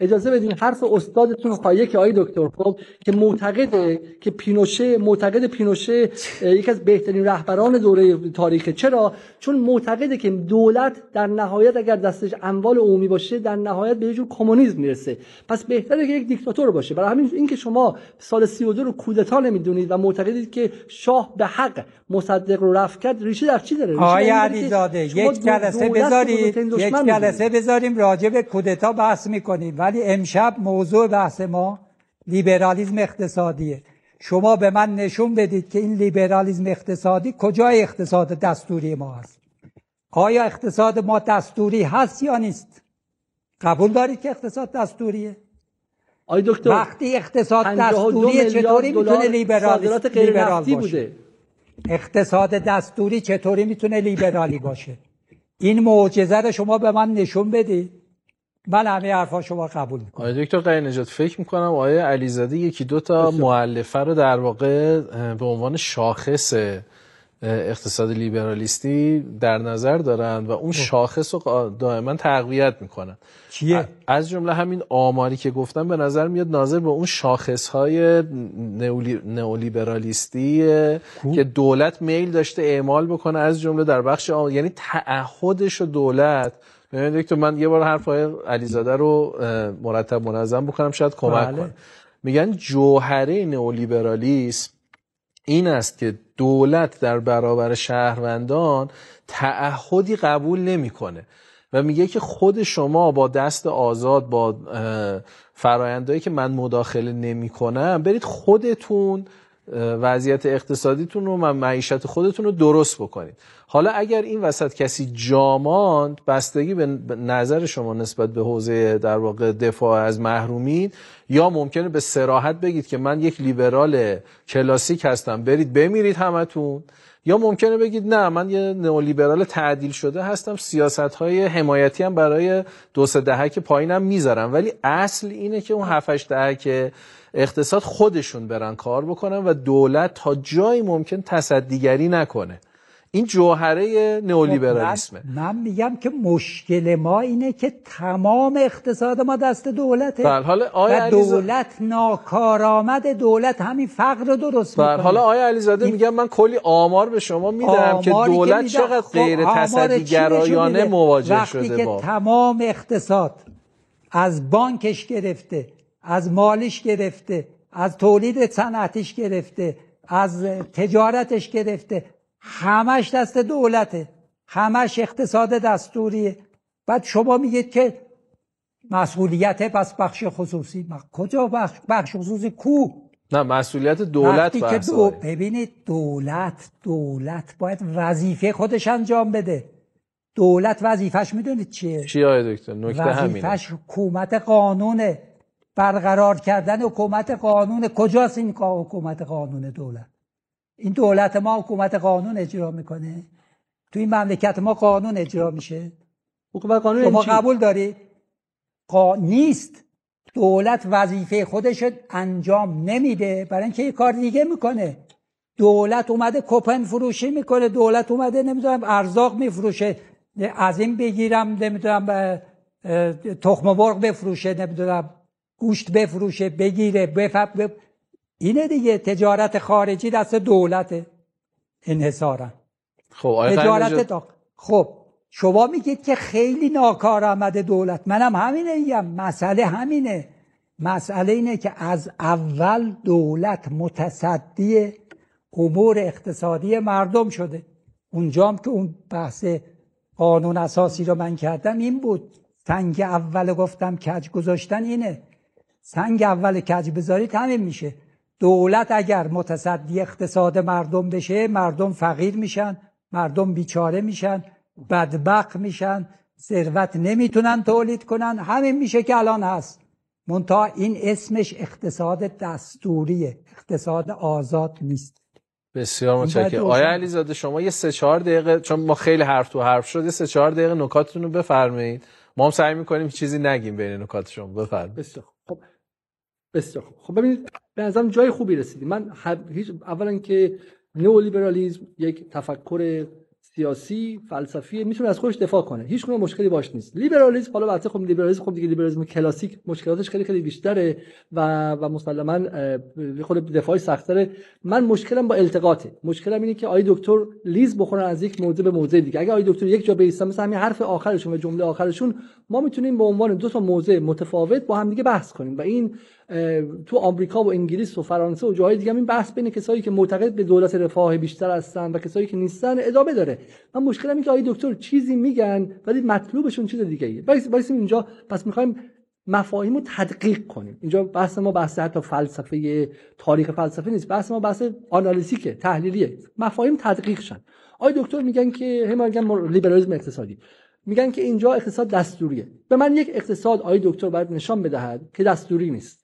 [SPEAKER 3] اجازه بدین حرف استادتون خواهیه که آقای دکتر خب که معتقده که پینوشه معتقد پینوشه یکی از بهترین رهبران دوره تاریخه. چرا؟ چون معتقده که دولت در نهایت اگر دستش اموال عمومی باشه در نهایت به یه جور کمونیسم می‌رسه. پس بهتره که یک دیکتاتور باشه. برای همین اینکه شما سال 32 رو کودتا نمی‌دونید و معتقدید که شاه به حق مصدق رو رفع کرد ریشه در چی داره؟
[SPEAKER 2] آقای
[SPEAKER 3] این که
[SPEAKER 2] علیزاده یک جلسه بذارید. یک. جلسه بذاریم راجع به کودتا بحث می‌کنیم. ولی امشب موضوع بحث ما لیبرالیزم اقتصادیه. شما به من نشون بدید که این لیبرالیزم اقتصادی کجای اقتصاد دستوری ما هست. آیا اقتصاد ما دستوری هست یا نیست؟ قبول دارید که اقتصاد دستوریه؟
[SPEAKER 3] آقای دکتر
[SPEAKER 2] وقتی اقتصاد
[SPEAKER 3] 52
[SPEAKER 2] دستوری چطوری می‌تونه لیبرال
[SPEAKER 3] صادرات غیر
[SPEAKER 2] لیبرال باشه؟
[SPEAKER 3] بوده.
[SPEAKER 2] اقتصاد دستوری چطوری می‌تونه لیبرالی باشه؟ این معجزه رو شما به من نشون بدید. من همه حرفا شما قبول می‌کنم.
[SPEAKER 1] آقای دکتر قای نجات فکر می‌کنم آقای علیزاده یکی دو تا معلفه رو در واقع به عنوان شاخص اقتصاد لیبرالیستی در نظر دارن و اون شاخص رو دائما تقویت می‌کنن.
[SPEAKER 2] چیه؟
[SPEAKER 1] از جمله همین آماری که گفتم به نظر میاد ناظر به اون شاخص های نئولیبرالیستی که دولت میل داشته اعمال بکنه از جمله در بخش آم... یعنی تعهدش و دولت دکتر من یه بار حرفای علیزاده رو مرتب منظم بکنم شاید کمک بله. کنه میگن جوهره نئولیبرالیسم این است که دولت در برابر شهروندان تعهدی قبول نمی‌کنه و میگه که خود شما با دست آزاد با فرایندهایی که من مداخله نمی کنم برید خودتون وضعیت اقتصادیتون رو و معیشت خودتون رو درست بکنید. حالا اگر این وسط کسی جاماند بستگی به نظر شما نسبت به حوزه در واقع دفاع از محرومین یا ممکنه به سراحت بگید که من یک لیبرال کلاسیک هستم برید بمیرید همتون یا ممکنه بگید نه من یه نئولیبرال تعدیل شده هستم سیاست های حمایتی هم برای دو سه دهک پایینم می‌ذارم. ولی اصل اینه که اون 7 دهک اقتصاد خودشون برن کار بکنن و دولت تا جایی ممکن تصدیگری نکنه. این جوهره نئولیبرالیسمه.
[SPEAKER 2] من, من میگم که مشکل ما اینه که تمام اقتصاد ما دست دولته.
[SPEAKER 1] بله حالا
[SPEAKER 2] آیا و دولت ناکارآمد دولت همین فقر رو درست بله
[SPEAKER 1] می‌کنه. حالا آیا علیزاده این... میگم من کلی آمار به شما میدم که دولت که چقدر خب غیر تصدیگرایانه مواجه
[SPEAKER 2] وقتی
[SPEAKER 1] شده
[SPEAKER 2] که
[SPEAKER 1] با
[SPEAKER 2] تمام اقتصاد از بانکش گرفته از مالش گرفته از تولید صنعتیش گرفته از تجارتش گرفته. همش دست دولته همش اقتصاد دستوریه. بعد شما میگید که مسئولیت پس بخش خصوصی. کجا بخش, بخش خصوصی؟ کو؟
[SPEAKER 1] نه مسئولیت دولت
[SPEAKER 2] که دو... ببینید دولت دولت باید وظیفه خودش انجام بده. دولت وظیفش می‌دونید چیه؟
[SPEAKER 1] چی دکتر؟ نکته همینه.
[SPEAKER 2] وظیفش حکومت قانونه. برقرار کردن حکومت قانون کجاست این حکومت قانون دولت؟ این دولت ما حکومت قانون اجرا می‌کنه. تو این مملکت ما قانون اجرا میشه.
[SPEAKER 3] حکومت قانون
[SPEAKER 2] شما قبول دارید قا... نیست. دولت وظیفه خودش انجام نمیده. برای اینکه یه کار دیگه می‌کنه. دولت اومده کپن فروشی می‌کنه. دولت اومده نمی‌دونم ارزاق میفروشه. از این بگیرم نمی‌دونم تخم مرغ بفروشه نمی‌دونم. گوشت بفروشه بگیره بفب اینه دیگه تجارت خارجی دست دولته. انحصارا.
[SPEAKER 1] خب
[SPEAKER 2] تجارت خب شما میگید که خیلی ناکارآمد دولت. منم همینه میگم. مسئله همینه. مسئله اینه که از اول دولت متصدی امور اقتصادی مردم شده. اونجام که اون بحث قانون اساسی رو من کردم این بود. تنگ اول گفتم کج گذاشتن اینه. سنگ اول کج بذارید همین میشه. دولت اگر متصدی اقتصاد مردم بشه مردم فقیر میشن مردم بیچاره میشن بدبخت میشن ثروت نمی‌تونن تولید کنن همین میشه که الان هست. منتها این اسمش اقتصاد دستوریه اقتصاد آزاد نیست.
[SPEAKER 1] بسیار متشکرم. آیا علیزاده شما یه سه چهار دقیقه چون ما خیلی حرف تو حرف شد یه سه چهار دقیقه نکاتتون رو بفرمایید. ما هم سعی می‌کنیم چیزی نگیم بین نکات شما. بفرمایید.
[SPEAKER 3] بسیار خوب. خب ببینید به نظرم جای خوبی رسیدیم. من هیچ اولا که نئولیبرالیسم یک تفکر سیاسی فلسفی می‌تونه از خودش دفاع کنه. هیچ گونه مشکلی باش نیست. لیبرالیسم حالا البته خب لیبرالیسم خب دیگه لیبرالیسم کلاسیک مشکلاتش خیلی خیلی بیشتره و و مسلما خود دفاعی سختره من مشکلم با التقاطه. مشکلم اینه که آی دکتر لیز بخورن از یک موضوع به موضوع دیگه. اگه آی دکتر یک جا بایستن مثلا همین حرف آخرشون و جمله آخرشون ما می‌تونیم به عنوان دو تا موضوع متفاوت با هم دیگه بحث کنیم. و این تو آمریکا و انگلیس و فرانسه و جاهای دیگه این بحث بین کسایی که معتقد به دولت رفاه بیشتر هستن و کسایی که نیستن ادامه داره. من مشکلم اینه که آقای دکتر چیزی میگن ولی مطلوبشون چیز دیگه ایه. وایس اینجا. پس می‌خوایم مفاهیم رو تدقیق کنیم. اینجا بحث ما بحث حتی فلسفه تاریخ فلسفه نیست. بحث ما بحث analytic ه تحلیلیه. مفاهیم تدقیق شن. آقای دکتر میگن که هم میگن لیبرالیسم اقتصادی. میگن که اینجا اقتصاد دستوریه. به من یک اقتصاد آقای دکتر باید نشان بدهد که دستوری نیست.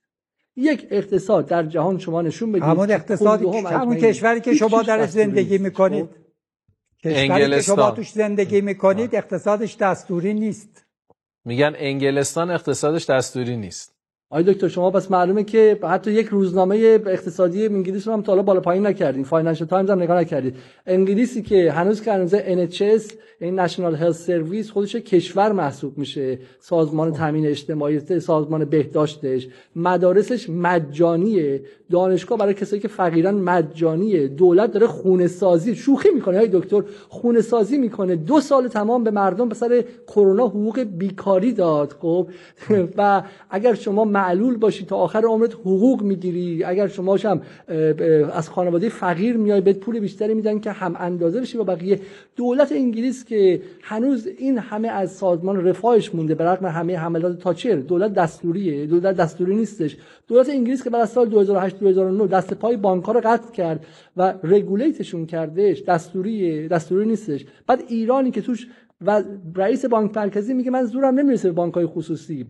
[SPEAKER 3] یک اقتصاد در جهان شما نشون بدید
[SPEAKER 2] همون اقتصاد همون کشوری که شما در زندگی می‌کنید. خب. کشوری که شما توش زندگی می‌کنید اقتصادش دستوری نیست.
[SPEAKER 1] میگن انگلستان اقتصادش دستوری نیست.
[SPEAKER 3] آقای دکتر شما پس معلومه که حتی یک روزنامه اقتصادی انگلیس رو هم تا بالا پایین نکردین. فاینانشال تایمز هم نگاه نکردید انگلیسی که هنوز که هنوز NHS این National Health Service خودش کشور محسوب میشه. سازمان تامین اجتماعی سازمان بهداشتش. مدارسش مجانیه. دانشگاه برای کسایی که فقیران مجانیه. دولت داره خونه سازی شوخی می‌کنه. های دکتر خونه سازی می‌کنه. دو سال تمام به مردم به سر کرونا حقوق بیکاری داد. خب و اگر شما معلول باشی تا آخر عمرت حقوق می‌گیری. اگر شما هم از خانواده فقیر میای به پول بیشتری میدن که هم اندازه بشی با بقیه. دولت انگلیس که هنوز این همه از سازمان رفاهش مونده به رغم همه حملات تاچر دولت دستوریه. دولت دستوری نیستش. دولت انگلیس که بعد از سال 2008 2009 دست پای بانک رو قطع کرد و رگولیتشون کردش. دستوریه دستوری نیستش. بعد ایرانی که توش و رئیس بانک مرکزی میگه من زورم نمی‌رسه به بانک های خصوصی.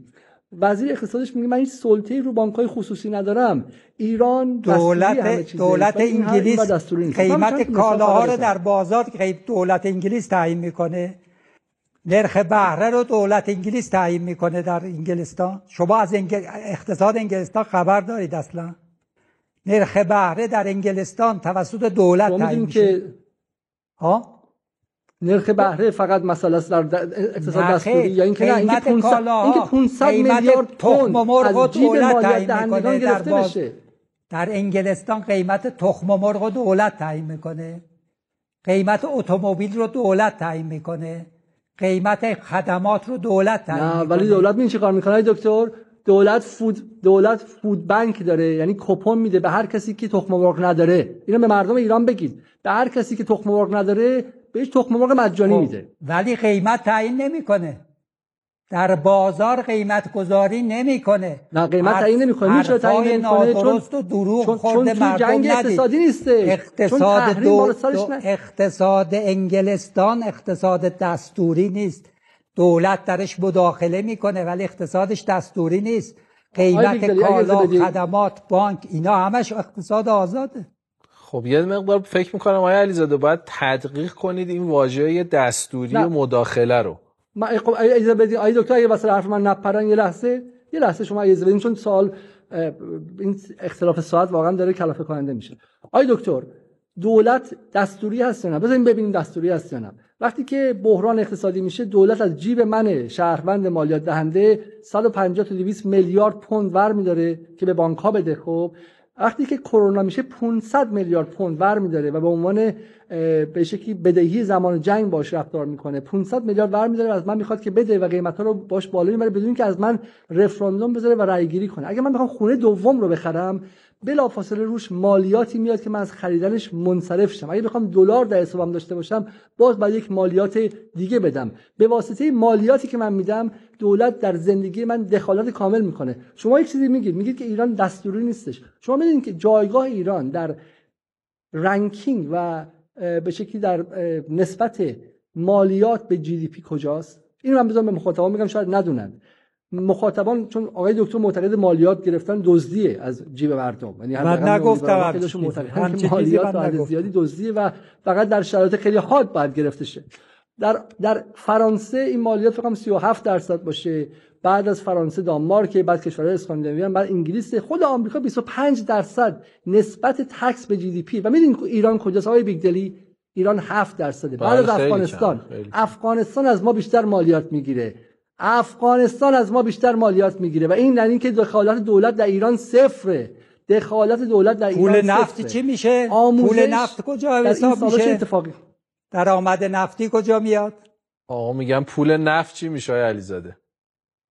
[SPEAKER 3] وزیر اقتصادش میگه من هیچ سلطه رو بانک های خصوصی ندارم. ایران
[SPEAKER 2] دولت دولت انگلیس قیمت کالاها رو در بازار دولت انگلیس تعیین می‌کنه. نرخ بهره رو دولت انگلیس تعیین می‌کنه در انگلستان. شما از اقتصاد انگلستان خبر دارید اصلا؟ نرخ بهره در انگلستان توسط دولت تعیین میشه. ها؟
[SPEAKER 3] نرخ بهره فقط مسئله است در اقتصاد دستوری یا اینکه نه اینکه 500 اینکه 500 میلیارد تخم مرغ از جیب مالیات دهندگان گرفته در بشه.
[SPEAKER 2] در انگلستان قیمت تخم مرغ رو دولت تعیین می‌کنه. قیمت اتومبیل رو دولت تعیین می‌کنه. قیمت خدمات رو دولت تعیین
[SPEAKER 3] نه ولی دولت این چه کار می‌کنه دکتر؟ دولت فود دولت فود بانک داره. یعنی کپون میده به هر کسی که تخم مرغ نداره. اینو به مردم ایران بگید. به هر کسی که تخم مرغ نداره بهش تخم مرغ مجانی خب، میده.
[SPEAKER 2] ولی قیمت تعیین نمی‌کنه. در بازار قیمت گذاری نمی‌کنه.
[SPEAKER 3] نه قیمت تعیین نمی‌کنه. میشه تعیین
[SPEAKER 2] نمی‌کنه. چون و دروغ چون, خورده چون مردم
[SPEAKER 3] جنگ اقتصادی نیست
[SPEAKER 2] اقتصاد دو, دو اقتصاد انگلستان اقتصاد دستوری نیست. دولت درش مداخله می‌کنه ولی اقتصادش دستوری نیست. قیمت کالا خدمات بانک اینا همش اقتصاد آزاده.
[SPEAKER 1] خب یه مقدار فکر می‌کنم آقای علیزاده باید تدقیق کنید این واژه دستوری و مداخله رو.
[SPEAKER 3] ما خب اجازه بدید دکتر اگه واسه حرف من نپرن یه لحظه. یه لحظه شما اجازه بدید چون سوال این اختلاف ساعت واقعا داره کلافه کننده میشه. آقای دکتر دولت دستوری هست یا نه؟ بذاریم ببینیم دستوری هست یا نه. وقتی که بحران اقتصادی میشه دولت از جیب من شهروند مالیات دهنده 150 تا 200 میلیارد پوند ور میداره که به بانک ها بده. خب وقتی که کرونا میشه 500 میلیارد پوند ور میداره و به عنوان به شکلی بدهی زمان جنگ باش رفتار می‌کنه. 500 میلیارد ور میداره و از من می‌خواد که بده و قیمت ها رو باش بالا می‌بره بدون که از من رفراندوم بذاره و رای گیری کنه. اگه من بخوام خونه دوم رو بخرم بلافاصله روش مالیاتی میاد که من از خریدنش منصرف شم. اگه بخوام دلار در حسابم داشته باشم باز باید یک مالیات دیگه بدم. به واسطه مالیاتی که من میدم دولت در زندگی من دخالت کامل می‌کنه. شما یک چیزی میگید. میگید که ایران دستوری نیستش. شما می‌دونید که جایگاه ایران در ranking و به شکلی در نسبت مالیات به GDP کجاست؟ اینو من بذارم به مخاطبان میگم شاید ندونن. مخاطبان چون آقای دکتر معتقد مالیات گرفتن دزدیه از جیب مردم.
[SPEAKER 2] یعنی من نگفتم
[SPEAKER 3] مالیات از زیادی دزدیه و فقط در شرایط خیلی حاد باید گرفته شه در در فرانسه این مالیات فقط 37 درصد باشه. بعد از فرانسه دانمارک بعد کشورهای اسکاندیناوی بعد انگلیس. خود آمریکا 25 درصد نسبت tax به GDP. و می‌دونید ایران کجاست؟ آقای بیگدلی ایران 7 درصده. بعد از افغانستان. افغانستان از ما بیشتر مالیات می‌گیره. افغانستان از ما بیشتر مالیات می‌گیره و این یعنی که دخالت دولت در ایران صفره. دخالت دولت در
[SPEAKER 2] پول
[SPEAKER 3] ایران
[SPEAKER 2] نفت چی میشه؟ پول نفت کجا حساب میشه؟
[SPEAKER 3] اتفاقی.
[SPEAKER 2] درآمد نفتی کجا میاد؟
[SPEAKER 1] آقا میگم پول نفت چی میشه علیزاده؟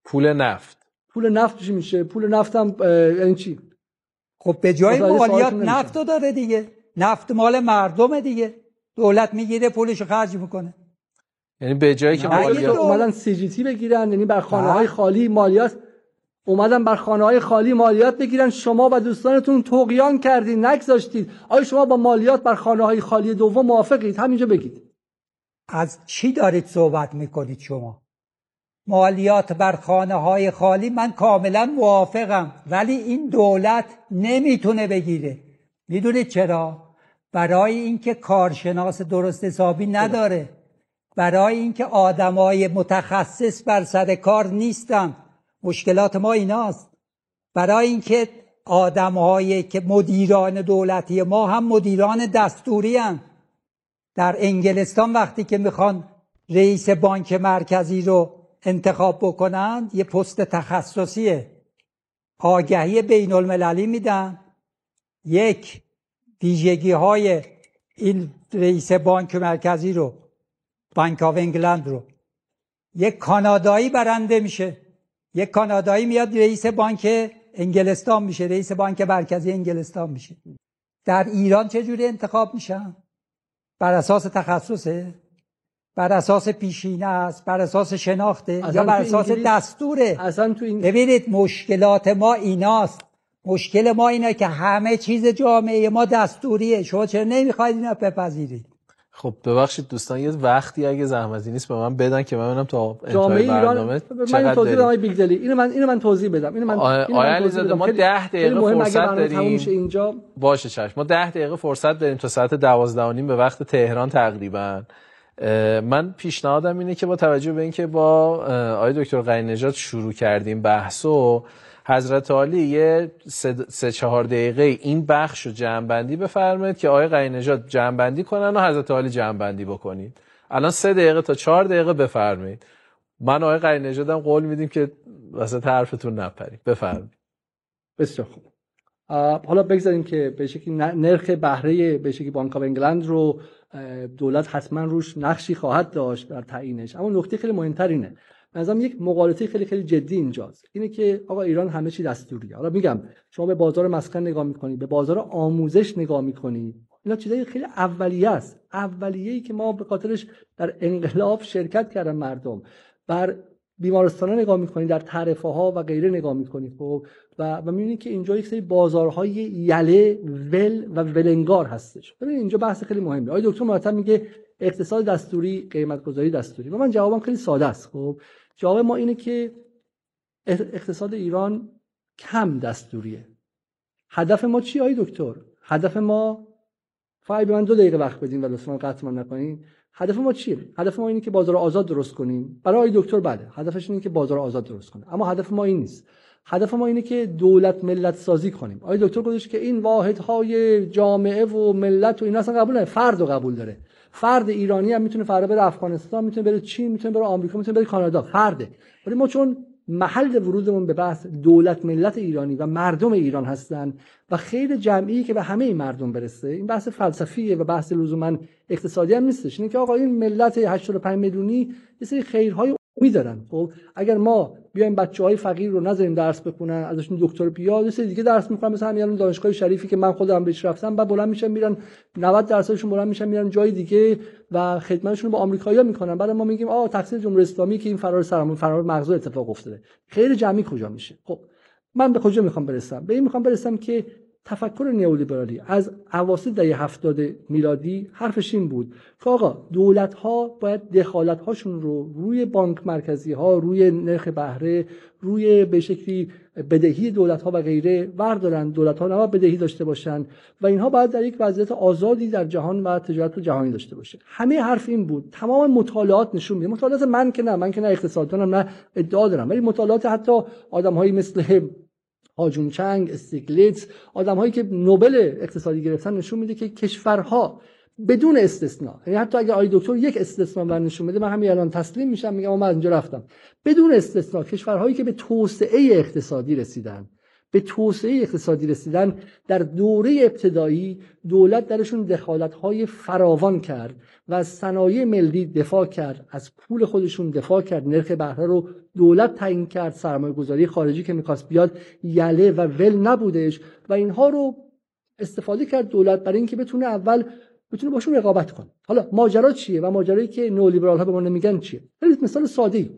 [SPEAKER 1] پول نفت.
[SPEAKER 3] پول نفت چی میشه؟ پول نفت هم یعنی چی؟
[SPEAKER 2] خب به جای مالیات نفت داره دیگه. نفت مال مردم دیگه. دولت می‌گیره پولش خرج می‌کنه.
[SPEAKER 1] یعنی به جایی که مالیات
[SPEAKER 3] اومدن سی جی تی بگیرن یعنی بر خانه های خالی مالیات اومدن بر خانه های خالی مالیات بگیرن. شما و دوستانتون توقیان کردید نگذاشتید. آیا شما با مالیات بر خانه های خالی دوم موافقید؟ همینجا بگید.
[SPEAKER 2] از چی دارید صحبت می‌کنید شما؟ مالیات بر خانه های خالی من کاملا موافقم ولی این دولت نمی‌تونه بگیره. می‌دونید چرا؟ برای اینکه کارشناس درست حسابی نداره. برای اینکه آدمای متخصص بر سر کار نیستن مشکلات ما ایناست. برای اینکه آدمهایی که مدیران دولتی ما هم مدیران دستوری هم. در انگلستان وقتی که می‌خوان رئیس بانک مرکزی رو انتخاب بکنند یه پست تخصصیه. آگهی بین المللی میدن. یک ویژگی های این رئیس بانک مرکزی رو بانک آف انگلند رو. یک کانادایی برنده میشه. یک کانادایی میاد رئیس بانک انگلستان میشه. رئیس بانک مرکزی انگلستان میشه. در ایران چجوری انتخاب میشن؟ بر اساس تخصصه؟ بر اساس پیشینه است؟ بر اساس شناخته؟ یا بر اساس دستوره؟
[SPEAKER 3] اصلا تو این...
[SPEAKER 2] ببینید مشکلات ما ایناست. مشکل ما اینه که همه چیز جامعه ما دستوریه. شما چرا نمی‌خواید اینا بپذیرید؟
[SPEAKER 1] خب ببخشید دوستان یه وقتی اگه زحمتی نیست به من بدن که من ببینم تا
[SPEAKER 3] جامعه ایران من توضیح بدم بیگدلی اینو من اینو من توضیح بدم. اینو من
[SPEAKER 1] آیا علیزاده ما 10 دقیقه فرصت داریم.
[SPEAKER 3] اینجا.
[SPEAKER 1] باشه چشم. ما 10 دقیقه فرصت داریم تا ساعت 12 به وقت تهران تقریبا. من پیشنهادم اینه که با توجه به اینکه با آقای دکتر غنی نژاد شروع کردیم بحثو حضرت عالی یه سه, چهار دقیقه این بخش رو جمعبندی بفرمایید که آقای غنی نژاد جمعبندی کنن و حضرت عالی جمعبندی بکنید. الان سه دقیقه تا چهار دقیقه بفرمایید. من آقای غنی نژادم قول میدیم که وسط حرفتون نپریم بفرمایید.
[SPEAKER 3] بسیار خوب. حالا بگذاریم که به شکلی نرخ بهره به شکلی بانک انگلند رو دولت حتما روش نقشی خواهد داشت در تعیینش. اما نکته خیلی مهمتر اینه. نظام یک مقالطه خیلی خیلی جدی اینجاست. اینه که آقا ایران همه چی دستوریه حالا میگم شما به بازار مسکن نگاه می‌کنید به بازار آموزش نگاه می‌کنید اینا چیزای خیلی اولیه است. اولیه ای که ما به خاطرش در انقلاب شرکت کردن مردم بر بیمارستان نگاه می‌کنید در تعرفه ها و غیره نگاه می‌کنید خب؟ و و می‌بینید که اینجا یک سری بازارهای یله ول و ولنگار هستش. ببینید اینجا بحث خیلی مهمه. آقای دکتر مرتب میگه اقتصاد دستوری قیمت گذاری دستوری. و من جوابم خیلی ساده است خب؟ جواب ما اینه که اقتصاد ایران کم دستوریه. هدف ما چی آقای دکتر؟ هدف ما فای به من دو دقیقه وقت بدین و لطفا قطع نکنین. هدف ما چیه؟ هدف ما اینه که بازار آزاد درست کنیم. برای دکتر بله هدفش اینه که بازار آزاد درست کنه. اما هدف ما این نیست. هدف ما اینه که دولت ملت سازی کنیم. آقای دکتر گفتش که این واحدهای جامعه و ملت و اینا اصلا قبول نه فرد و قبول داره. فرد ایرانی هم می‌تونه فردا بره افغانستان می‌تونه بره چین می‌تونه بره آمریکا می‌تونه بره کانادا. فرده. ولی ما چون محل ورودمون به بحث دولت ملت ایرانی و مردم ایران هستن و خیر جمعی که به همه این مردم برسه این بحث فلسفیه و بحث لزوما اقتصادی هم نیستش. اینه که آقا این ملت 85 میلیونی یه سری خیرهای میدارن خب اگر ما بیایم بچه های فقیر رو نذاریم درس بخونن ازشون دکتر بیاد سری دیگه درس می‌خونن مثلا همین دانشگاه شریفی که من خودم بهش رفتم بعد بلند میشن میرن 90 درصدشون بلند میشن میرن جای دیگه و خدمتشون با آمریکایی‌ها می‌کنن. بعد ما میگیم آ تقصیر جمهوری اسلامی که این فرار سرمون فرار مغزو اتفاق افتاده. خیر جمعی کجا میشه؟ خب من به کجا می‌خوام برسم؟ به این می‌خوام برسم که تفکر نیولیبرالی از اواسط دهه هفتاد میلادی حرفش این بود که آقا دولت ها باید دخالت هاشون رو روی بانک مرکزی ها روی نرخ بهره روی به شکلی بدهی دولت ها و غیره وردارن. دولت ها نباید بدهی داشته باشن و اینها باید در یک وضعیت آزادی در جهان و تجارت جهانی داشته باشه. همه حرف این بود. تمام مطالعات نشون میده مطالعات من که نه من که نه اقتصاددانم نه ادعا دارم. ولی مطالعات حتی آدم مثل هاجون چنگ استیگلیتس آدم هایی که نوبل اقتصادی گرفتن نشون میده که کشورها بدون استثنا یعنی حتی اگه آی دکتر یک استثنا بر نشون بده من همین الان تسلیم میشم میگم من از اینجا رفتم. بدون استثنا کشورهایی که به توسعه اقتصادی رسیدن. به توسعه اقتصادی رسیدن در دوره ابتدایی دولت درشون دخالت‌های فراوان کرد و از صنایع ملی دفاع کرد از پول خودشون دفاع کرد نرخ بهره رو دولت تعیین کرد سرمایه گذاری خارجی که می‌خواست بیاد یله و ول نبودش و اینها رو استفاده کرد دولت برای اینکه بتونه اول بتونه باشون رقابت کنه. حالا ماجرا چیه و ماجرایی که نولیبرال ها به ما نمیگن چیه؟ خیلی مثال ساده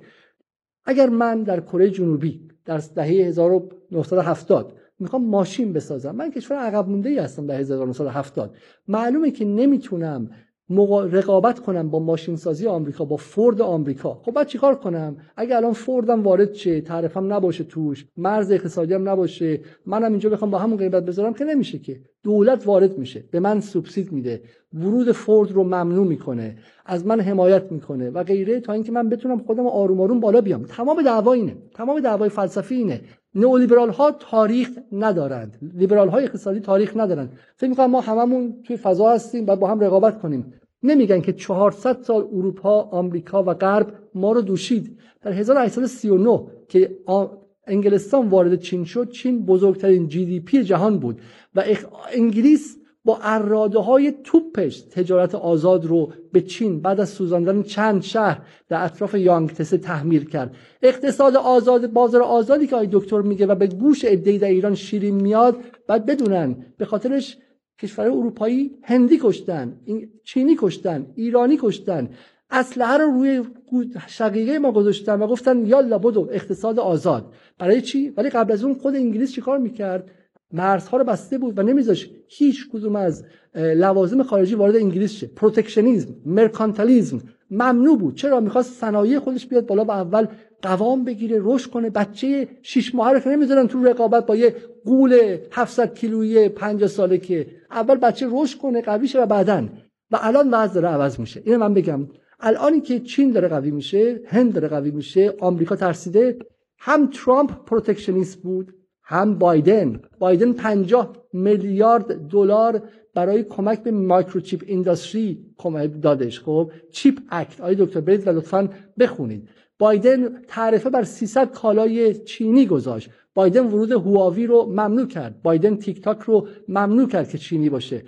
[SPEAKER 3] اگر من در کره جنوبی در دهه 1970 می‌خوام ماشین بسازم. من کشور عقب مونده ای هستم در 1970 معلومه که نمی‌تونم رقابت کنم با ماشین سازی آمریکا با فورد آمریکا. خب بعد چیکار کنم؟ اگه الان فوردم وارد شه تعرفم نباشه توش مرز اقتصادی هم نباشه منم اینجا بخوام با همون قیمت بذارم که نمیشه که. دولت وارد میشه به من سوبسید میده. ورود فورد رو ممنوع می‌کنه. از من حمایت می‌کنه و غیره تا اینکه من بتونم خودم آروم آروم بالا بیام. تمام دعوا اینه. تمام دعوای فلسفی اینه. نئولیبرال ها تاریخ ندارند. لیبرال های اقتصادی تاریخ ندارند. فکر می‌کنم ما هممون توی فضا هستیم و با هم رقابت کنیم. نمیگن که 400 سال اروپا آمریکا و غرب ما رو دوشید. در 1839 که انگلستان وارد چین شد چین بزرگترین جی دی پی جهان بود و انگلیس با اراده های توپش تجارت آزاد رو به چین بعد از سوزاندن چند شهر در اطراف یانگتسه تحمیل کرد. اقتصاد آزاد بازار آزادی که آقای دکتر میگه و به گوش عدهای در ایران شیرین میاد بعد بدونن به خاطرش کشور اروپایی هندی کشتن چینی کشتن ایرانی کشتن. اسلحه رو روی شقیقه ما گذاشتن و گفتن یالا بدو اقتصاد آزاد. برای چی؟ ولی قبل از اون خود انگلیس چیکار می‌کرد؟ مرزها رو بسته بود و نمیذاش هیچ کدوم از لوازم خارجی وارد انگلیس شه. protectionism mercantilism ممنوع بود. چرا؟ می‌خواست صنایع خودش بیاد بالا و اول قوام بگیره رشد کنه. بچه شش ماهه رو نمی‌ذارن تو رقابت با یه غول 700 کیلویی 50 ساله که اول بچه رشد کنه قوی شه و بعدن. و الان وضع داره عوض میشه. اینو من بگم. الانی که چین داره قوی میشه هند داره قوی میشه آمریکا ترسیده. هم ترامپ protectionist بود هم بایدن. بایدن 50 میلیارد دلار برای کمک به microchip industry کمک دادش. خب Chip Act. آقای دکتر برید و لطفا بخونید. بایدن تعرفه بر 300 کالای چینی گذاشت. بایدن ورود هواوی رو ممنوع کرد. بایدن تیک تاک رو ممنوع کرد که چینی باشه.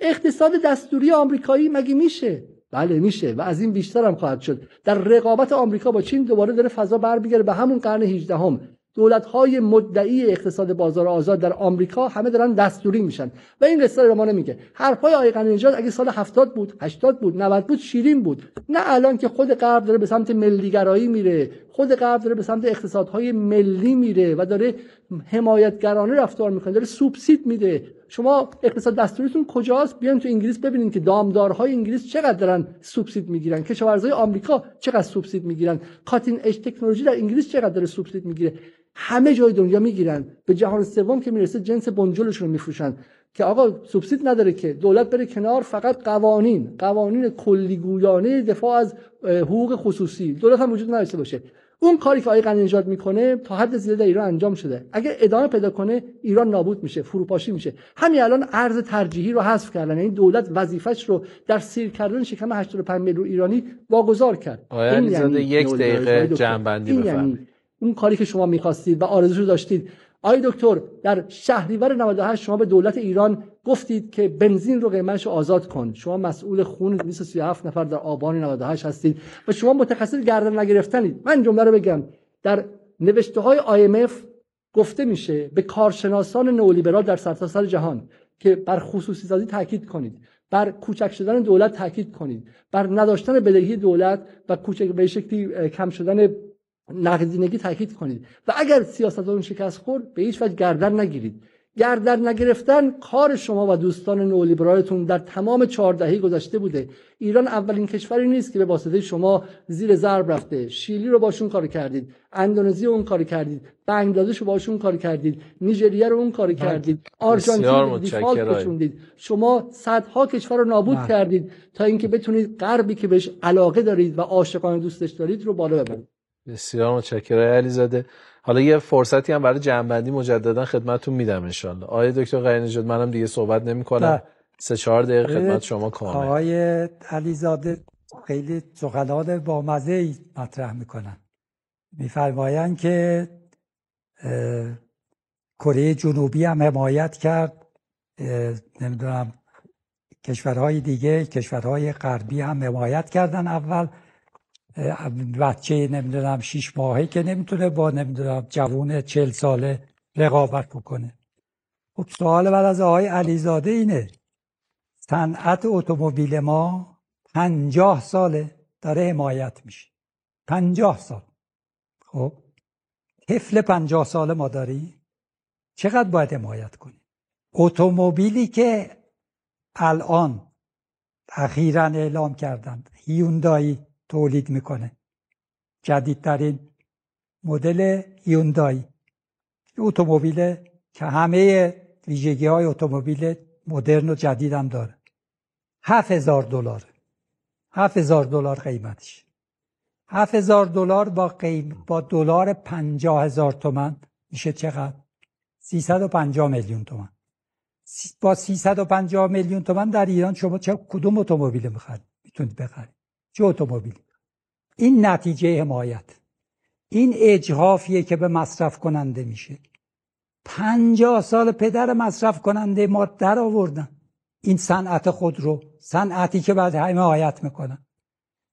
[SPEAKER 3] اقتصاد دستوری آمریکایی مگه میشه؟ بله میشه و از این بیشتر هم خواهد شد. در رقابت آمریکا با چین دوباره داره فضا برمیگرده به همون قرن 18 هم دولت های مدعی اقتصاد بازار آزاد در آمریکا همه دارن دستوری میشن. و این قصه رو ما نمیگه حرفای آقای قنی اگه سال 70 بود 80 بود 90 بود شیرین بود. نه الان که خود غرب داره به سمت ملیگرایی میره. خود غرب داره به سمت اقتصادهای ملی میره و داره حمایتگرانه رفتار می‌کنه داره سوبسید میده. شما اقتصاد دستوریتون کجاست؟ بیاین تو انگلیس ببینید که دامدارهای انگلیس چقدر دارن سوبسید می‌گیرن. کشاورزای آمریکا چقدر سوبسید می‌گیرن. کاتین اج تکنولوژی در انگلیس چقدر داره سوبسید می‌گیره. همه جای دنیا می‌گیرن. به جهان سوم که می‌رسه جنس بنجلشون رو میفروشن. که آقا سوبسید نداره که. دولت بره کنار فقط قوانین. قوانین کلیگویانه دفاع از حقوق خصوصی. دولت هم وجود نداشته باشه. اون کاری که آقای غنی می‌کنه تا حد زیاد در ایران انجام شده. اگر ادامه پیدا کنه ایران نابود میشه فروپاشی میشه. همین الان ارز ترجیحی رو حذف کردن. یعنی دولت وظیفش رو در سیر کردن شکم 85 میلیون ایرانی واگذار کرد.
[SPEAKER 1] این یعنی یک دقیقه جنبندی
[SPEAKER 3] یعنی اون کاری که شما می‌خواستید و آرزوشو داشتید. آقای دکتر در شهریور 98 شما به دولت ایران گفتید که بنزین رو قیمتش آزاد کن. شما مسئول خون 237 نفر در آبان 98 هستید و شما متخصص گردن نگرفتنید. من جمله رو بگم. در نوشته های IMF گفته میشه به کارشناسان نئولیبرال در سرتاسر سر جهان که بر خصوصی سازی تاکید کنید بر کوچک شدن دولت تاکید کنید بر نداشتن بدهی دولت و کوچک به شکلی کم شدن نقدینگی تاکید کنید. و اگر سیاست اون شکست خورد به هیچ وجه گردن نگیرید. گردن نگرفتن کار شما و دوستان نولیبرالتون در تمام چهار دهه گذشته بوده. ایران اولین کشوری نیست که به واسطه شما زیر ضرب رفته. شیلی رو باشون کار کردید. اندونزی رو اون کار کردید. بنگلادش رو باشون کار کردید. نیجریه رو اون کار کردید. آرژانتین دیفالت کشوندید. شما صدها کشور رو نابود بله. کردید تا اینکه بتونید غربی که بهش علاقه دارید و عاشقانه دوستش دارید رو بالا ببرید.
[SPEAKER 1] بسیار متشکرم. علی زاده حالا یه فرصتی هم برای جنبندی مجددا خدمتتون میدم انشالله آقای دکتر غیر نجات منم دیگه صحبت نمی کنم سه چهار دقیقه خدمت شما کامل.
[SPEAKER 2] آقای علیزاده خیلی سخنان با مزه ای مطرح می‌کنن. میفرمایند که کره جنوبی هم حمایت کرد. نمی‌دونم کشورهای دیگه کشورهای غربی هم حمایت کردن اول. بچه نمی‌دونم شیش ماهه که نمی‌تونه با نمی‌دونم جوون چل ساله رقابت بکنه. خب سوال بعد از آقای علیزاده اینه. صنعت اتومبیل ما پنجاه ساله داره حمایت میشه. پنجاه سال. خب طفل پنجاه ساله ما داری؟ چقدر باید حمایت کنیم اتومبیلی که الان اخیرا اعلام کردند هیوندایی تولید می‌کنه. جدیدترین مدل هیوندای اتومبیل که همه ویژگی های اتومبیل مدرن و جدید هم داره. هفت هزار دلار. هفت هزار دلار قیمتش. هفت هزار دلار با قیم با دلار پنجاه هزار تومن میشه چقدر؟ 350 میلیون تومن با 350 میلیون تومن در ایران شما چه کدوم اتومبیل می‌خرید؟ می‌تونید بخرید. چه اتومبیل. این نتیجه حمایت. این اجهافیه که به مصرف کننده میشه. پنجاه سال پدر مصرف کننده ما در آوردن. این صنعت خود رو صنعتی که بعد حمایت می‌کنن.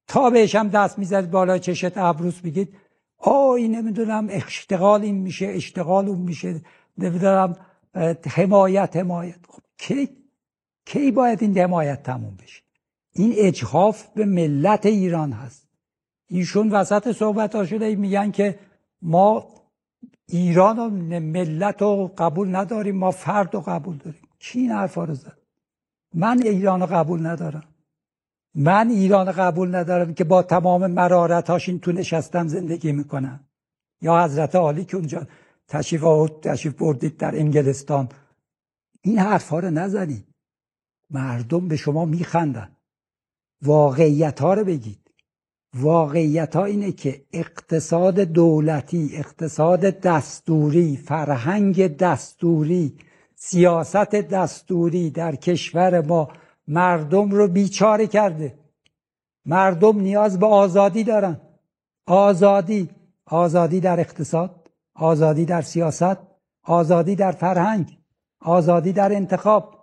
[SPEAKER 2] تا بهش هم دست می‌زد بالا چشت ابروس بگید آی نمی‌دونم اشتغال این میشه اشتغال اون میشه نمی‌دونم حمایت حمایت. خب کی؟ کی باید این حمایت تموم بشه؟ این اجحاف به ملت ایران هست. ایشون وسط صحبت ها شده میگن که ما ایران و ملت رو قبول نداریم ما فرد رو قبول داریم. کی این حرفا رو زد؟ من ایران رو قبول ندارم. من ایران قبول ندارم که با تمام مرارتاش این تو نشستم زندگی می‌کنم. یا حضرت عالی که اونجا تشریف آورد تشریف بردید در انگلستان. این حرفها رو نزنید. مردم به شما میخندن. واقعیت ها رو بگید. واقعیت ها اینه که اقتصاد دولتی اقتصاد دستوری فرهنگ دستوری سیاست دستوری در کشور ما مردم رو بیچاره کرده. مردم نیاز به آزادی دارن. آزادی آزادی در اقتصاد آزادی در سیاست آزادی در فرهنگ آزادی در انتخاب.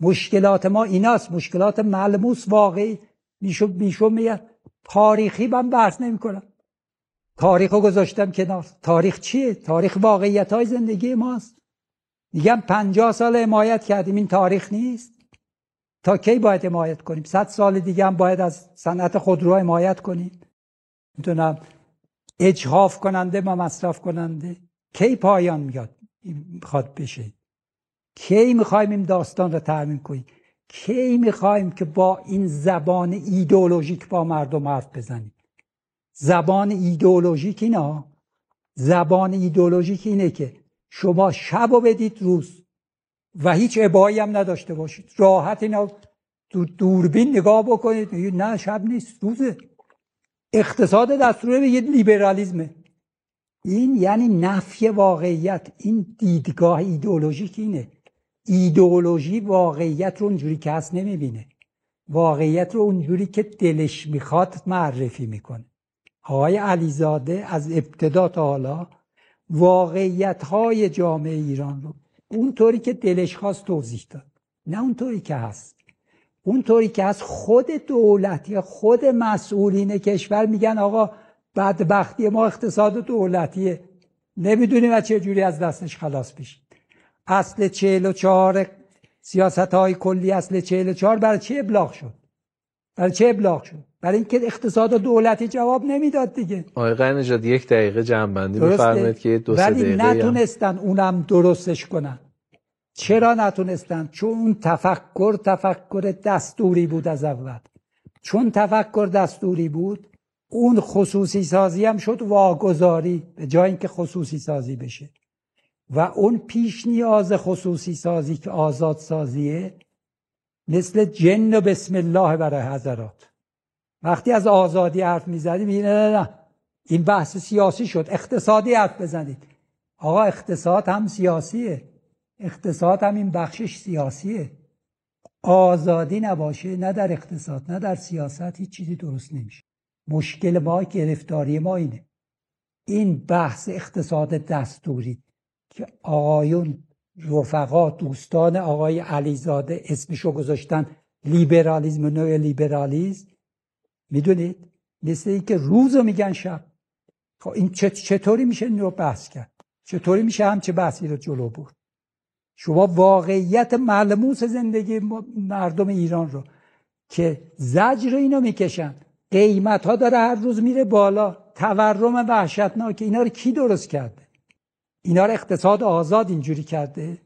[SPEAKER 2] مشکلات ما ایناست. مشکلات ملموس واقعی. میشو میشو میگه تاریخی من بحث نمی کنم تاریخ گذاشتم کنار. تاریخ چیه؟ تاریخ واقعیت های زندگی ماست. میگم پنجاه سال حمایت کردیم. این تاریخ نیست. تا کی باید حمایت کنیم؟ صد سال دیگه هم باید از صنعت خودرو حمایت کنیم. می‌تونم اجهاف کننده و مصرف کننده. کی پایان میاد؟ می‌خواد بشه. کی می‌خوایم این داستان رو ترمیم کنیم؟ کی می‌خوایم که با این زبان ایدئولوژیک با مردم حرف بزنیم؟ زبان ایدئولوژیک اینا؟ زبان ایدئولوژیک اینه که شما شب و بدید روز و هیچ عبایی هم نداشته باشید. راحت اینا دوربین نگاه بکنید نه شب نیست روزه. اقتصاد دستوره یه لیبرالیزمه. این یعنی نفی واقعیت این دیدگاه ایدئولوژیک اینه. ایدئولوژی واقعیت رو اونجوری که هست نمی‌بینه. واقعیت رو اونجوری که دلش می‌خواد معرفی می‌کنه. آقای علیزاده از ابتدا تا حالا واقعیت های جامعه ایران رو اونطوری که دلش خواست توضیح داد. نه اونطوری که هست. اونطوری که هست خود دولت خود مسئولین کشور میگن آقا بدبختی ما اقتصاد دولتیه. نمی‌دونیم از چه جوری از دستش خلاص بشیم اصل چهل و چهار سیاست های کلی اصل چهل و چهار برای چه ابلاغ شد؟ برای چه ابلاغ شد؟ برای اینکه اقتصاد دولتی جواب نمی‌داد دیگه.
[SPEAKER 1] آقای قنجاد یک دقیقه جنبندی بفرمایید که دو سه
[SPEAKER 2] ولی
[SPEAKER 1] دقیقه
[SPEAKER 2] نتونستن اونم درستش کنن. چرا نتونستن؟ چون اون تفکر تفکر دستوری بود از اول. چون تفکر دستوری بود اون خصوصی سازی هم شد واگذاری به جای اینکه خصوصی سازی بشه. و اون پیش نیاز خصوصی سازی که آزاد سازیه مثل جن و بسم الله برای حضرات. وقتی از آزادی حرف می‌زنیم نه نه نه این بحث سیاسی شد. اقتصادی حرف بزنید. آقا اقتصاد هم سیاسیه. اقتصاد هم این بخشش سیاسیه. آزادی نباشه نه در اقتصاد نه در سیاست هیچ چیزی درست نمیشه. مشکل ما گرفتاری ما اینه. این بحث اقتصاد دستوری. که آقایون رفقا دوستان آقای علیزاده اسمشو گذاشتن لیبرالیزم نوع لیبرالیزم. می‌دونید؟ مثل اینکه روز رو میگن شب. خب این چطوری میشه این رو بحث کرد؟ چطوری میشه همچه بحثی رو جلو برد؟ شما واقعیت ملموس زندگی مردم ایران رو که زجر اینو می‌کشن. قیمت ها داره هر روز میره بالا. تورم وحشتناک. اینا رو کی درست کرده؟ اینا رو اقتصاد آزاد اینجوری کرده؟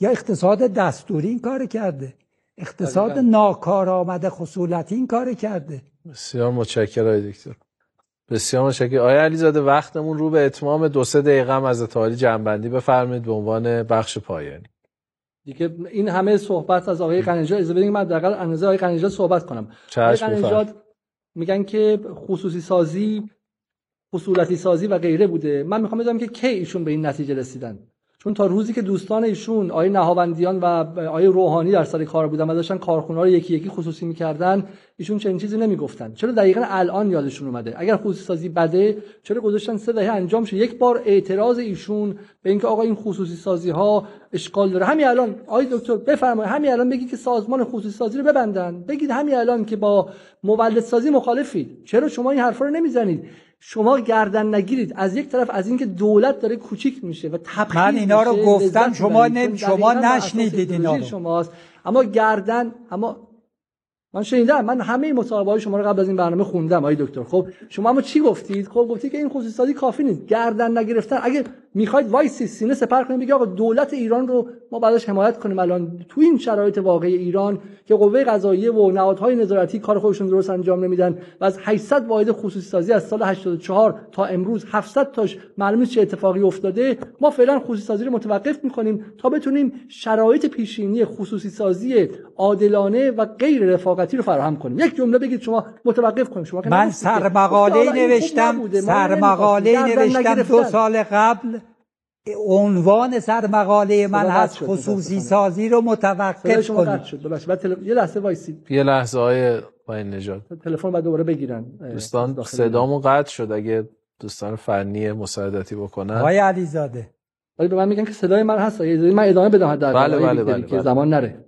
[SPEAKER 2] یا اقتصاد دستوری این کار کرده؟ اقتصاد ناکارآمد خصولتی این کار کرده؟
[SPEAKER 1] بسیار متشکرم دکتر. بسیار متشکرم. آقای علیزاده وقتمون رو به اتمام دو سه دقیقه هم از تالی جنبندی بفرمایید به عنوان بخش پایانی.
[SPEAKER 3] دیگه این همه صحبت از آقای قنیجا اجازه بدید من دقیقاً اندازه آقای قنیجا صحبت کنم. آقای قنیجا میگن که خصوصی سازی خصولتی سازی و غیره بوده. من می‌خوام بدونم که کی ایشون به این نتیجه رسیدن. چون تا روزی که دوستان ایشون آیه نهاوندیان و آیه روحانی در سر کار بودن و داشتن کارخونه رو یکی یکی خصوصی می‌کردن ایشون چنین چیزی نمی‌گفتن. چرا دقیقا الان یادشون اومده؟ اگر خصوصی سازی بده چرا گذاشتن سه دهه انجام شه؟ یک بار اعتراض ایشون به اینکه آقا این خصوصی سازی ها اشکال داره. همین الان آقای دکتر بفرمایید همین الان بگید که سازمان خصوصی سازی رو ببندن. بگید همین الان که با مولد سازی مخالفید. چرا شما این حرفا رو نمی‌زنید؟ شما گردن نگیرید. از یک طرف از اینکه دولت داره کوچیک میشه و تبخیر
[SPEAKER 2] من اینا رو گفتم. شما شما نشنیدید اینا رو.
[SPEAKER 3] شماست. اما گردن اما من شنیدم من همه مصاحبه های شما رو قبل از این برنامه خوندم آقای دکتر. خب شما اما چی گفتید؟ خب گفتید که این خصوصی سازی کافی نیست. گردن نگرفتن. اگه می‌خواید وایسی سینه سپر کنید بگید آقا دولت ایران رو ما بعدش حمایت کنیم الان. تو این شرایط واقعی ایران که قوه قضاییه و نهادهای نظارتی کار خودشون درست انجام نمیدن و از 800 واحد خصوصی سازی از سال 84 تا امروز 700 تاش معلومه چه اتفاقی افتاده ما فعلا خصوصی سازی رو متوقف می‌کنیم تا بتونیم شرایط پیشینی خصوصی سازی عادلانه و غیر رفاقتی رو فراهم کنیم. یک جمله بگید شما متوقف کنیم. شما
[SPEAKER 2] من سرمقاله نوشتم. سرمقاله نوشتم دو سال قبل عنوان سرمقاله من هست خصوصی سازی رو متوقف کنید.
[SPEAKER 3] شد. یه لحظه وایسید
[SPEAKER 1] یه لحظه های با این نجات
[SPEAKER 3] تلفن بعد دوباره بگیرن.
[SPEAKER 1] دوستان صدامون قطع شد. اگه دوستان فنی مساعدتی بکنن.
[SPEAKER 2] آقای علیزاده.
[SPEAKER 3] ولی به من میگن که صدای من هست. من ادامه بدم حداقل.
[SPEAKER 1] بله بله بله,
[SPEAKER 3] که زمان نره.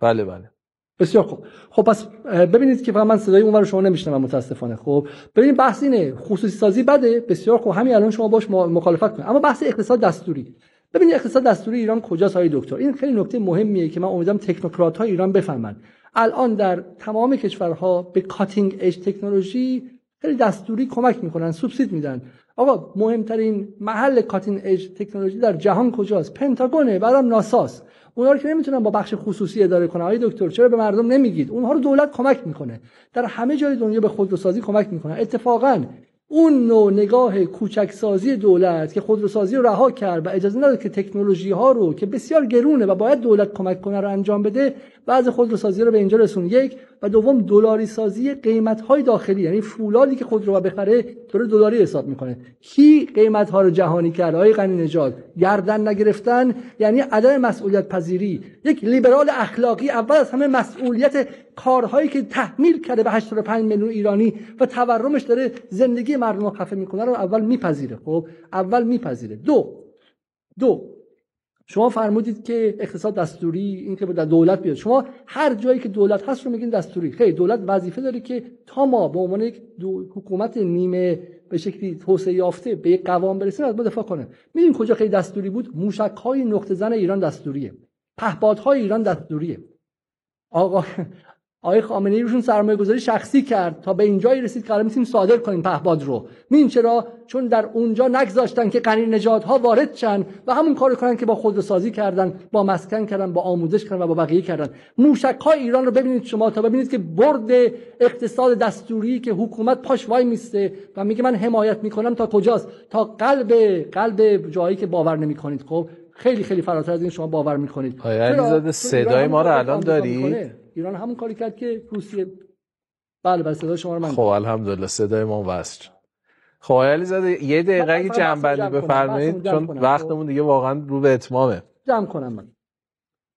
[SPEAKER 1] بله بله.
[SPEAKER 3] بسیار خوب. خب پس ببینید که فقط من صدای اون رو شما نمیشنوم متاسفانه. خب ببینید بحث اینه خصوصی سازی بده بسیار خوب. همین الان شما باش مخالفت کنید. اما بحث اقتصاد دستوری. ببینید اقتصاد دستوری ایران کجاست های دکتر؟ این خیلی نکته مهمیه که من امیدوارم تکنوکرات های ایران بفهمن الان در تمام کشورها به کاتینگ اج تکنولوژی خیلی دستوری کمک می‌کنن سوبسید میدن. آقا مهمترین محل کاتینگ اج تکنولوژی در جهان کجاست؟ پنتاگونه بعدم ناساست. اونها رو که نمی‌تونن با بخش خصوصی اداره کنن. آقای دکتر چرا به مردم نمیگید؟ اونها رو دولت کمک می‌کنه. در همه جای دنیا به خودروسازی کمک می‌کنه. اتفاقا اون نوع نگاه کوچکسازی دولت که خودروسازی رو رها کرد و اجازه نداد که تکنولوژی ها رو که بسیار گرونه و باید دولت کمک کنه رو انجام بده بعض خودروسازی رو به اینجا رسون. یک و دوم دلاری سازی قیمت های داخلی. یعنی فولادی که خود رو بخره طور دلاری حساب می‌کنه. کی قیمت ها رو جهانی کرده؟ های غنی نژاد. گردن نگرفتن یعنی عدم مسئولیت پذیری. یک لیبرال اخلاقی اول از همه مسئولیت کارهایی که تحمیل کرده به 85 میلیون ایرانی و تورمش داره زندگی مردم رو خفه می‌کنه رو اول میپذیره. خب اول میپذیره. دو دو شما فرمودید که اقتصاد دستوری این که در دولت بیاد. شما هر جایی که دولت هست رو میگین دستوری. خیلی دولت وظیفه داره که تا ما به عنوان یک حکومت نیمه به شکلی توسعه یافته به یک قوام برسیم از ما دفاع کنه. می‌دونین کجا خیلی دستوری بود؟ موشک های نقطه زن ایران دستوریه. پهپادهای ایران دستوریه. آقا آقای خامنه ای روشون سرمایه گذاری شخصی کرد. تا به اینجایی رسید که الان صادر کنیم پهپاد رو. میین چرا؟ چون در اونجا نگذاشتن که قنی نژادها وارد شن و همون کارو کنن که با خودروسازی کردن با مسکن کردن با آموزش کردن و با بقیه کردن. موشک های ایران رو ببینید شما تا ببینید که برد اقتصاد دستوری که حکومت پاش وای میسته و میگه من حمایت می‌کنم تا کجاست؟ تا قلب قلب جایی که باور نمی‌کنید. خب خیلی خیلی فراتر از این شما باور می‌کنید.
[SPEAKER 1] علیزاده صدای ما رو الان داری
[SPEAKER 3] ایران همون کاری کرد که روسیه بله بله صدای شما رو من
[SPEAKER 1] خب الحمدلله صدای ما وصل خب علیزاده یه دقیقه اگه جنبندی بفرمایید چون وقتمون دیگه واقعا رو به اتمامه.
[SPEAKER 3] جمع کنم من.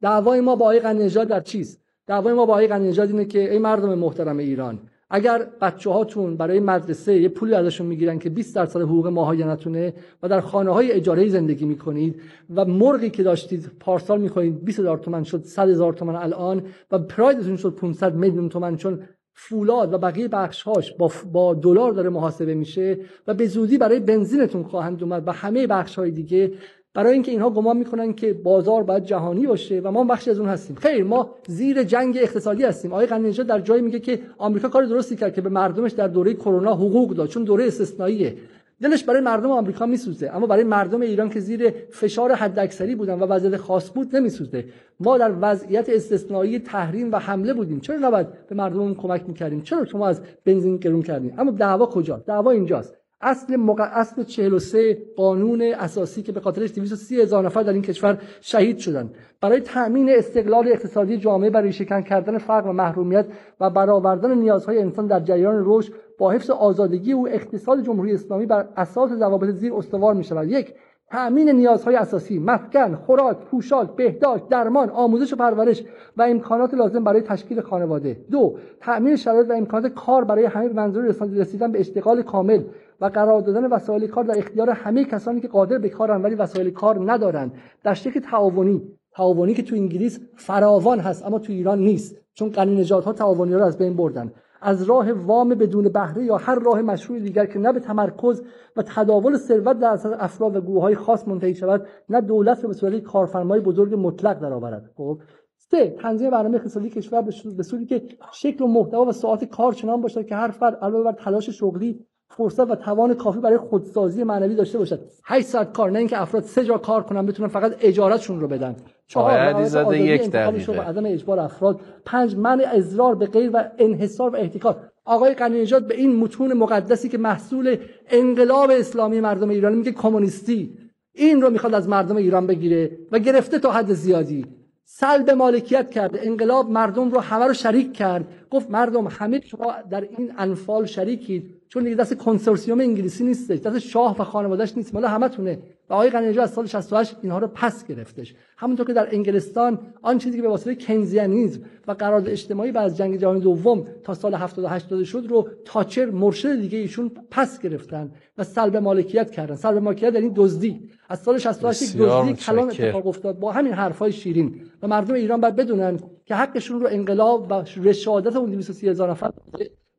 [SPEAKER 3] دعوای ما با آقای قنیجاد در چیست؟ دعوای ما با آقای قنیجاد اینه که ای مردم محترم ایران اگر بچه هاتون برای مدرسه یه پولی ازشون می‌گیرن که 20 درصد حقوق ماهانتونه و در خانه های اجاره زندگی می‌کنید و مرغی که داشتید پارسال می‌خواهید 20 هزار تومن شد 100 هزار تومن الان و پرایدتون شد 500 میلیون تومن چون فولاد و بقیه بخشهاش با, با دلار داره محاسبه میشه و به زودی برای بنزینتون خواهند اومد و همه بخش های دیگه برای اینکه اینها گمان می‌کنن که بازار باید جهانی باشه و ما بخشی از اون هستیم. خیر ما زیر جنگ اقتصادی هستیم. آقای غنی در جایی میگه که آمریکا کار درستی کرد که به مردمش در دوره کرونا حقوق داد چون دوره استثنائیه. دلش برای مردم آمریکا میسوزه اما برای مردم ایران که زیر فشار حداکثری بودن و وضعیت خاص بود نمیسوزه. ما در وضعیت استثنایی تحریم و حمله بودیم. چرا نباید به مردم کمک می‌کردیم؟ چرا شما از بنزین گرون کردیم اما دعوا کجا؟ دعوا اینجاست. اصل مق... اصل 43 قانون اساسی که به خاطرش 230 هزار نفر در این کشور شهید شدن. برای تأمین استقلال اقتصادی جامعه برای شکن کردن فقر و محرومیت و برآوردن نیازهای انسان در جریان رشد با حفظ آزادگی و اقتصاد جمهوری اسلامی بر اساس ضوابط زیر استوار می شود یک تأمین نیازهای اساسی مسکن خوراک پوشاک بهداشت درمان آموزش و پرورش و امکانات لازم برای تشکیل خانواده. دو تأمین شرایط و امکانات کار برای همه منظور رسیدن به اشتغال کامل. و قرار دادن وسایل کار در اختیار همه کسانی که قادر به کارند ولی وسایل کار ندارند در شکل تعاونی تعاونی که تو انگلیس فراوان هست اما تو ایران نیست. چون قنی نژادها تعاونی رو از بین بردن. از راه وام بدون بهره یا هر راه مشروع دیگر که نه به تمرکز و تداول ثروت در اثر افراد و گروه های خاص منتهی شود نه دولت به صورت کارفرمای بزرگ مطلق درآورد. خب سه تنظیم برنامه اقتصادی کشور به صورتی که شکل و محتوا و ساعت کار چنان باشد که هر فرد علاوه بر تلاش شغلی فرصت و توان کافی برای خودسازی معنوی داشته باشد. 8 ساعت کار نه اینکه افراد سه جا کار کنن بتونن فقط اجارتشون رو بدن.
[SPEAKER 1] چهار زده یک دقیقه.
[SPEAKER 3] عدم اجبار افراد. پنج منع اضرار به غیر و انحصار و احتکار. آقای قنی نژاد به این متون مقدسی که محصول انقلاب اسلامی مردم ایران میگه کمونیستی. این رو می‌خواد از مردم ایران بگیره و گرفته تا حد زیادی. سلب مالکیت کرد. انقلاب مردم رو همه رو شریک کرد. گفت مردم همه شما در این انفال شریکید. چون دیگه دست کنسورسیوم انگلیسی نیستش دست شاه و خانوادهش نیست. مال همتونه و آقای قنیجی از سال 68 اینها رو پس گرفتش. همونطور که در انگلستان آن چیزی که به واسطه کنزیانیزم و قرارداد اجتماعی بعد از جنگ جهانی دوم تا سال 78 داده شد رو تاچر مرشد دیگه ایشون پس گرفتن و سلب مالکیت کردن. سلب مالکیت یعنی دزدی. از سال 68 یک دزدی کلان اتفاق افتاد با همین حرفای شیرین. و مردم ایران باید بدونن که حقشون رو انقلاب و رشادت اون 230 هزار نفر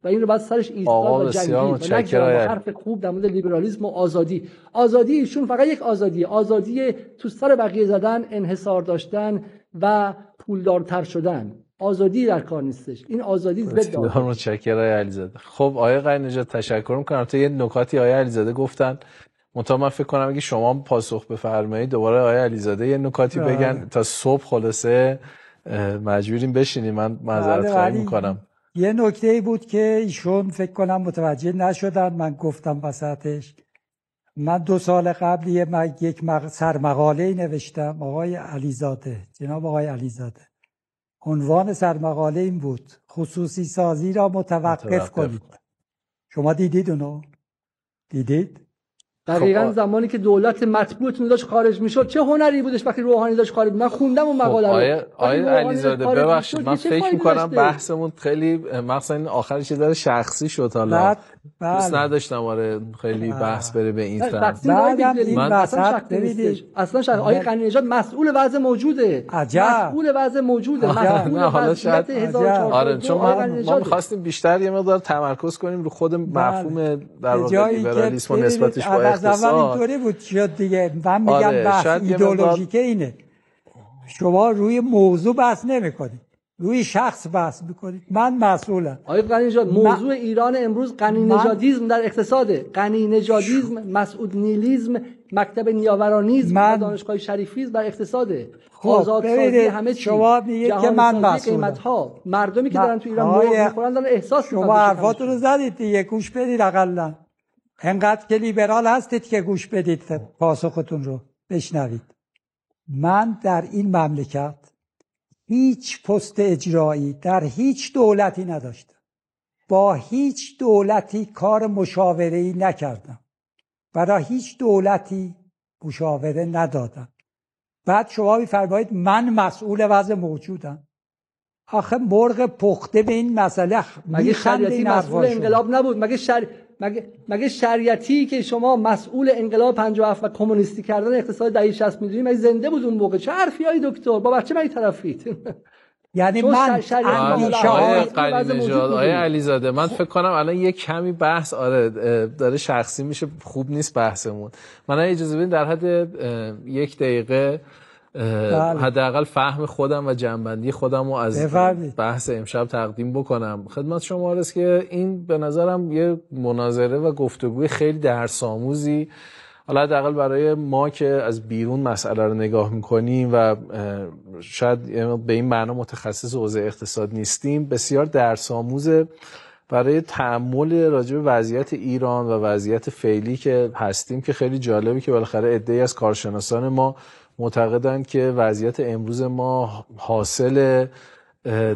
[SPEAKER 3] و این رو بعد سرش ایستاد و جنگید. و حرف خوب در مورد لیبرالیسم و آزادی. آزادی ایشون فقط یک آزادی آزادی تو سر بقیه زدن انحصار داشتن و پولدارتر شدن. آزادی در کار نیستش. این آزادی ضد
[SPEAKER 1] متشکرم آقای علیزاده. خب آقای قای نجات تشکر می‌کنم. تو یه نکاتی آقای علیزاده گفتن. منتها من فکر کنم اگه شما پاسخ بفرمایید دوباره آقای علیزاده یه نکاتی بله. بگن تا صبح خلاصه مجبوریم بشینیم. من معذرت بله، خواهی می‌کنم.
[SPEAKER 2] یه نکته ای بود که ایشون فکر کنم متوجه نشدن. من گفتم وسطش. من دو سال قبل یک سرمقاله نوشتم. آقای علیزاده. جناب آقای علیزاده. عنوان سرمقاله این بود. خصوصی سازی را متوقف, متوقف. کنید. شما دیدید اونو؟ دیدید؟
[SPEAKER 3] دقیقا خب زمانی که دولت مطبوعتون داشت خارج می‌شد چه هنری بودش وقتی روحانی داشت خارج من خوندم اون خب، مقاله رو.
[SPEAKER 1] آیه, آیه علیزاده ببخشید من فکر می‌کنم بحثمون خیلی مثلا این آخرش داره شخصی شد حالا. دوست بله. نداشتم آره خیلی بحث بره به این
[SPEAKER 2] طرف. من اصلا
[SPEAKER 3] اصلا شخص آیه قنی نژاد مسئول وضع موجوده. مسئول وضع موجوده. مسئول حالا شاید
[SPEAKER 1] آره چون ما می‌خواستیم بیشتر یه مقدار تمرکز کنیم رو خود بله. مفهوم در واقع لیبرالیسم نسبتش با
[SPEAKER 2] از اول اینطوری بود شد دیگه. من میگم آره، بحث ایدولوژیکه اینه. شما روی موضوع بحث نمی‌کنید. روی شخص بحث می‌کنید. من مسئولم.
[SPEAKER 3] آقای قنی نژاد موضوع من... ایران امروز قنی نژادیسم در اقتصاده. قنی نژادیسم مسعود نیلیزم مکتب نیاورانیزم من... دانشگاه شریفیز بر اقتصاده.
[SPEAKER 2] خب همه چی. شما میگید که من مسئولم.
[SPEAKER 3] ها مردمی که دارن تو ایران مرغ می‌خورن دارن احساس
[SPEAKER 2] شما حرفاتون رو زدید دیگه. گوش بدید اقلا. انقدر که لیبرال هستید که گوش بدید پاسختون رو. بشنوید. من در این مملکت هیچ پست اجرایی در هیچ دولتی نداشتم. با هیچ دولتی کار مشاوره ای نکردم برای هیچ دولتی مشاوره ندادم. بعد شما میفرمایید من مسئول وضع موجودم. آخه مرغ پخته به این مسئله
[SPEAKER 3] مگه شریعتی مسئول انقلاب نبود؟ مگه شر... مگه, مگه شریعتی که شما مسئول انقلاب 57 و کمونیستی کردن اقتصاد دهه 60 می‌دونید مگه زنده بود اون موقع؟ چه حرفی های دکتر؟ با بچه مگه طرفید؟ *laughs*
[SPEAKER 2] یعنی من
[SPEAKER 1] آقای علیزاده من فکر کنم الان یه کمی بحث آره داره شخصی میشه خوب نیست بحثمون. من اجازه بدین در حد یک دقیقه. حداقل فهم خودم و جنبندی خودم رو از بحث امشب تقدیم بکنم. خدمت شما است که این به نظرم یه مناظره و گفتگوی خیلی درس آموزی حالا حداقل برای ما که از بیرون مسئله رو نگاه می‌کنیم و شاید به این معنا متخصص حوزه اقتصاد نیستیم بسیار درس آموزه برای تعمل راجع به وضعیت ایران و وضعیت فعلی که هستیم که خیلی جالبه که بالاخره عده‌ای از کارشناسان ما معتقدند که وضعیت امروز ما حاصل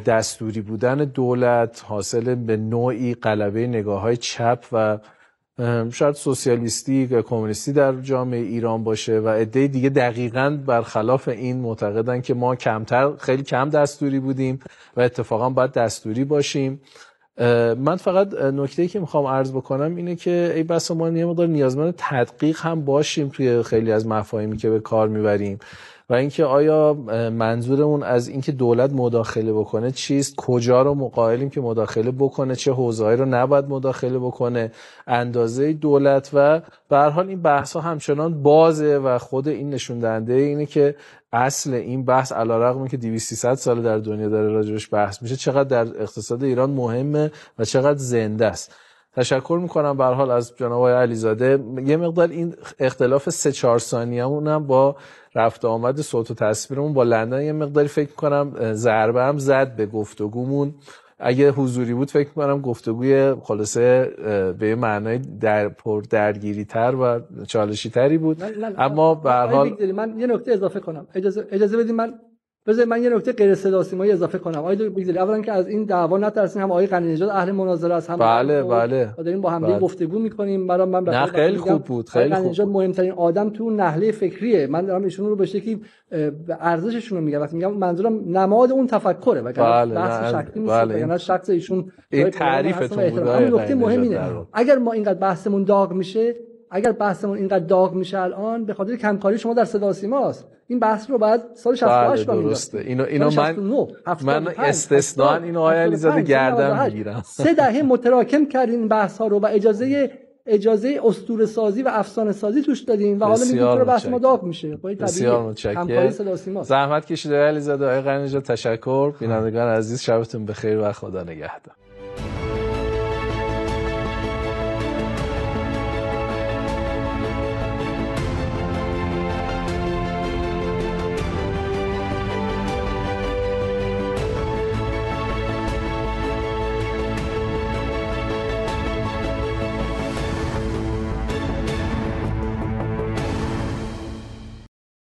[SPEAKER 1] دستوری بودن دولت حاصل به نوعی قلبه نگاه های چپ و شاید سوسیالیستی یا کمونیستی در جامعه ایران باشه و عده دیگه دقیقا برخلاف این معتقدن که ما کمتر خیلی کم دستوری بودیم و اتفاقا باید دستوری باشیم. من فقط نکته که می‌خوام عرض بکنم اینه که ای بس ما یه مقدار نیازمند تدقیق هم باشیم توی خیلی از مفاهیمی که به کار می‌بریم. و اینکه آیا منظورمون از اینکه دولت مداخله بکنه چیست؟ کجا رو مقایلیم که مداخله بکنه؟ چه حوزه‌ای رو نباید مداخله بکنه؟ اندازه دولت و به حال این بحث ها همچنان بازه و خود این نشون دهنده اینه که اصل این بحث علیرغم که 200 سال در دنیا داره راجبش بحث میشه. چقدر در اقتصاد ایران مهمه و چقدر زنده است. تشکر می‌کنم به حال از جناب علیزاده. یه مقدار این اختلاف سه چهار ثانیه‌مون هم با رفت آمد صوت و تصویرمون با لندن یه مقداری فکر کنم ضربه هم زد به گفتگومون. اگه حضوری بود فکر کنم گفتگوی خلاصه به معنای در پر درگیری تر و چالشی تری بود اما به حال
[SPEAKER 3] من یه نکته اضافه کنم. اجازه اجازه بدید من بذار من یه نکته غیر صدا سیمایی اضافه کنم. آقای دکتر اولا که از این دعوا نترسین هم آقای قنی نژاد اهل مناظره است هم
[SPEAKER 1] بله بله.
[SPEAKER 3] داریم با هم بله. گفتگو می‌کنیم. برای من
[SPEAKER 1] نه خیلی خوب بود خیلی خوب
[SPEAKER 3] نژاد مهمترین آدم تو نحله فکریه. من دارم ایشون رو به شکلی ارزششون رو میگم. وقتی میگم منظورم نماد اون تفکره. و
[SPEAKER 1] بله
[SPEAKER 3] بحث شکلی نیست بله. یعنی شخص ایشون
[SPEAKER 1] این تعریفتون بود
[SPEAKER 3] نکته مهم اینه اگر ما اینقدر بحثمون داغ میشه اگر بحثمون اینقدر داغ میشه الان به خاطر کمکاری شما در صدا سیماست. این بحث رو بعد سال 68
[SPEAKER 1] بله درسته. اینو اینو من من استثنا اینو آقای علیزاده گردن می‌گیرم. *laughs*
[SPEAKER 3] سه دهه متراکم کردین این بحث ها رو و اجازه اجازه اسطوره سازی و افسانه سازی توش دادیم و حالا میگیم تو بحث ما داغ میشه.
[SPEAKER 1] بسیار متشکرم. زحمت کشیده علیزاده آقای قنیجا تشکر. بینندگان عزیز شبتون بخیر و خدا نگهدار.